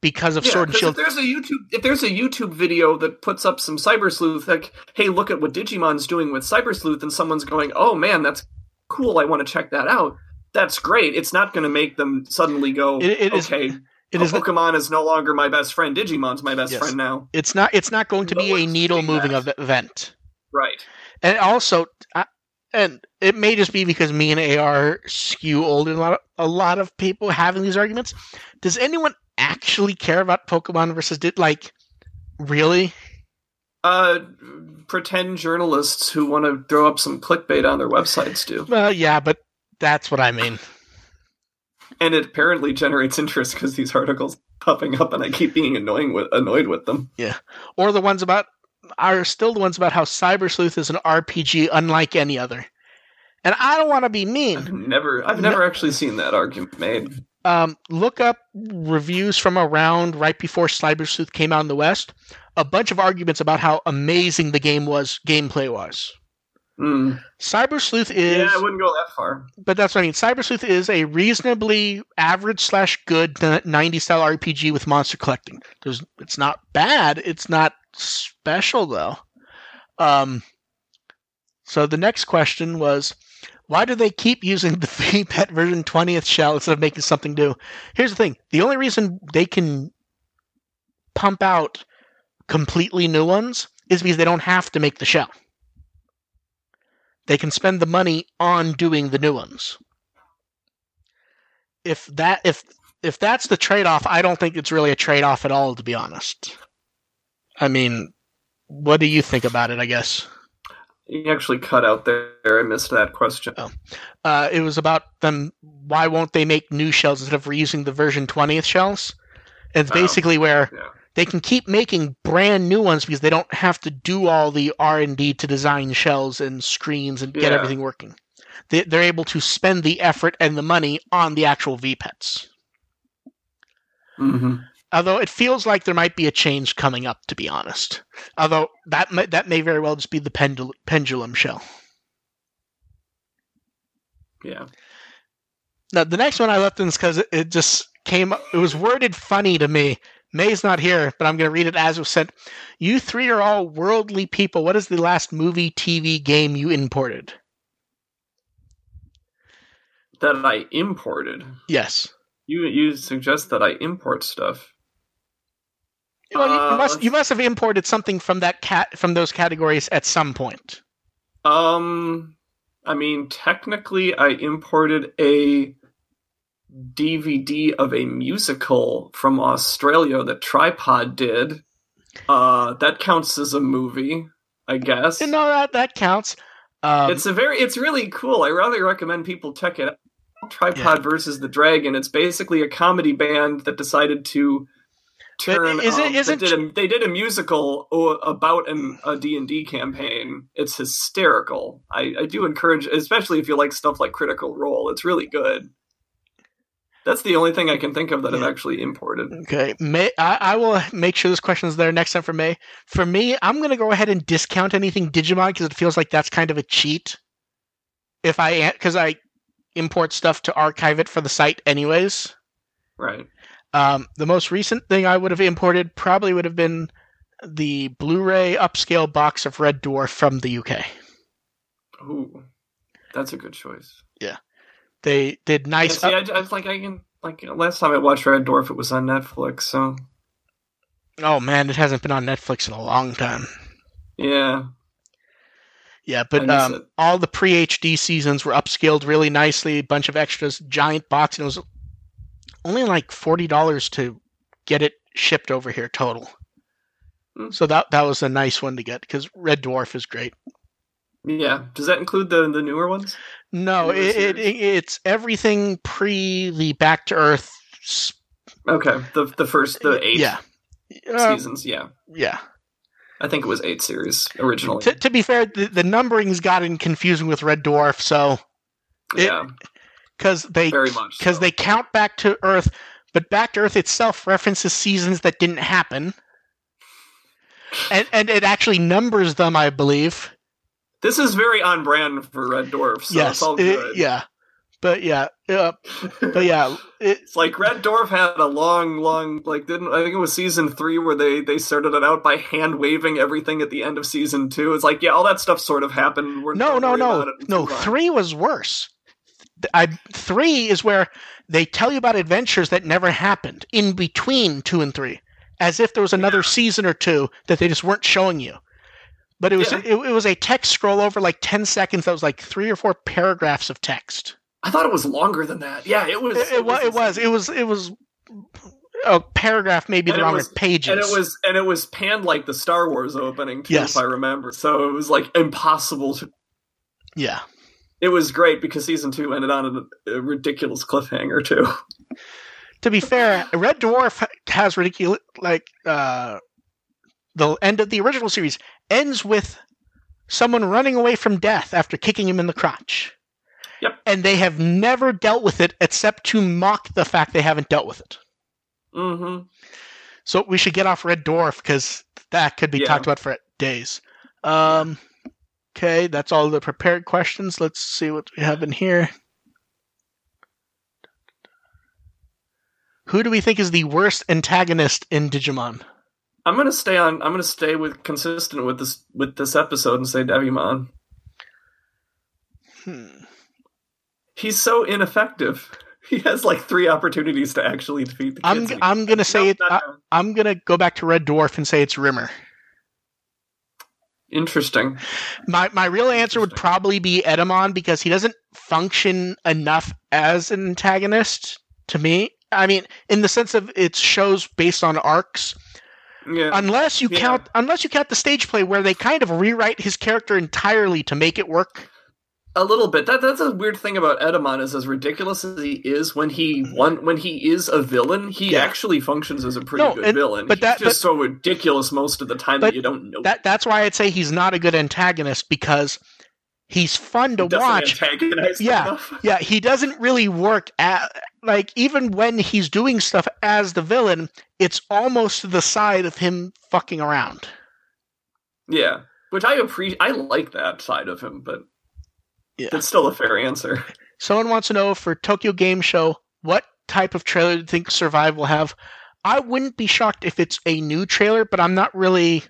Speaker 1: because of
Speaker 2: Yeah,
Speaker 1: Sword and Shield.
Speaker 2: If there's a YouTube, if there's a YouTube video that puts up some Cyber Sleuth, like, hey, look at what Digimon's doing with Cyber Sleuth, and someone's going, oh man, that's cool. I want to check that out. That's great. It's not going to make them suddenly go,
Speaker 1: It- it is-
Speaker 2: okay,
Speaker 1: It is
Speaker 2: Pokemon is no longer my best friend. Digimon's my best
Speaker 1: Yes.
Speaker 2: friend now.
Speaker 1: it's not it's not going to
Speaker 2: No
Speaker 1: be a needle moving
Speaker 2: that.
Speaker 1: event.
Speaker 2: Right.
Speaker 1: And also I, and it may just be because me and AR skew old, than a lot of, a lot of people having these arguments. Does anyone actually care about Pokemon versus did like really?
Speaker 2: Uh, pretend journalists who want to throw up some clickbait on their websites do,
Speaker 1: Well, yeah, but that's what I mean.
Speaker 2: And it apparently generates interest because these articles popping up, and I keep being annoying with annoyed with them.
Speaker 1: Yeah, or the ones about are still the ones about how Cyber Sleuth is an RPG unlike any other. And I don't want to be
Speaker 2: I've
Speaker 1: mean.
Speaker 2: never, I've never actually seen that argument made.
Speaker 1: Um, look up reviews from around right before Cyber Sleuth came out in the West. A bunch of arguments about how amazing the game was, gameplay was.
Speaker 2: Hmm.
Speaker 1: Cyber Sleuth is,
Speaker 2: Yeah, I wouldn't go that far.
Speaker 1: but that's what I mean. Cyber Sleuth is a reasonably average slash good 90 style RPG with monster collecting. There's, it's not bad. It's not special though. Um, so the next question was, why do they keep using the free pet version 20th shell instead of making something new? Here's the thing: the only reason they can pump out completely new ones is because they don't have to make the shell. They can spend the money on doing the new ones. If that if if that's the trade-off, I don't think it's really a trade-off at all to be honest. I mean, what do you think about it, I guess?
Speaker 2: You actually cut out there. I missed that question.
Speaker 1: Uh, it was about them why won't they make new shells instead of reusing the version 20th shells? It's
Speaker 2: Oh.
Speaker 1: basically where
Speaker 2: Yeah.
Speaker 1: They can keep making brand new ones because they don't have to do all the R&D to design shells and screens and get
Speaker 2: Yeah.
Speaker 1: everything working. They, they're able to spend the effort and the money on the actual VPETs.
Speaker 2: hmm
Speaker 1: Although it feels like there might be a change coming up, to be honest. Although that may, that may very well just be the pendul- pendulum shell.
Speaker 2: Yeah.
Speaker 1: Now the next one I left in is because it, it just came. It was worded funny to me. May's not here, but I'm going to read it as it was sent. You three are all worldly people. What is the last movie, TV, game you imported?
Speaker 2: That I imported.
Speaker 1: Yes.
Speaker 2: You you suggest that I import stuff.
Speaker 1: Well, you, you
Speaker 2: Uh,
Speaker 1: must you must have imported something from that cat from those categories at some point.
Speaker 2: Um, I mean, technically, I imported a DVD of a musical from Australia that Tripod did. Uh, that counts as a movie, I guess.
Speaker 1: You know that that counts. Um,
Speaker 2: it's a very, it's really cool. I rather recommend people check it out. Tripod versus the Dragon. It's basically a comedy band that decided to
Speaker 1: But
Speaker 2: turn.
Speaker 1: is it-
Speaker 2: um,
Speaker 1: isn't-
Speaker 2: they, did a, they did a musical about an, a D and D campaign. It's hysterical. I, I do encourage, especially if you like stuff like Critical Role. It's really good. That's the only thing I can think of that I've actually imported.
Speaker 1: Okay, May I, I will make sure this question is there next time for May. For me, I'm gonna go ahead and discount anything Digimon because it feels like that's kind of a cheat. If I because I import stuff to archive it for the site anyways.
Speaker 2: Right.
Speaker 1: Um, the most recent thing I would have imported probably would have been the Blu-ray upscale box of Red Dwarf from the UK.
Speaker 2: Ooh, that's a good choice.
Speaker 1: They did
Speaker 2: Yeah,
Speaker 1: nice.
Speaker 2: see,
Speaker 1: up-
Speaker 2: I, I was like, I can like last time I watched Red Dwarf, it was on Netflix. So
Speaker 1: oh man, it hasn't been on Netflix in a long time.
Speaker 2: yeah,
Speaker 1: Yeah, but um, all the pre HD seasons were upscaled really nicely. A bunch of extras, giant box, and it was only like forty dollars to get it shipped over here total.
Speaker 2: Hmm.
Speaker 1: So that that was a nice one to get because Red Dwarf is great.
Speaker 2: Yeah. Does that include the the newer ones?
Speaker 1: No,
Speaker 2: Newer
Speaker 1: it, it, it's everything pre the Back to Earth. s-
Speaker 2: Okay. The the first the eight
Speaker 1: Yeah. Uh,
Speaker 2: seasons. Yeah.
Speaker 1: yeah.
Speaker 2: I think it was eight series originally.
Speaker 1: To, to be fair, the, the numbering's gotten confusing with Red Dwarf, so it-
Speaker 2: yeah.
Speaker 1: because they
Speaker 2: Very much.
Speaker 1: because
Speaker 2: so.
Speaker 1: they count Back to Earth, but Back to Earth itself references seasons that didn't happen, and and it actually numbers them, I believe.
Speaker 2: This is very on brand for Red Dwarf. So
Speaker 1: yes,
Speaker 2: It's all
Speaker 1: it- yeah, but yeah, uh, but yeah, it,
Speaker 2: It's like Red Dwarf had a long, long like didn't I think it was season three where they they started it out by hand waving everything at the end of season two. It's like yeah, all that stuff sort of happened. We're,
Speaker 1: no, no, no, no. Three was worse. I three is where they tell you about adventures that never happened in between two and three, as if there was another
Speaker 2: Yeah.
Speaker 1: season or two that they just weren't showing you. But it was
Speaker 2: Yeah.
Speaker 1: it, it was a text scroll over like ten seconds that was like three or four paragraphs of text.
Speaker 2: I thought it was longer than that. Yeah, it was.
Speaker 1: It, it, it was
Speaker 2: insane.
Speaker 1: it was it was a paragraph, maybe
Speaker 2: And
Speaker 1: the wrong
Speaker 2: was-
Speaker 1: pages.
Speaker 2: and it was and it was panned like the Star Wars opening too,
Speaker 1: Yes.
Speaker 2: if I remember. So it was like impossible to.
Speaker 1: yeah.
Speaker 2: It was great because season two ended on a, a ridiculous cliffhanger too.
Speaker 1: to be fair, Red Dwarf has ridiculous like uh, the end of the original series ends with someone running away from death after kicking him in the crotch.
Speaker 2: Yep.
Speaker 1: And they have never dealt with it except to mock the fact they haven't dealt with it.
Speaker 2: Mm-hmm.
Speaker 1: So we should get off Red Dwarf because that could be
Speaker 2: Yeah.
Speaker 1: talked about for days. Um, okay, that's all the prepared questions. Let's see what we have in here. Who do we think is the worst antagonist in Digimon?
Speaker 2: I'm gonna stay on. I'm gonna stay with consistent with this with this episode and say Devimon.
Speaker 1: Hmm.
Speaker 2: He's so ineffective. He has like three opportunities to actually defeat the
Speaker 1: I'm I'm gonna say it. I, I'm gonna go back to Red Dwarf and say it's Rimmer.
Speaker 2: Interesting.
Speaker 1: My my real answer would probably be Etemon because he doesn't function enough as an antagonist to me. I mean, in the sense of it's shows based on arcs,
Speaker 2: Yeah.
Speaker 1: unless you
Speaker 2: Yeah.
Speaker 1: count unless you count the stage play where they kind of rewrite his character entirely to make it work.
Speaker 2: A little bit. That that's a weird thing about Etemon is as ridiculous as he is when he mm-hmm. one when he is a villain, he
Speaker 1: Yeah.
Speaker 2: actually functions as a pretty
Speaker 1: No,
Speaker 2: good
Speaker 1: and-
Speaker 2: villain.
Speaker 1: but
Speaker 2: He's
Speaker 1: that-
Speaker 2: just so ridiculous most of the time
Speaker 1: But
Speaker 2: that you don't know.
Speaker 1: That that's why I'd say he's not a good antagonist because he's fun to watch. Yeah.
Speaker 2: enough.
Speaker 1: Yeah, he doesn't really work at like even when he's doing stuff as the villain, it's almost to the side of him fucking around.
Speaker 2: Yeah. Which I appreciate. I like that side of him, but
Speaker 1: Yeah.
Speaker 2: it's still a fair answer.
Speaker 1: Someone wants to know for Tokyo Game Show, what type of trailer do you think Survive will have? I wouldn't be shocked if it's a new trailer, but I'm not really.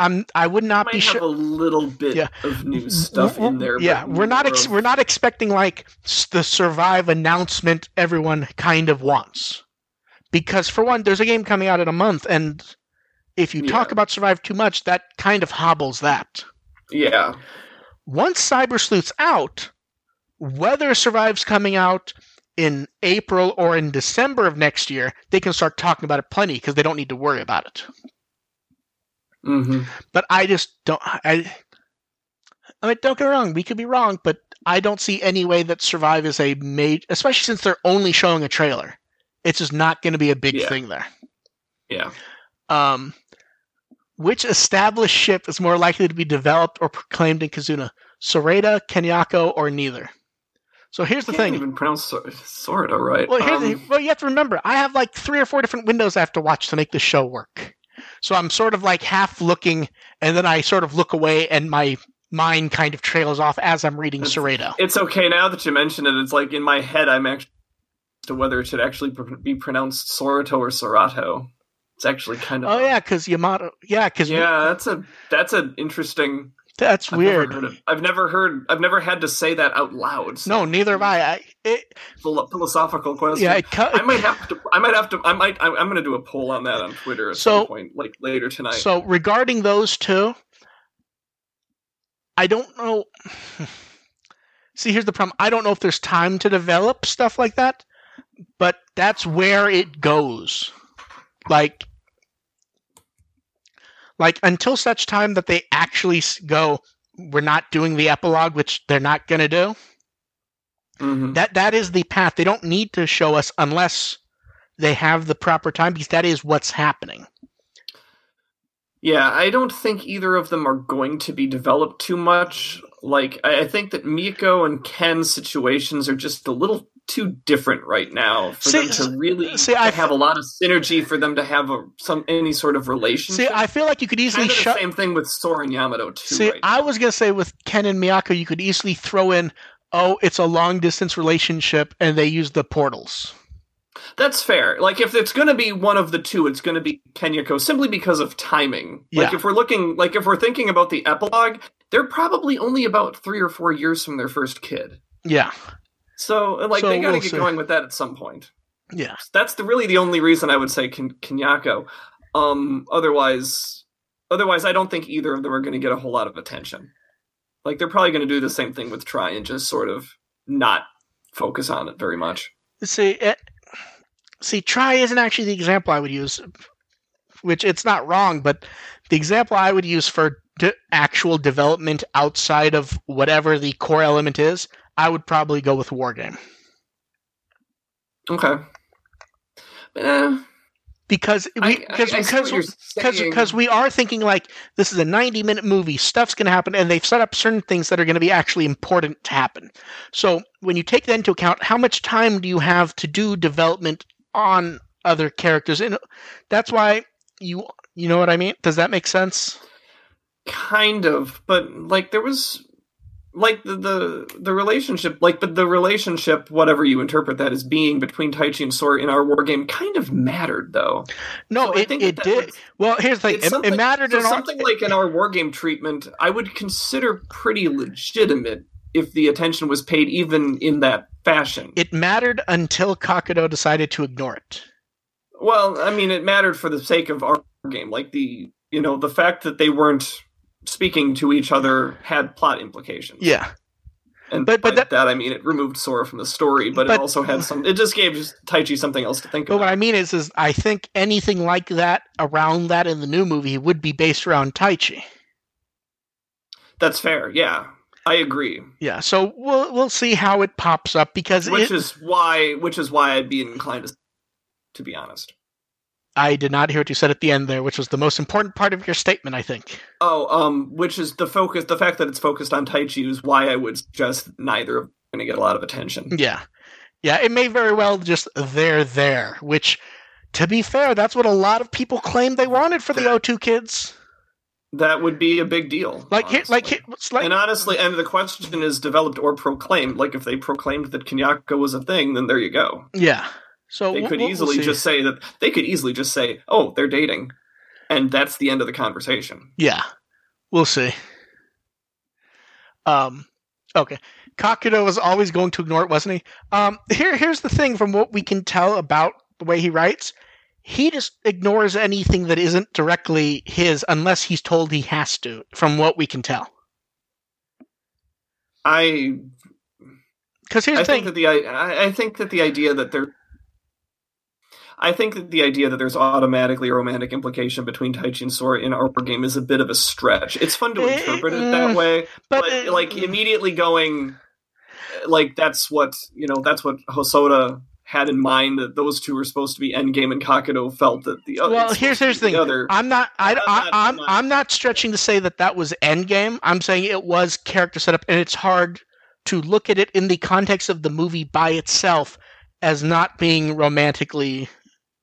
Speaker 1: I'm. I would not be
Speaker 2: have
Speaker 1: sure.
Speaker 2: a little bit
Speaker 1: Yeah.
Speaker 2: of new stuff in there. but
Speaker 1: Yeah, we're not. Ex- we're not expecting like the Survive announcement everyone kind of wants, because for one, there's a game coming out in a month, and if you talk about Survive too much, that kind of hobbles that.
Speaker 2: Yeah.
Speaker 1: once Cyber Sleuth's out, whether Survive's coming out in April or in December of next year, they can start talking about it plenty because they don't need to worry about it.
Speaker 2: Hmm
Speaker 1: But I just don't. I, I mean, don't get me wrong. We could be wrong, but I don't see any way that Survive is a made, especially since they're only showing a trailer. It's just not going to be a big
Speaker 2: Yeah.
Speaker 1: thing there.
Speaker 2: Yeah.
Speaker 1: Um, which established ship is more likely to be developed or proclaimed in Kizuna? Soreta, Kenyako, or neither? So here's the
Speaker 2: Can't
Speaker 1: thing.
Speaker 2: even pronounce Sor- Sorta right.
Speaker 1: Well, here's the,
Speaker 2: Um,
Speaker 1: well, you have to remember, I have like three or four different windows I have to watch to make this show work. So I'm sort of like half looking, and then I sort of look away, and my mind kind of trails off as I'm reading
Speaker 2: It's-
Speaker 1: Soreto.
Speaker 2: It's okay now that you mention it. It's like in my head, I'm actually to whether it should actually pr- be pronounced Sorato or Sorato. It's actually kind of
Speaker 1: Oh yeah, because Yamato. Yeah, because
Speaker 2: yeah. That's a that's an interesting.
Speaker 1: That's
Speaker 2: I've
Speaker 1: weird.
Speaker 2: Never. I've never heard. I've never had to say that out loud. so
Speaker 1: No, neither have I. I it,
Speaker 2: philo- philosophical question.
Speaker 1: yeah, it,
Speaker 2: I might have to. I might have to. I might. I, I'm going to do a poll on that on Twitter at
Speaker 1: So-
Speaker 2: some point, like later tonight.
Speaker 1: So regarding those two, I don't know. See, here's the problem. I don't know if there's time to develop stuff like that, but that's where it goes. Like, like until such time that they actually go, we're not doing the epilogue, which they're not going to do.
Speaker 2: Mhm.
Speaker 1: That that is the path. They don't need to show us unless they have the proper time because that is what's happening.
Speaker 2: Yeah, I don't think either of them are going to be developed too much. Like, I I think that Miyako and Ken's situations are just a little too different right now for
Speaker 1: See,
Speaker 2: them to really
Speaker 1: see,
Speaker 2: to
Speaker 1: I-
Speaker 2: have a lot of synergy for them to have a some any sort of relationship.
Speaker 1: See, I feel like you could easily
Speaker 2: kind of the
Speaker 1: shut.
Speaker 2: same thing with Sora and Yamato too.
Speaker 1: See,
Speaker 2: right
Speaker 1: I was gonna say with Ken and Miyako, you could easily throw in, oh, it's a long distance relationship, and they use the portals.
Speaker 2: That's fair. Like if it's going to be one of the two, it's going to be Kenyako simply because of timing. Like
Speaker 1: Yeah.
Speaker 2: if we're looking, like if we're thinking about the epilogue, they're probably only about three or four years from their first kid.
Speaker 1: Yeah,
Speaker 2: So like
Speaker 1: So
Speaker 2: they got to
Speaker 1: we'll
Speaker 2: get
Speaker 1: see.
Speaker 2: going with that at some point.
Speaker 1: yeah.
Speaker 2: That's the really the only reason I would say Ken- Kenyako. Um, otherwise, otherwise, I don't think either of them are going to get a whole lot of attention. Like they're probably going to do the same thing with Tri and just sort of not focus on it very much.
Speaker 1: See, it, see, Tri isn't actually the example I would use, which it's not wrong, but the example I would use for de- actual development outside of whatever the core element is, I would probably go with Wargame
Speaker 2: Okay. Eh,
Speaker 1: because we
Speaker 2: I- I-
Speaker 1: because
Speaker 2: see
Speaker 1: because because because we are thinking like this is a 90 minute movie stuff's going to happen and they've set up certain things that are going to be actually important to happen. So when you take that into account how much time do you have to do development on other characters? And that's why you you know what i mean? Does that make sense?
Speaker 2: Kind of but like there was like the, the the relationship like but the relationship whatever you interpret that as being between taichi and sora in our war game kind of mattered though.
Speaker 1: No
Speaker 2: So I
Speaker 1: it,
Speaker 2: think
Speaker 1: it
Speaker 2: that
Speaker 1: did.
Speaker 2: was-
Speaker 1: well here's the thing. it, it mattered
Speaker 2: so
Speaker 1: in our,
Speaker 2: something like in our war game treatment i would consider pretty legitimate if the attention was paid even in that fashion.
Speaker 1: It mattered until kakudo decided to ignore it.
Speaker 2: Well i mean it mattered for the sake of our game like the you know the fact that they weren't speaking to each other had plot implications
Speaker 1: yeah
Speaker 2: And
Speaker 1: But-
Speaker 2: but,
Speaker 1: but
Speaker 2: by that, I mean it removed Sora from the story, but,
Speaker 1: But-
Speaker 2: it also had some. It just gave Taichi something else to think
Speaker 1: But
Speaker 2: about.
Speaker 1: what I mean is, is I think anything like that around that in the new movie would be based around Taichi.
Speaker 2: That's fair. Yeah, I agree.
Speaker 1: Yeah, so we'll we'll see how it pops up because
Speaker 2: Which
Speaker 1: it,
Speaker 2: is why, which is why I'd be inclined to, to be honest.
Speaker 1: I did not hear what you said at the end there, which was the most important part of your statement. I think.
Speaker 2: Oh, um, which is the focus. The fact that it's focused on Taichi is why I would suggest neither of them are going to get a lot of attention.
Speaker 1: Yeah, yeah, it may very well just they're there. Which, to be fair, that's what a lot of people claimed they wanted for the O2 kids.
Speaker 2: That would be a big deal.
Speaker 1: Like, hi- like,
Speaker 2: honestly.
Speaker 1: hi- it's like,
Speaker 2: and honestly, and the question is developed or proclaimed. Like, if they proclaimed that Kenyako was a thing, then there you go.
Speaker 1: yeah. So
Speaker 2: They could
Speaker 1: we'll- we'll
Speaker 2: easily just say that they could easily just say, "Oh, they're dating," and that's the end of the conversation.
Speaker 1: Yeah, we'll see. Um, okay. Kakudo was always going to ignore it, wasn't he? Um, here, here's the thing: from what we can tell about the way he writes, he just ignores anything that isn't directly his, unless he's told he has to. From what we can tell,
Speaker 2: I
Speaker 1: because here's
Speaker 2: I
Speaker 1: the thing:
Speaker 2: think that the I, I think that the idea that there I think that the idea that there's automatically a romantic implication between Taichi and Sora in our game is a bit of a stretch. It's fun to
Speaker 1: Eh,
Speaker 2: interpret it
Speaker 1: mm,
Speaker 2: that way,
Speaker 1: but,
Speaker 2: but,
Speaker 1: uh,
Speaker 2: like immediately going like that's what you know that's what Hosoda had in mind that those two were supposed to be Endgame and Kakudo felt that the other
Speaker 1: well, here's here's the thing:
Speaker 2: other
Speaker 1: I'm not, I,
Speaker 2: I'm
Speaker 1: I,
Speaker 2: not-
Speaker 1: I'm,
Speaker 2: I'm
Speaker 1: I'm not stretching to say that that was Endgame. I'm saying it was character setup, and it's hard to look at it in the context of the movie by itself as not being romantically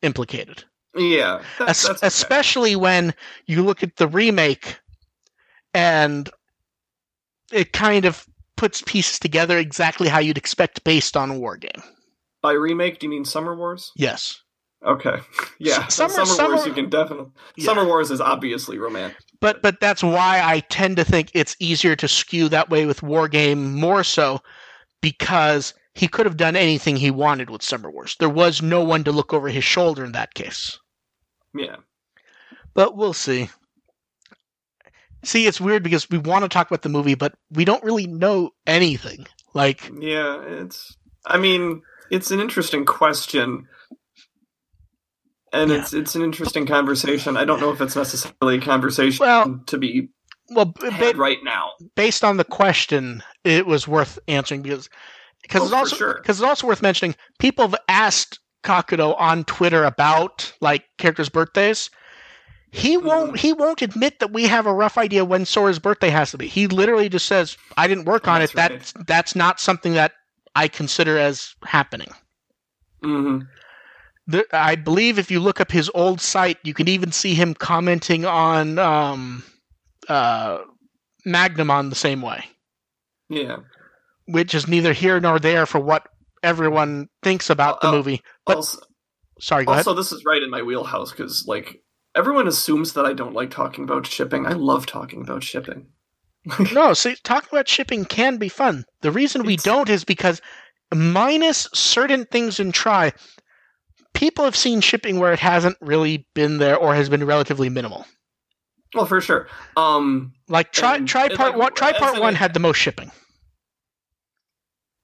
Speaker 1: implicated.
Speaker 2: yeah that-
Speaker 1: Es-
Speaker 2: that's okay.
Speaker 1: especially when you look at the remake and it kind of puts pieces together exactly how you'd expect based on a war game.
Speaker 2: by remake do you mean Summer Wars
Speaker 1: Yes.
Speaker 2: okay yeah Summer,
Speaker 1: Summer-
Speaker 2: Summer Wars you can definitely
Speaker 1: Yeah.
Speaker 2: Summer Wars is obviously romantic
Speaker 1: But but that's why I tend to think it's easier to skew that way with war game more so because he could have done anything he wanted with Summer Wars. There was no one to look over his shoulder in that case.
Speaker 2: yeah
Speaker 1: But we'll see. See, it's weird because we want to talk about the movie, but we don't really know anything. Like,
Speaker 2: Yeah, it's. I mean, it's an interesting question, and
Speaker 1: Yeah.
Speaker 2: it's it's an interesting conversation. I don't know if it's necessarily a conversation
Speaker 1: Well-
Speaker 2: to be
Speaker 1: well, ba-
Speaker 2: right now.
Speaker 1: based on the question, it was worth answering because because
Speaker 2: Oh,
Speaker 1: it's also
Speaker 2: sure.
Speaker 1: it's also worth mentioning. People have asked Kakudo on Twitter about like characters' birthdays. He won't.
Speaker 2: Mhm.
Speaker 1: He won't admit that we have a rough idea when Sora's birthday has to be. He literally just says, "I didn't work
Speaker 2: Oh,
Speaker 1: on
Speaker 2: that's
Speaker 1: it.
Speaker 2: right.
Speaker 1: That's that's not something that I consider as happening."
Speaker 2: hmm
Speaker 1: the, I believe if you look up his old site, you can even see him commenting on um, uh, Magnum on the same way,
Speaker 2: Yeah.
Speaker 1: Which is neither here nor there for what everyone thinks about the
Speaker 2: Oh,
Speaker 1: movie. But
Speaker 2: also,
Speaker 1: sorry, go
Speaker 2: also, this is right in my wheelhouse because, like, everyone assumes that I don't like talking about shipping. I love talking about shipping.
Speaker 1: No, see, talking about shipping can be fun. The reason we
Speaker 2: It's-
Speaker 1: don't is because, minus certain things in Tri, people have seen shipping where it hasn't really been there or has been relatively minimal.
Speaker 2: Well, for sure. Um,
Speaker 1: Like Tri
Speaker 2: And Tri
Speaker 1: part
Speaker 2: like,
Speaker 1: one.
Speaker 2: Tri
Speaker 1: part one had the most shipping.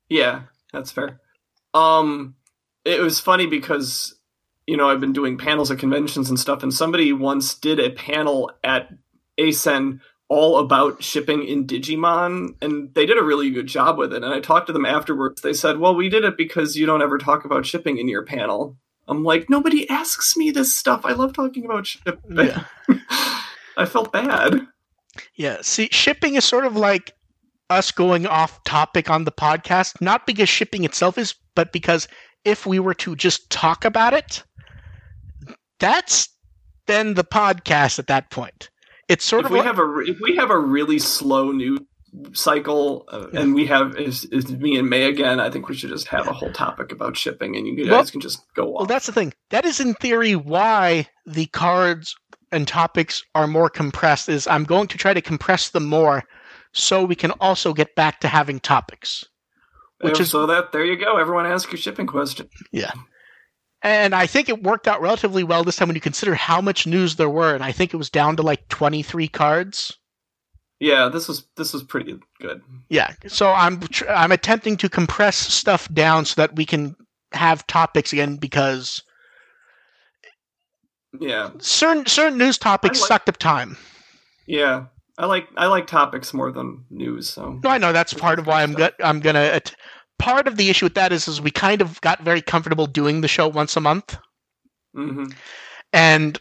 Speaker 2: Yeah, that's fair. Um, it was funny because you know I've been doing panels at conventions and stuff, and somebody once did a panel at ACen all about shipping in Digimon, and they did a really good job with it. And I talked to them afterwards. They said, "Well, we did it because you don't ever talk about shipping in your panel." I'm like, nobody asks me this stuff. I love talking about shipping.
Speaker 1: Yeah.
Speaker 2: I felt bad.
Speaker 1: Yeah, see, shipping is sort of like us going off topic on the podcast, not because shipping itself is, but because if we were to just talk about it, that's then the podcast at that point. It's sort
Speaker 2: if
Speaker 1: of
Speaker 2: we
Speaker 1: like,
Speaker 2: have a if we have a really slow news cycle uh,
Speaker 1: Yeah.
Speaker 2: and we have is, is me and May again, I think we should just have a whole topic about shipping, and you guys
Speaker 1: Well-
Speaker 2: can just go
Speaker 1: well, that's the thing. That is in theory why the cards and topics are more compressed. Is I'm going to try to compress them more so we can also get back to having topics. which
Speaker 2: Uh,
Speaker 1: is-
Speaker 2: so that there you go. Everyone ask your shipping question. Yeah.
Speaker 1: And I think it worked out relatively well this time when you consider how much news there were. And I think it was down to like 23 cards.
Speaker 2: Yeah, this was this was pretty good.
Speaker 1: Yeah. So I'm tr- I'm attempting to compress stuff down so that we can have topics again because
Speaker 2: Yeah,
Speaker 1: certain certain news topics
Speaker 2: like-
Speaker 1: sucked up time.
Speaker 2: yeah. I like I like topics more than news. So
Speaker 1: No, I know that's part of why I'm go- I'm gonna. At- part of the issue with that is is we kind of got very comfortable doing the show once a month.
Speaker 2: hmm
Speaker 1: and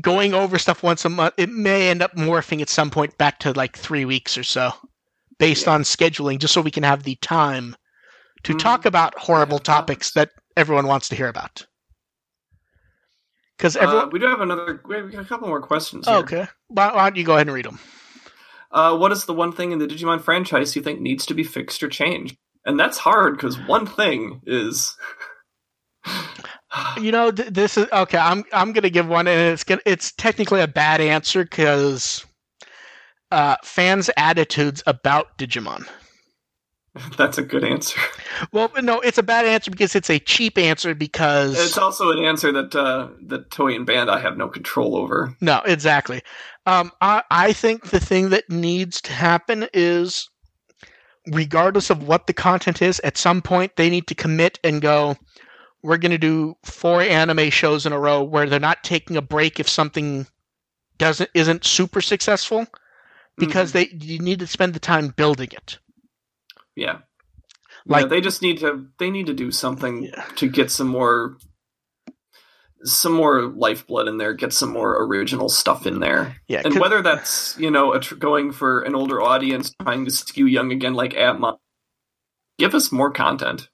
Speaker 1: going over stuff once a month it may end up morphing at some point back to like three weeks or so based
Speaker 2: Yeah.
Speaker 1: on scheduling just so we can have the time to
Speaker 2: Mhm.
Speaker 1: talk about horrible
Speaker 2: Yeah,
Speaker 1: topics that everyone wants to hear about because
Speaker 2: uh, we do have another. We have a couple more questions.
Speaker 1: oh,
Speaker 2: Here.
Speaker 1: okay why, why don't you go ahead and read them
Speaker 2: Uh, what is the one thing in the Digimon franchise you think needs to be fixed or changed? And that's hard because one thing is.
Speaker 1: you know th- this is okay i'm i'm gonna give one and it's gonna it's technically a bad answer because uh, fans' attitudes about Digimon.
Speaker 2: that's a good answer.
Speaker 1: Well, no, it's a bad answer because it's a cheap answer because
Speaker 2: It's also an answer that uh, that Toei and Bandai have no control over.
Speaker 1: No, exactly. Um, I, I think the thing that needs to happen is, regardless of what the content is, at some point they need to commit and go, we're going to do four anime shows in a row where they're not taking a break if something doesn't isn't super successful because they you need to spend the time building it.
Speaker 2: Yeah.
Speaker 1: Like-
Speaker 2: yeah, they just need to they need to do something
Speaker 1: Yeah.
Speaker 2: to get some more some more lifeblood in there, get some more original stuff in there.
Speaker 1: Yeah,
Speaker 2: and whether that's, you know, a tr- going for an older audience trying to skew young again like Appmon, give us more content.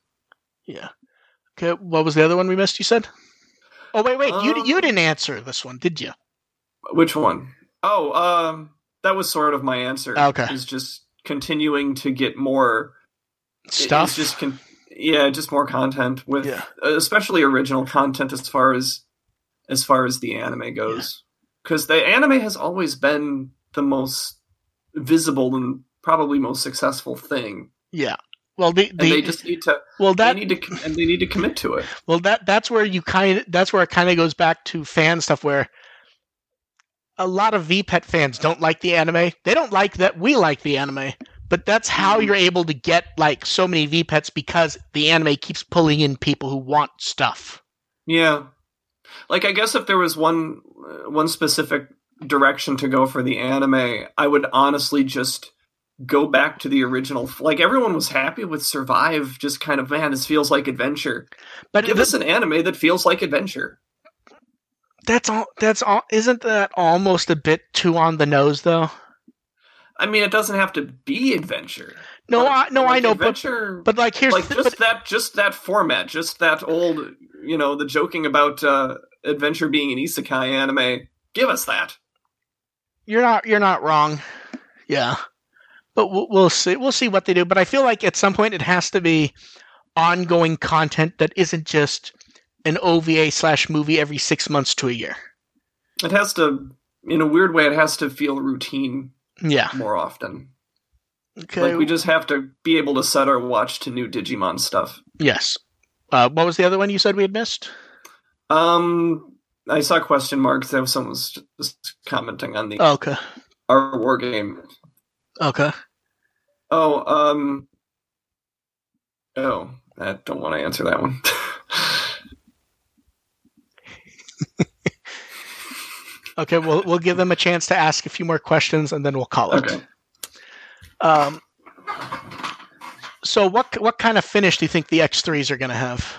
Speaker 1: yeah. Okay, what was the other one we missed? You said. Oh wait, wait, you
Speaker 2: Um,
Speaker 1: you didn't answer this one, did you?
Speaker 2: Which one? Oh, um that was sort of my answer.
Speaker 1: Okay.
Speaker 2: Is just continuing to get more
Speaker 1: Stuff.
Speaker 2: It's just con- yeah, just more content with
Speaker 1: Yeah.
Speaker 2: Uh, especially original content as far as as far as the anime goes. Cuz the anime has always been the most visible and probably most successful thing.
Speaker 1: yeah. Well, the, the
Speaker 2: they just need to
Speaker 1: well that
Speaker 2: they need to and they need to commit to it.
Speaker 1: Well, that that's where you kind of that's where it kind of goes back to fan stuff where a lot of VPET fans don't like the anime. They don't like that we like the anime, but that's how
Speaker 2: Mhm.
Speaker 1: you're able to get like so many VPETs because the anime keeps pulling in people who want stuff.
Speaker 2: Yeah. Like I guess if there was one uh, one specific direction to go for the anime, I would honestly just go back to the original. Like everyone was happy with Survive, just kind of man, this feels like adventure.
Speaker 1: But
Speaker 2: Give
Speaker 1: th-
Speaker 2: us an anime that feels like adventure.
Speaker 1: That's all. That's all. Isn't that almost a bit too on the nose, though?
Speaker 2: I mean, it doesn't have to be adventure.
Speaker 1: No,
Speaker 2: But,
Speaker 1: I no,
Speaker 2: like,
Speaker 1: I know, but
Speaker 2: adventure.
Speaker 1: but like here's
Speaker 2: like
Speaker 1: the,
Speaker 2: just
Speaker 1: but,
Speaker 2: that, just that format, just that old, you know, the joking about uh, adventure being an isekai anime. Give us that.
Speaker 1: you're not you're not wrong. Yeah, but we'll, we'll see. We'll see what they do. But I feel like at some point it has to be ongoing content that isn't just an OVA slash movie every six months to a year.
Speaker 2: It has to, in a weird way, it has to feel routine
Speaker 1: Yeah.
Speaker 2: more often.
Speaker 1: Okay.
Speaker 2: Like we just have to be able to set our watch to new Digimon stuff.
Speaker 1: yes. Uh, what was the other one you said we had missed?
Speaker 2: Um, I saw question marks. That was someone was just commenting on the
Speaker 1: okay.
Speaker 2: our war game.
Speaker 1: Okay.
Speaker 2: Oh, um, oh, I don't want to answer that one.
Speaker 1: Okay. We'll we'll give them a chance to ask a few more questions and then we'll call it.
Speaker 2: okay.
Speaker 1: Um. So what what kind of finish do you think the X threes are going to have?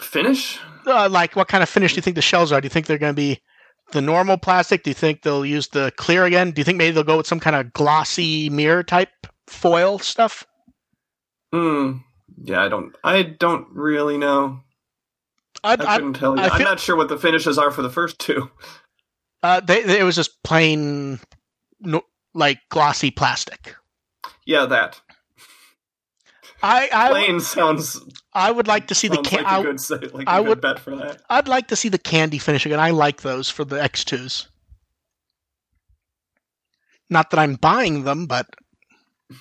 Speaker 2: Finish?
Speaker 1: Uh, like what kind of finish do you think the shells are? Do you think they're going to be the normal plastic? Do you think they'll use the clear again? Do you think maybe they'll go with some kind of glossy mirror type foil stuff?
Speaker 2: Hmm. Yeah, I don't. I don't really know. I
Speaker 1: I'd,
Speaker 2: couldn't tell you.
Speaker 1: I
Speaker 2: I'm not sure what the finishes are for the first two.
Speaker 1: uh, they, they, it was just plain, no, like glossy plastic.
Speaker 2: Yeah, that
Speaker 1: I I,
Speaker 2: plain sounds
Speaker 1: I would like to see the
Speaker 2: sounds
Speaker 1: can-
Speaker 2: like
Speaker 1: I,
Speaker 2: good like
Speaker 1: I would-
Speaker 2: bet for that.
Speaker 1: I'd like to see the candy finish again. I like those for the X twos. Not that I'm buying them, but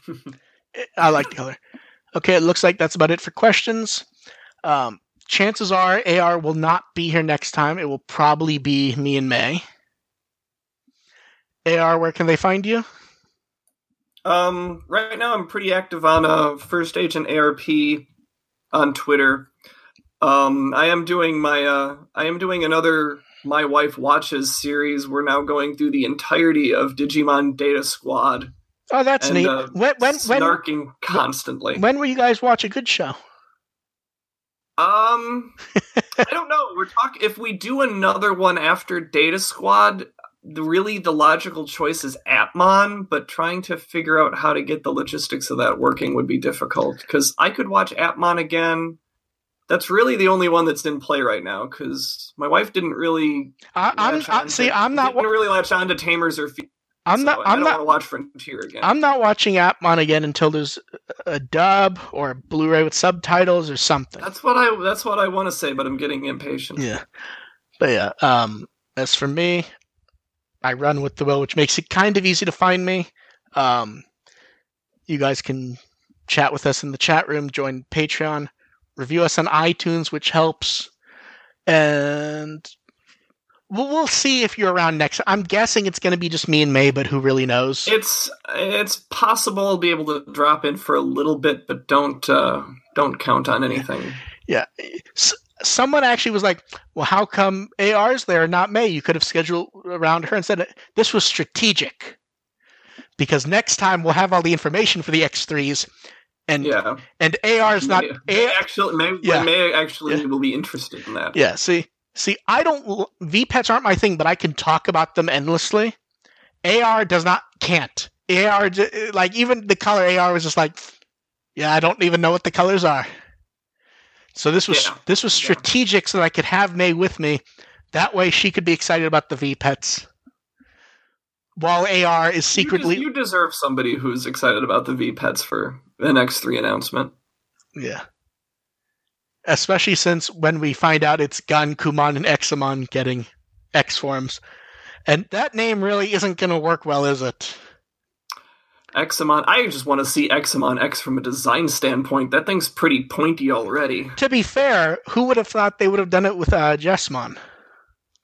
Speaker 1: I like the color. Okay, it looks like that's about it for questions. Um, chances are AR will not be here next time. It will probably be me and May. AR, where can they find you?
Speaker 2: Um, right now I'm pretty active on uh, First Agent ARP on Twitter. Um, I am doing my uh, I am doing another My Wife Watches series. We're now going through the entirety of Digimon Data Squad.
Speaker 1: Oh, that's
Speaker 2: and,
Speaker 1: neat.
Speaker 2: uh,
Speaker 1: when when when
Speaker 2: snarking constantly.
Speaker 1: when will you guys watch a good show?
Speaker 2: Um, I don't know. We're talking if we do another one after Data Squad. The, really, the logical choice is Appmon, but trying to figure out how to get the logistics of that working would be difficult. Because I could watch Appmon again. That's really the only one that's in play right now. Because my wife didn't really.
Speaker 1: I,
Speaker 2: on
Speaker 1: see.
Speaker 2: to-
Speaker 1: I'm not.
Speaker 2: Didn't really latch on to Tamers or. Fe-
Speaker 1: I'm
Speaker 2: so
Speaker 1: not.
Speaker 2: I
Speaker 1: I'm not.
Speaker 2: watch Frontier again.
Speaker 1: I'm not watching Appmon again until there's a dub or a Blu-ray with subtitles or something.
Speaker 2: that's what I. That's what I want to say, but I'm getting impatient.
Speaker 1: Yeah, but yeah. Um, as for me, I run with the will, which makes it kind of easy to find me. Um, you guys can chat with us in the chat room, join Patreon, review us on iTunes, which helps, and we'll, we'll see if you're around next. I'm guessing it's going to be just me and May, but who really knows?
Speaker 2: It's it's possible I'll be able to drop in for a little bit, but don't uh, don't count on anything.
Speaker 1: Yeah. S- someone actually was like, well, how come AR's there, not May? You could have scheduled around her and said this was strategic. Because next time we'll have all the information for the X3s, and
Speaker 2: Yeah,
Speaker 1: and AR's not.
Speaker 2: May, May
Speaker 1: A-
Speaker 2: actually May,
Speaker 1: Yeah.
Speaker 2: May actually
Speaker 1: Yeah.
Speaker 2: will be interested in that.
Speaker 1: yeah, see, see, I don't. V pets aren't my thing, but I can talk about them endlessly. AR does not, can't. AR, like even the color AR was just like, yeah, I don't even know what the colors are. So this was
Speaker 2: Yeah.
Speaker 1: this was
Speaker 2: Yeah.
Speaker 1: strategic so that I could have May with me. That way she could be excited about the V pets. While AR is
Speaker 2: You,
Speaker 1: secretly
Speaker 2: des- you deserve somebody who's excited about the V pets for the next three announcement.
Speaker 1: Yeah. Especially since when we find out it's Gun, Kumon, and Examon getting X forms. And that name really isn't going to work well, is it?
Speaker 2: Examon, I just want to see Examon X from a design standpoint. That thing's pretty pointy already.
Speaker 1: To be fair, who would have thought they would have done it with uh, Jesmon?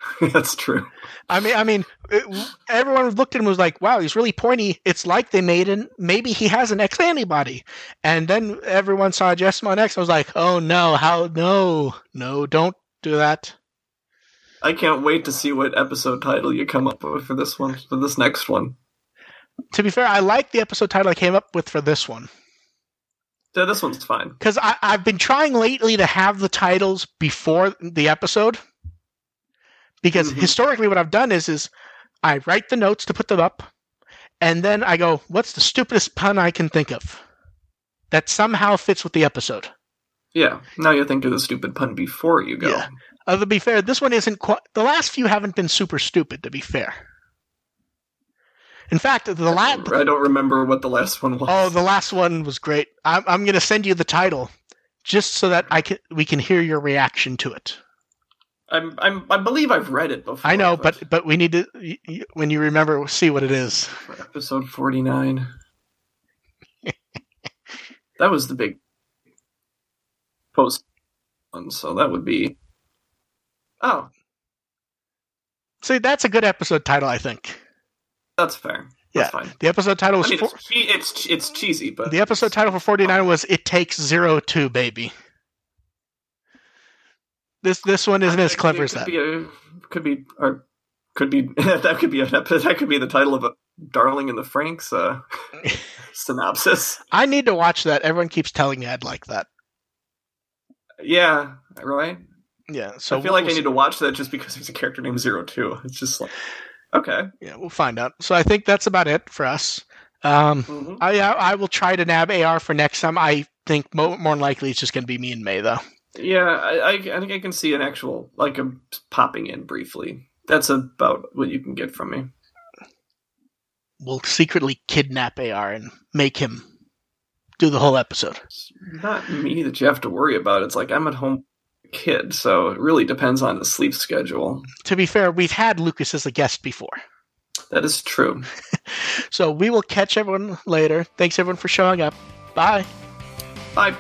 Speaker 2: That's true.
Speaker 1: I mean, I mean, it, everyone looked at him and was like, "Wow, he's really pointy." It's like they made an maybe he has an X antibody, and then everyone saw Jesmon X. and was like, "Oh no, how no, no, don't do that."
Speaker 2: I can't wait to see what episode title you come up with for this one, for this next one.
Speaker 1: To be fair, I like the episode title I came up with for this one
Speaker 2: Yeah, this one's fine.
Speaker 1: because I've been trying lately to have the titles before the episode. Because
Speaker 2: Mhm.
Speaker 1: historically, what I've done is is I write the notes to put them up, and then I go, "What's the stupidest pun I can think of that somehow fits with the episode?"
Speaker 2: Yeah. Now you think of the stupid pun before you go.
Speaker 1: Yeah. Uh, to be fair, this one isn't quite. The last few haven't been super stupid. To be fair. In fact, the last
Speaker 2: I don't remember what the last one was.
Speaker 1: oh, the last one was great. I'm I'm gonna send you the title, just so that I can we can hear your reaction to it.
Speaker 2: I'm, I'm, I believe I've read it before.
Speaker 1: I know, but but we need to when you remember, we'll see what it is.
Speaker 2: episode 49. that was the big post one, so that would be. Oh,
Speaker 1: See, that's a good episode title, I think.
Speaker 2: that's fair.
Speaker 1: Yeah.
Speaker 2: Fine.
Speaker 1: The episode title
Speaker 2: I
Speaker 1: was
Speaker 2: mean,
Speaker 1: four,
Speaker 2: it's, it's it's cheesy, but
Speaker 1: the episode title for forty nine was "It Takes Zero Two, Baby." This this one isn't as clever as that.
Speaker 2: A, could be or could be that could be an episode. That could be the title of a Darling in the Franxx uh, synopsis.
Speaker 1: I need to watch that. Everyone keeps telling me I'd like that.
Speaker 2: Yeah, right.
Speaker 1: Yeah, so
Speaker 2: I feel
Speaker 1: we'll-
Speaker 2: like I need to watch that just because there's a character named Zero Two. It's just like okay.
Speaker 1: Yeah, we'll find out. So I think that's about it for us. Um,
Speaker 2: Mhm.
Speaker 1: I I will try to nab AR for next time. I think mo- more than likely it's just going to be me and May though.
Speaker 2: Yeah, I, I, I think I can see an actual like a popping in briefly. That's about what you can get from me.
Speaker 1: We'll secretly kidnap AR and make him do the whole episode.
Speaker 2: It's not me that you have to worry about. It's like I'm at home kid, so it really depends on the sleep schedule.
Speaker 1: To be fair, we've had Lucas as a guest before.
Speaker 2: That is true.
Speaker 1: So we will catch everyone later. Thanks everyone for showing up. Bye.
Speaker 2: Bye.